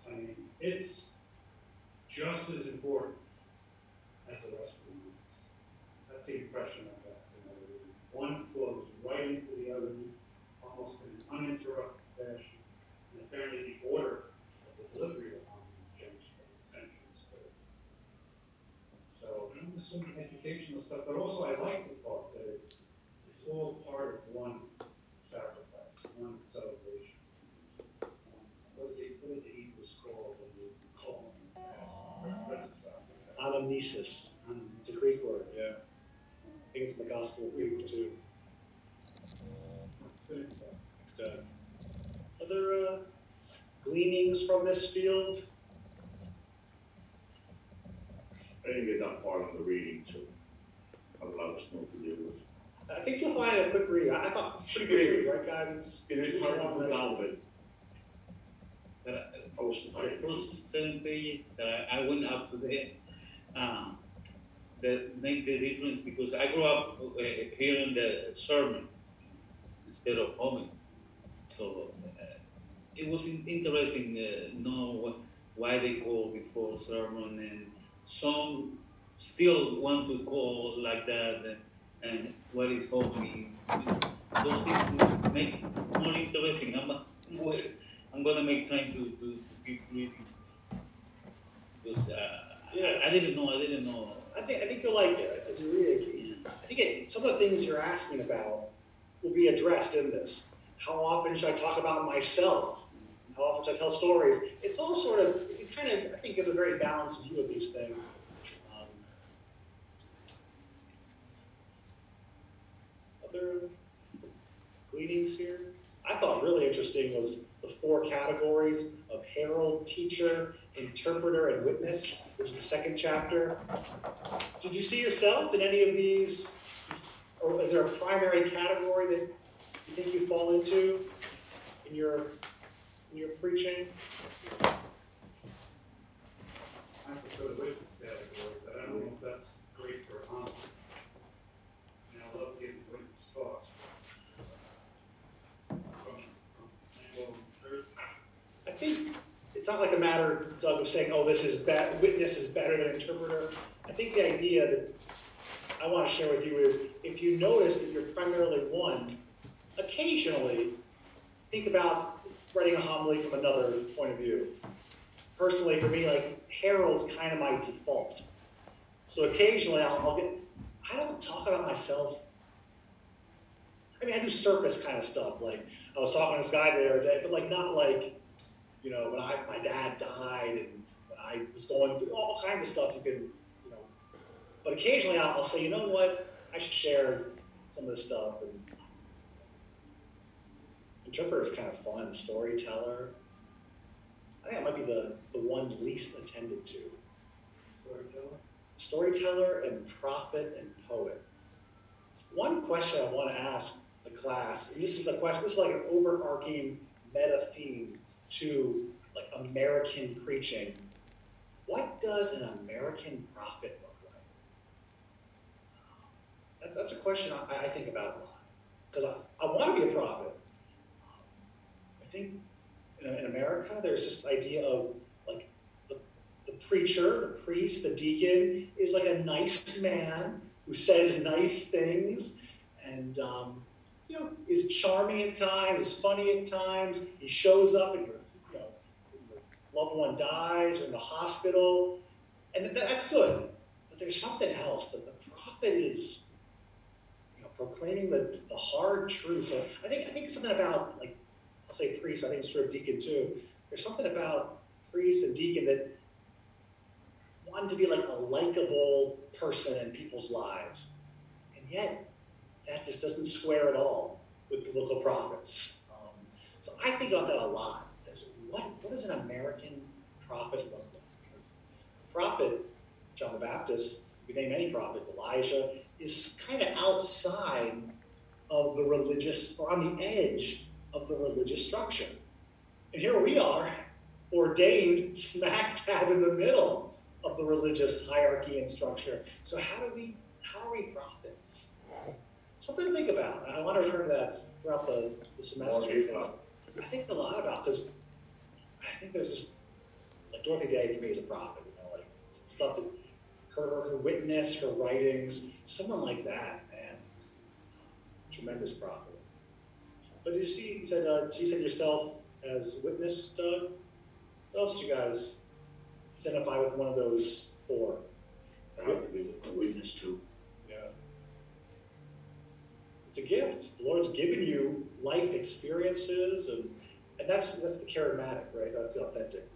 S6: I mean, it's just as important as the rest of the movies. That's the impression I got. You know, one flows right into the other, almost in an uninterrupted fashion. And apparently the order of the delivery of homilies changed from centuries. So, some educational stuff, but also I like the it's all part of one sacrifice, one celebration. Um, What did the, what did the Hebrews call when you call them the presence of?
S2: Anamnesis. It's a Greek word, yeah. I think it's in the Gospel of Luke too.
S6: Good stuff.
S2: Next, uh, other uh, gleanings from this field?
S7: I didn't get that far in the reading, so I'll allow us know to do it.
S2: I think you'll find it a quick read. I I thought pretty good read, right, guys? It's
S7: It is hard to down, but
S3: But
S7: I was
S3: the first seven pages that I went up to the, um, that make the difference because I grew up uh, hearing the sermon instead of homily. So uh, it was in- interesting uh, know what, why they call before sermon and some still want to call like that. And
S9: and what is happening. Those things to make more interesting. I'm, I'm gonna make time to, to, to keep reading. Because, uh,
S2: Yeah.
S9: I, I didn't know, I didn't know.
S2: I think, I think you'll like it as you read it. I think it, some of the things you're asking about will be addressed in this. How often should I talk about myself? How often should I tell stories? It's all sort of, it kind of, I think, gives a very balanced view of these things. Other gleanings here? I thought really interesting was the four categories of herald, teacher, interpreter, and witness, which is the second chapter. Did you see yourself in any of these? Or is there a primary category that you think you fall into in your in your preaching?
S6: I witness category, but I don't know if that's great for a homily. And I love getting witness talk. From, from Lambeau Church.
S2: I think it's not like a matter, Doug, of saying, oh, this is bad, witness is better than interpreter. I think the idea that I want to share with you is if you notice that you're primarily one, occasionally think about writing a homily from another point of view. Personally, for me, like herald's kind of my default. So occasionally I'll, I'll get, I don't talk about myself. I mean, I do surface kind of stuff. Like I was talking to this guy the other day, but like not like, you know, when I my dad died and I was going through all kinds of stuff you can, you know. But occasionally I'll, I'll say, you know what, I should share some of this stuff. And interpreter is kind of fun, storyteller. I think it might be the, the one least attended to.
S6: Storyteller?
S2: Storyteller and prophet and poet. One question I want to ask the class, and this is a question, this is like an overarching meta theme to like American preaching. What does an American prophet look like? That, that's a question I, I think about a lot because I, I want to be a prophet. I think in, in America, there's this idea of like the, the preacher, the priest, the deacon is like a nice man who says nice things and um, you know is charming at times, is funny at times. He shows up know your loved one dies or in the hospital, and that's good. But there's something else that the prophet is you know proclaiming the, the hard truth. So I think I think something about like I'll say priest, I think it's true of deacon too. There's something about priest and deacon that want to be like a likable person in people's lives. And yet, that just doesn't square at all with biblical prophets. Um, so I think about that a lot. What, what does an American prophet look like? Because prophet, John the Baptist, you name any prophet, Elijah, is kind of outside of the religious, or on the edge of the religious structure. And here we are, ordained smack dab in the middle of the religious hierarchy and structure. So how do we, how are we prophets? Something to think about. And I want to return to that throughout the, the semester. I think a lot about, because I think there's just, like Dorothy Day for me is a prophet, you know, like stuff that, her, her witness, her writings, someone like that, man. Tremendous prophet. But did you see, you said, uh, you said yourself as witness, Doug? What else did you guys identify with one of those four?
S7: Probably a witness too.
S2: Yeah. It's a gift. The Lord's given you life experiences, and and that's that's the charismatic, right? That's the authentic.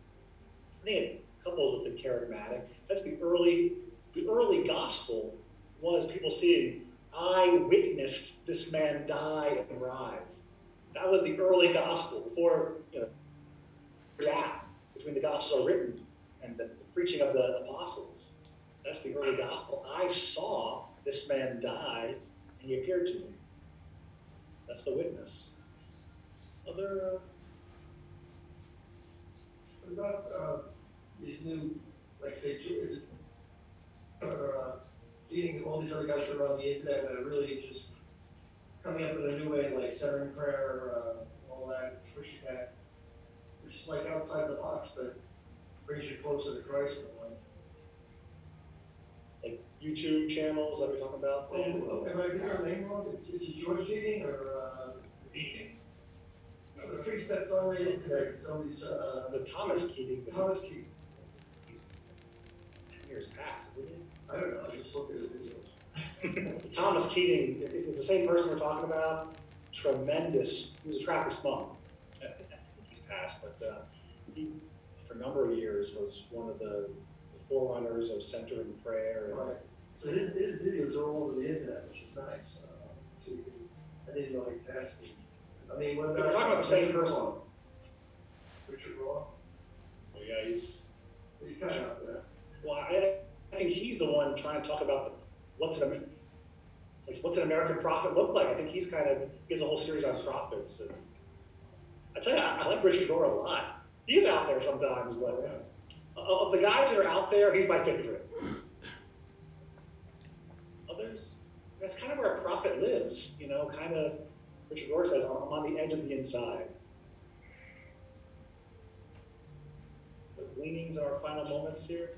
S2: Think it couples with the charismatic. That's the early the early gospel was people seeing, I witnessed this man die and rise. That was the early gospel before you know gap between the gospels are written and the preaching of the apostles. That's the early gospel. I saw this man die and he appeared to me. That's the witness. Other.
S5: What about uh, these new, like say, is it, or uh, meeting all these other guys that are on the internet that are really just coming up in a new way, like centering prayer, uh, all that, pushing that, which is like outside the box, but brings you closer to Christ in a way.
S2: like YouTube channels that we're talking about? Dan?
S5: Oh, Am I getting our name wrong? Is it George Keating or, uh?
S14: Keating.
S5: The priest that's on the internet, somebody's, uh,
S2: Is it Thomas Keating?
S5: Thomas Keating.
S2: He's ten years past, isn't he?
S5: I don't know, I just looked at the videos.
S2: Thomas Keating, if it's the same person we're talking about, tremendous. He was a Trappist monk. I think he's passed, but uh, he, for a number of years, was one of the, the forerunners of centering prayer. And,
S5: Right. So his, his videos are all over the internet, which is nice. Uh, so you can, I didn't know he passed me. I mean, when.
S2: If we're talking about the same person.
S5: Richard Rohr,
S2: well, yeah, he's
S5: he's kind of out there.
S2: well. I, I think he's the one trying to talk about the, what's an like what's an American prophet look like. I think he's kind of he has a whole series on prophets. And I tell you, I, I like Richard Rohr a lot. He's out there sometimes, but uh, of the guys that are out there, he's my favorite. Others, that's kind of where a prophet lives, you know, kind of, Richard Rohr says, I'm on the edge of the inside. The gleanings in our final moments here.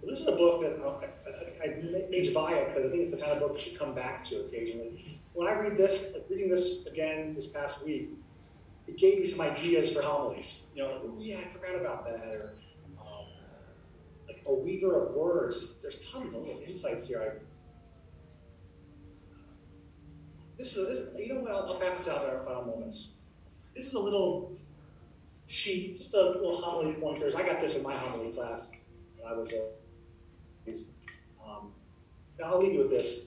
S2: Well, this is a book that I, I, I made buy it because I think it's the kind of book you should come back to occasionally. When I read this, like reading this again this past week, it gave me some ideas for homilies. You know, like, oh yeah, I forgot about that, or um, like a weaver of words. There's tons of little insights here. I, this is this. You know what? I'll, I'll pass this out in our final moments. This is a little sheet, just a little homily pointers. I got this in my homily class when I was a. Um, now I'll leave you with this.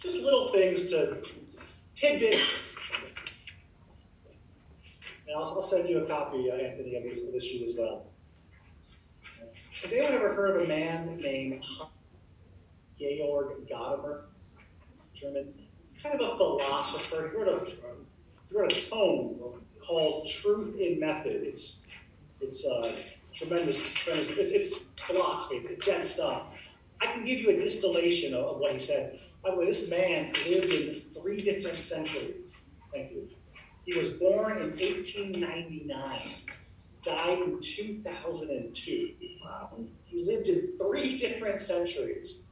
S2: Just little things to tidbits. And I'll, I'll send you a copy, uh, Anthony, of this, of this sheet as well. Has anyone ever heard of a man named Georg Gadamer? German, kind of a philosopher. He wrote a, he wrote a tome called Truth in Method. It's it's uh, tremendous, tremendous. It's, it's philosophy. It's, dense stuff. I can give you a distillation of, of what he said. By the way, this man lived in three different centuries. Thank you. He was born in 1899, died in 2002. Wow. He lived in three different centuries.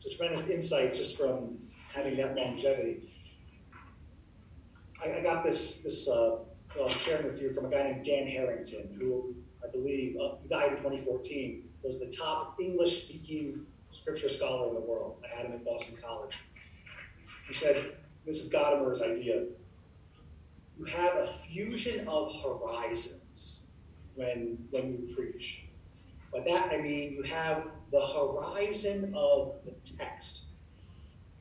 S2: So tremendous insights just from having that longevity. I, I got this this uh, well, I'm sharing with you from a guy named Dan Harrington, who I believe uh, died in 2014, was the top English-speaking scripture scholar in the world. I had him at Boston College. He said, this is Gadamer's idea. You have a fusion of horizons when, when you preach. By that I mean you have the horizon of the text.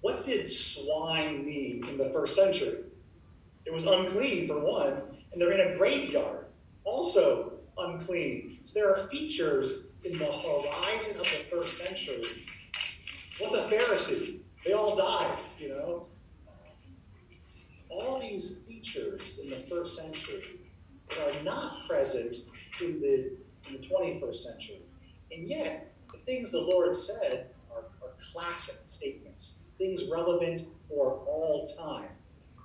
S2: What did swine mean in the first century? It was unclean, for one, and they're in a graveyard, also unclean. So there are features in the horizon of the first century. What's a Pharisee? They all died, you know. All these features in the first century are not present in the, in the 21st century. And yet, the things the Lord said are, are classic statements, things relevant for all time.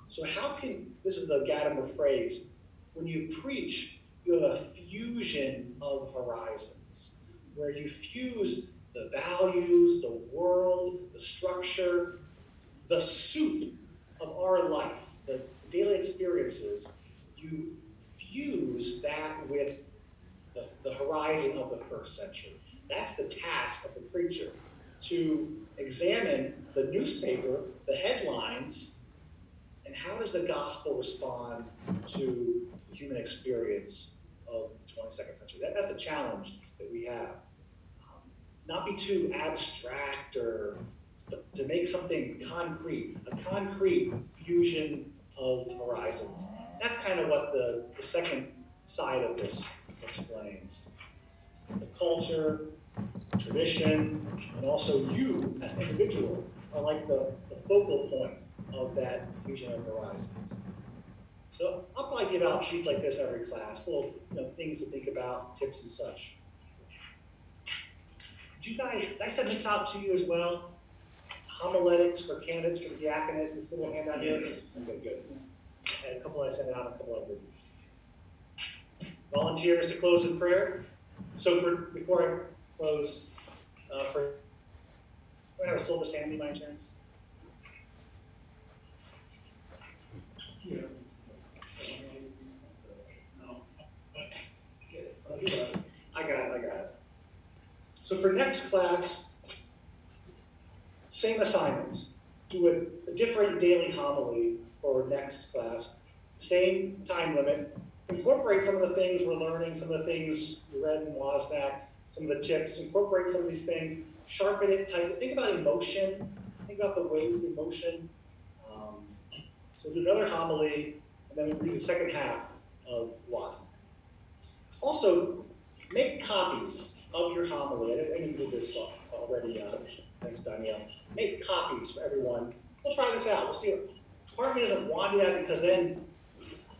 S2: So, how can this is the Gadamer phrase when you preach, you have a fusion of horizons where you fuse the values, the world, the structure, the soup of our life, the daily experiences. You fuse that with the, the horizon of the first century. That's the task of the preacher to examine the newspaper, the headlines, and how does the gospel respond to the human experience of the 22nd century? That, that's the challenge that we have. Um, not be too abstract or but to make something concrete, a concrete fusion of horizons. That's kind of what the, the second side of this explains. The culture, tradition, and also you as an individual are like the, the focal point of that fusion of horizons. So I'll probably give out sheets like this every class, little you know, things to think about, tips and such. Did you guys, did I send this out to you as well? Homiletics for candidates for the diaconate, this little handout here? Mm-hmm. Okay, good. And a couple I sent out, a couple I didn't. volunteers to close in prayer. So for before I close, uh, for do I have a syllabus handy by chance?
S9: Yeah. No.
S2: I got it, I got it. So for next class, same assignments. Do a, a different daily homily for next class. Same time limit. Incorporate some of the things we're learning, some of the things you read in Waznak, some of the tips. Incorporate some of these things. Sharpen it, tighten it. Think about emotion. Think about the waves of emotion. Um, so do another homily, and then we read the second half of Waznak. Also, make copies of your homily. I know you did this already. Uh, thanks, Danielle. Make copies for everyone. We'll try this out. We'll see. Part of me doesn't want to do that because then,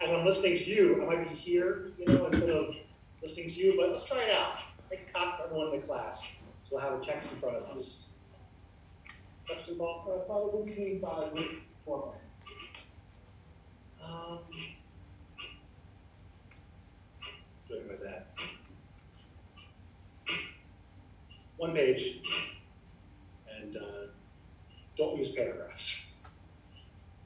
S2: as I'm listening to you, I might be here, you know, instead of listening to you. But let's try it out. Make a copy for everyone in the class, so we'll have a text in front of us. Question, Paul?
S11: Uh, Father, you mean by format?
S2: Um, joking with that. One page, and uh, don't use paragraphs.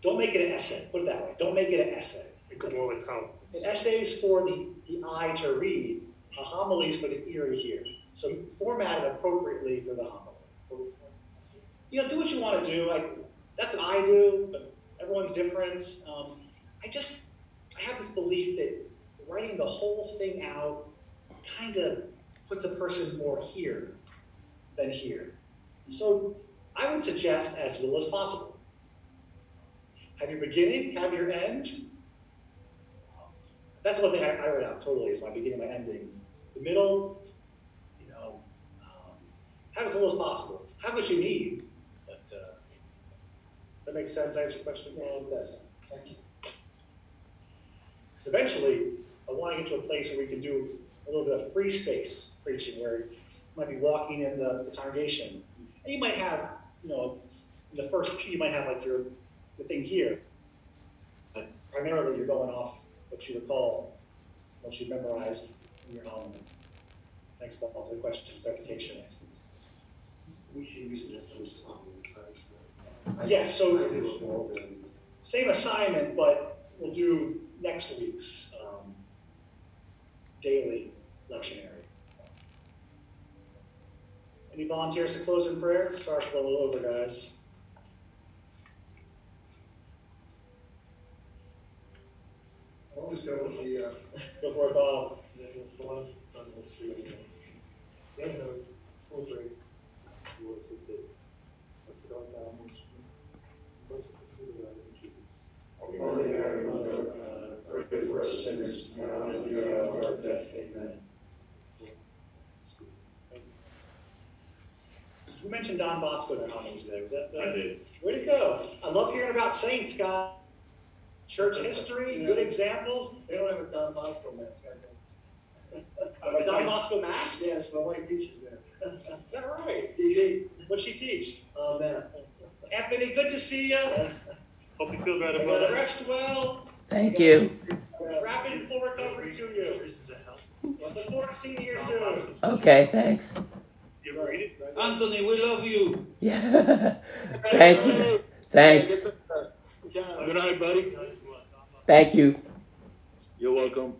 S2: Don't make it an essay. Put it that way. Don't make it an essay.
S15: It more like comments.
S2: An essay is for the, the eye to read. A homily is for the ear to hear. So format it appropriately for the homily. You know, do what you want to do. Like that's what I do, but everyone's different. Um, I just I have this belief that writing the whole thing out kind of puts a person more here than here. So I would suggest as little as possible. Have your beginning, have your end. That's one thing I, I write out totally is my beginning, my ending. The middle, you know, um, have as little as possible. Have what you need, but uh, does that make sense? Answer your question?
S11: Yeah, it does. Thank you.
S2: Because eventually, I want to get to a place where we can do a little bit of free space preaching, where you might be walking in the, the congregation, and you might have, you know, in the first pew, you might have like your, your thing here. But primarily, you're going off what you recall, what you memorized in your home. Thanks, Paul, for the question, clarification.
S10: We should use it as a comment.
S2: Yeah, so
S10: I do it more than.
S2: same assignment, but we'll do next week's um, daily lectionary. Any volunteers to close in prayer? Sorry for going a little over, guys.
S11: Always go with the, uh,
S2: Go for it, Bob.
S10: The one son was really, yeah, no, full grace, was with the, what's it all about? What's it, who do I, Jesus?
S11: Holy Mary, Mother of God, pray for us sinners, now and at the hour of our death. Amen.
S2: You mentioned Don Bosco in our homily today. Was that? Uh,
S12: I did.
S2: Way to go. I love hearing about saints, guys. Church history, good examples.
S11: They don't have a Don Bosco mask,
S2: A Don Bosco mass?
S11: Yes, my wife teaches there.
S2: Is that right?
S11: TD,
S2: What'd she teach?
S11: math.
S2: Anthony, good to see you.
S15: Hope you feel better, brother.
S2: Rest well.
S8: Thank you.
S2: Rapid and full recovery to you. Look forward to seeing you here soon.
S8: Okay, thanks.
S15: You read it?
S3: Anthony, we love you.
S8: Yeah. Thanks. Thanks.
S15: Good night, buddy.
S8: Thank you.
S12: You're welcome.